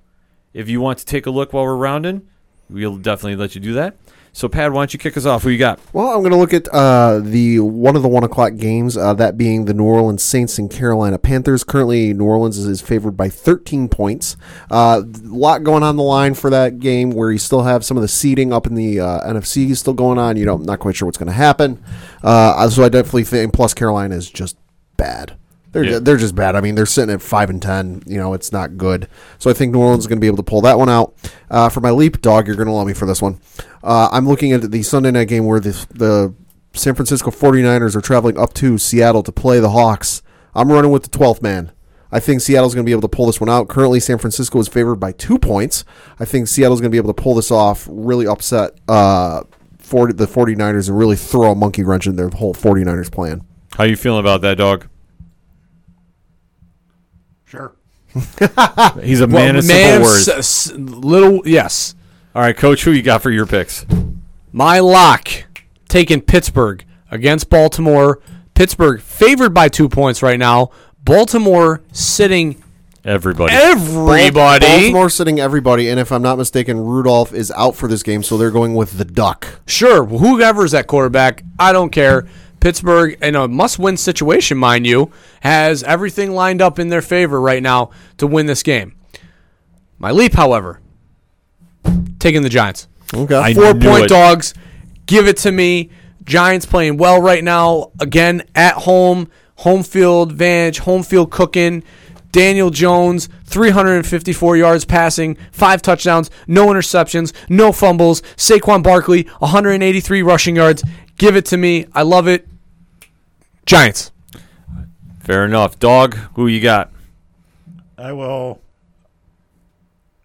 If you want to take a look while we're rounding, we'll definitely let you do that. So, Pad, why don't you kick us off? Who you got? Well, I'm going to look at uh, the one of the one o'clock games. Uh, that being the New Orleans Saints and Carolina Panthers. Currently, New Orleans is, favored by 13 points. A uh, lot going on the line for that game, where you still have some of the seeding up in the uh, NFC still going on. You know, not quite sure what's going to happen. Uh, so I definitely think. Plus, Carolina is just bad. They're, Yeah. they're just bad. I mean, they're sitting at five and ten. You know, it's not good. So I think New Orleans is going to be able to pull that one out. Uh, for my leap dog, you're going to love me for this one. Uh, I'm looking at the Sunday night game where the the San Francisco 49ers are traveling up to Seattle to play the Hawks. I'm running with the 12th man. I think Seattle's going to be able to pull this one out. Currently, San Francisco is favored by two points. I think Seattle's going to be able to pull this off, really upset uh, 40, the 49ers and really throw a monkey wrench in their whole 49ers plan. How are you feeling about that, dog? Sure. He's a Well, man of man simple of words. s- s- little yes. All right, Coach, who you got for your picks? My lock taking Pittsburgh against Baltimore. Pittsburgh favored by two points right now. Baltimore sitting Everybody. everybody. Baltimore sitting everybody, and if I'm not mistaken, Rudolph is out for this game, so they're going with the duck. Sure, whoever's at quarterback, I don't care. Pittsburgh, in a must-win situation, mind you, has everything lined up in their favor right now to win this game. My leap, however, taking the Giants. Okay. Four point it. dogs. Give it to me. Giants playing well right now. Again, at home, home field advantage, home field cooking. Daniel Jones, 354 yards passing, five touchdowns, no interceptions, no fumbles. Saquon Barkley, 183 rushing yards. Give it to me. I love it. Giants. Fair enough. Dog, who you got? I will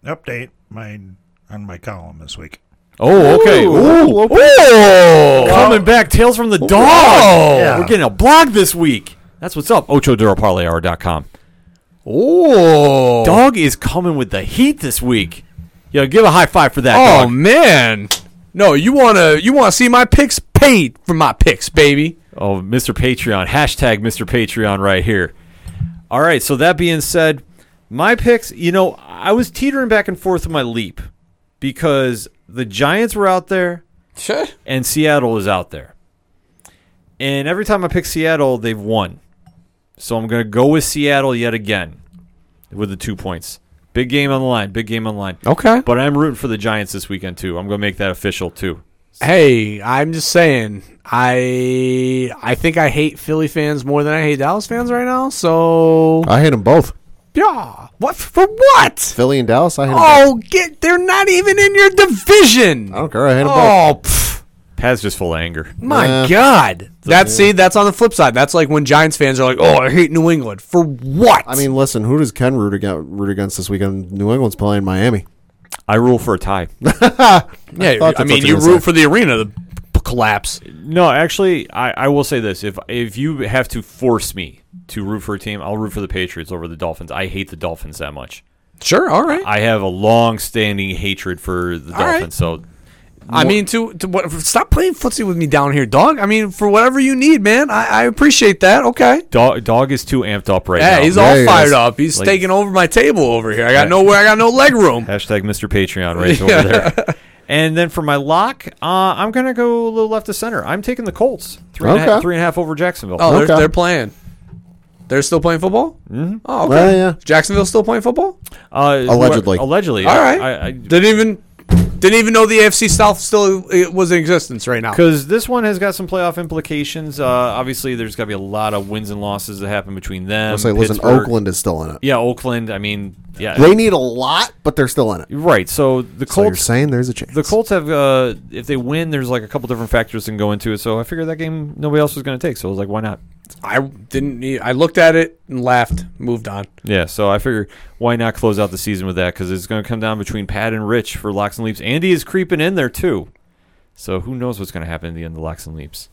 update my on my column this week. Oh, okay. Ooh, Oh! Coming back, Tales from the oh, Dog. Yeah. We're getting a blog this week. That's what's up. OchoDuroParlayHour.com. Oh! Dog is coming with the heat this week. Yo, give a high five for that, Oh dog. man. No, you wanna you wanna see my picks paid for my picks, baby. Oh, Mr. Patreon. Hashtag Mr. Patreon right here. All right, so that being said, my picks, you know, I was teetering back and forth with my leap because the Giants were out there Sure. and Seattle is out there. And every time I pick Seattle, they've won. So I'm going to go with Seattle yet again with the two points. Big game on the line. Big game on the line. Okay. But I'm rooting for the Giants this weekend, too. I'm going to make that official, too. Hey, I'm just saying. I I think I hate Philly fans more than I hate Dallas fans right now. So I hate them both. yeah, what for what? Philly and Dallas, I hate them Oh, get they're not even in your division. I don't care. I hate them both. Oh, pff, Pat's just full of anger. my Yeah. God. That's see, that's on the flip side. That's like when Giants fans are like, "Oh, I hate New England for what?" I mean, listen, who does Ken root against, root against this weekend? New England's playing Miami. I rule for a tie. yeah, thought I, mean, you you root say. for the arena to p- collapse. No, actually, I, I will say this: if if you have to force me to root for a team, I'll root for the Patriots over the Dolphins. I hate the Dolphins that much. Sure, all right. I have a long-standing hatred for the All right. Dolphins. So, I mean, to, to what? Stop playing footsie with me down here, dog. I mean, for whatever you need, man. I, I appreciate that. Okay. dog, dog is too amped up right Yeah, now. he's Yeah, all he fired is. up. He's Like- taking over my table over here. I got Yeah. nowhere. I got no leg room. Hashtag Mr. Patreon right over there. And then for my lock, uh, I'm gonna go a little left to center. I'm taking the Colts, three and a half- Okay. three and a half over Jacksonville. Oh, they're, Okay. they're playing. They're still playing football. Mm-hmm. Oh, okay. Well, yeah. Jacksonville still playing football. Uh, Allegedly. allegedly. All right. I, I, Didn't even Didn't even know the AFC South still was in existence right now. Because this one has got some playoff implications. Uh, obviously, there's got to be a lot of wins and losses that happen between them. I'll say, listen, Oakland is still in it. Yeah, Oakland. I mean, yeah, They need a lot, but they're still in it. right. So the So you're saying there's a chance. the Colts have, uh, if they win, there's like a couple different factors that can go into it. So I figured that game nobody else was going to take. So I was like, why not? I didn't. need- I looked at it and laughed. Moved on. Yeah, so I figure why not close out the season with that because it's going to come down between Pat and Rich for locks and leaps. Andy is creeping in there too, so who knows what's going to happen at the end of locks and leaps.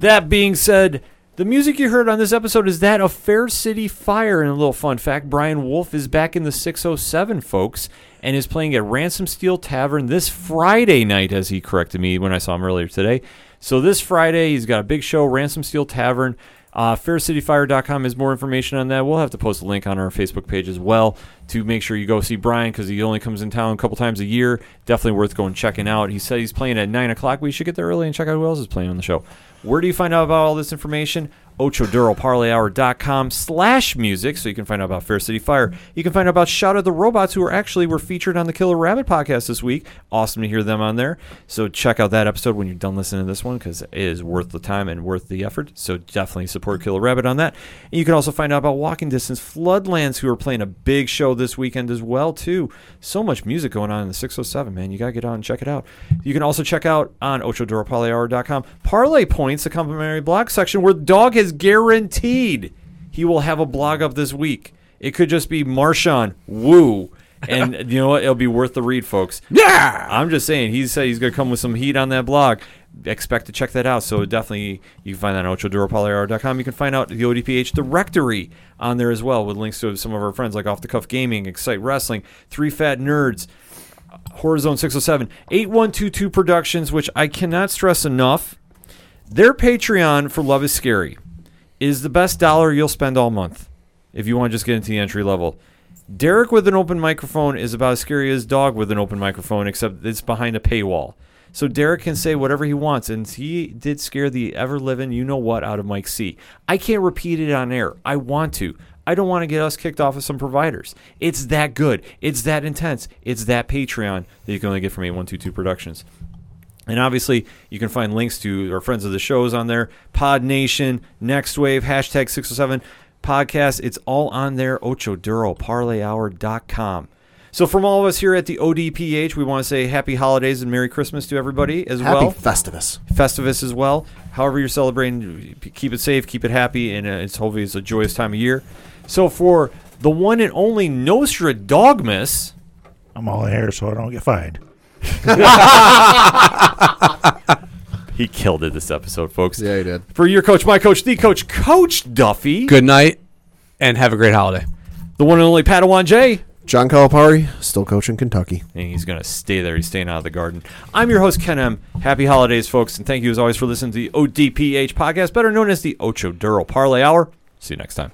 That being said, the music you heard on this episode is that of Fair City Fire. And a little fun fact: Brian Wolf is back in the 607, folks, and is playing at Ransom Steel Tavern this Friday night, as he corrected me when I saw him earlier today. So this Friday, he's got a big show, Ransom Steel Tavern. Uh, FairCityFire.com has more information on that. We'll have to post a link on our Facebook page as well to make sure you go see Brian because he only comes in town a couple times a year. Definitely worth going checking out. He said he's playing at 9 o'clock. We should get there early and check out who else is playing on the show. Where do you find out about all this information? OchoDuroParlayHour.com slash music, so you can find out about Fair City Fire. You can find out about Shout at the Robots, who are actually were featured on the Killer Rabbit podcast this week. Awesome to hear them on there. So check out that episode when you're done listening to this one, because it is worth the time and worth the effort. So definitely support Killer Rabbit on that. And you can also find out about Walking Distance Floodlands, who are playing a big show this weekend as well, too. So much music going on in the 607, man. You got to get on and check it out. You can also check out on OchoDuroParlayHour.com Parlay Points, the complimentary blog section where Dog has guaranteed he will have a blog up this week. It could just be Marshawn Woo. And you know what? It'll be worth the read, folks. Yeah. I'm just saying, he said he's going to come with some heat on that blog. Expect to check that out. So definitely, you can find that on OchoDuroParlayHour.com. You can find out the ODPH directory on there as well with links to some of our friends like Off the Cuff Gaming, Excite Wrestling, Three Fat Nerds, Horizon 607, 8122 Productions, which I cannot stress enough. Their Patreon for Love is Scary is the best dollar you'll spend all month if you want to just get into the entry level. Derek with an open microphone is about as scary as Dog with an open microphone, except it's behind a paywall. So Derek can say whatever he wants, and he did scare the ever living you know what out of Mike C. I can't repeat it on air. I want to. I don't want to get us kicked off of some providers. It's that good. It's that intense. It's that Patreon that you can only get from 8122 Productions. And obviously, you can find links to our friends of the shows on there Pod Nation, Next Wave, hashtag 607 podcast. It's all on there, OchoDuroParlayHour.com. So, from all of us here at the ODPH, we want to say happy holidays and Merry Christmas to everybody as Happy well. Festivus. Festivus as well. However, you're celebrating, keep it safe, keep it happy, and uh, it's hopefully it's a joyous time of year. So, for the one and only Nostra Dogmas, I'm all here so I don't get fined. he killed it this episode, folks. Yeah, he did. For your coach, my coach, the coach, Coach Duffy. Good night, and have a great holiday. The one and only Padawan J. John Calipari, still coaching Kentucky. And he's going to stay there. He's staying out of the garden. I'm your host, Ken M. Happy holidays, folks. And thank you, as always, for listening to the ODPH podcast, better known as the Ocho Duro Parlay Hour. See you next time.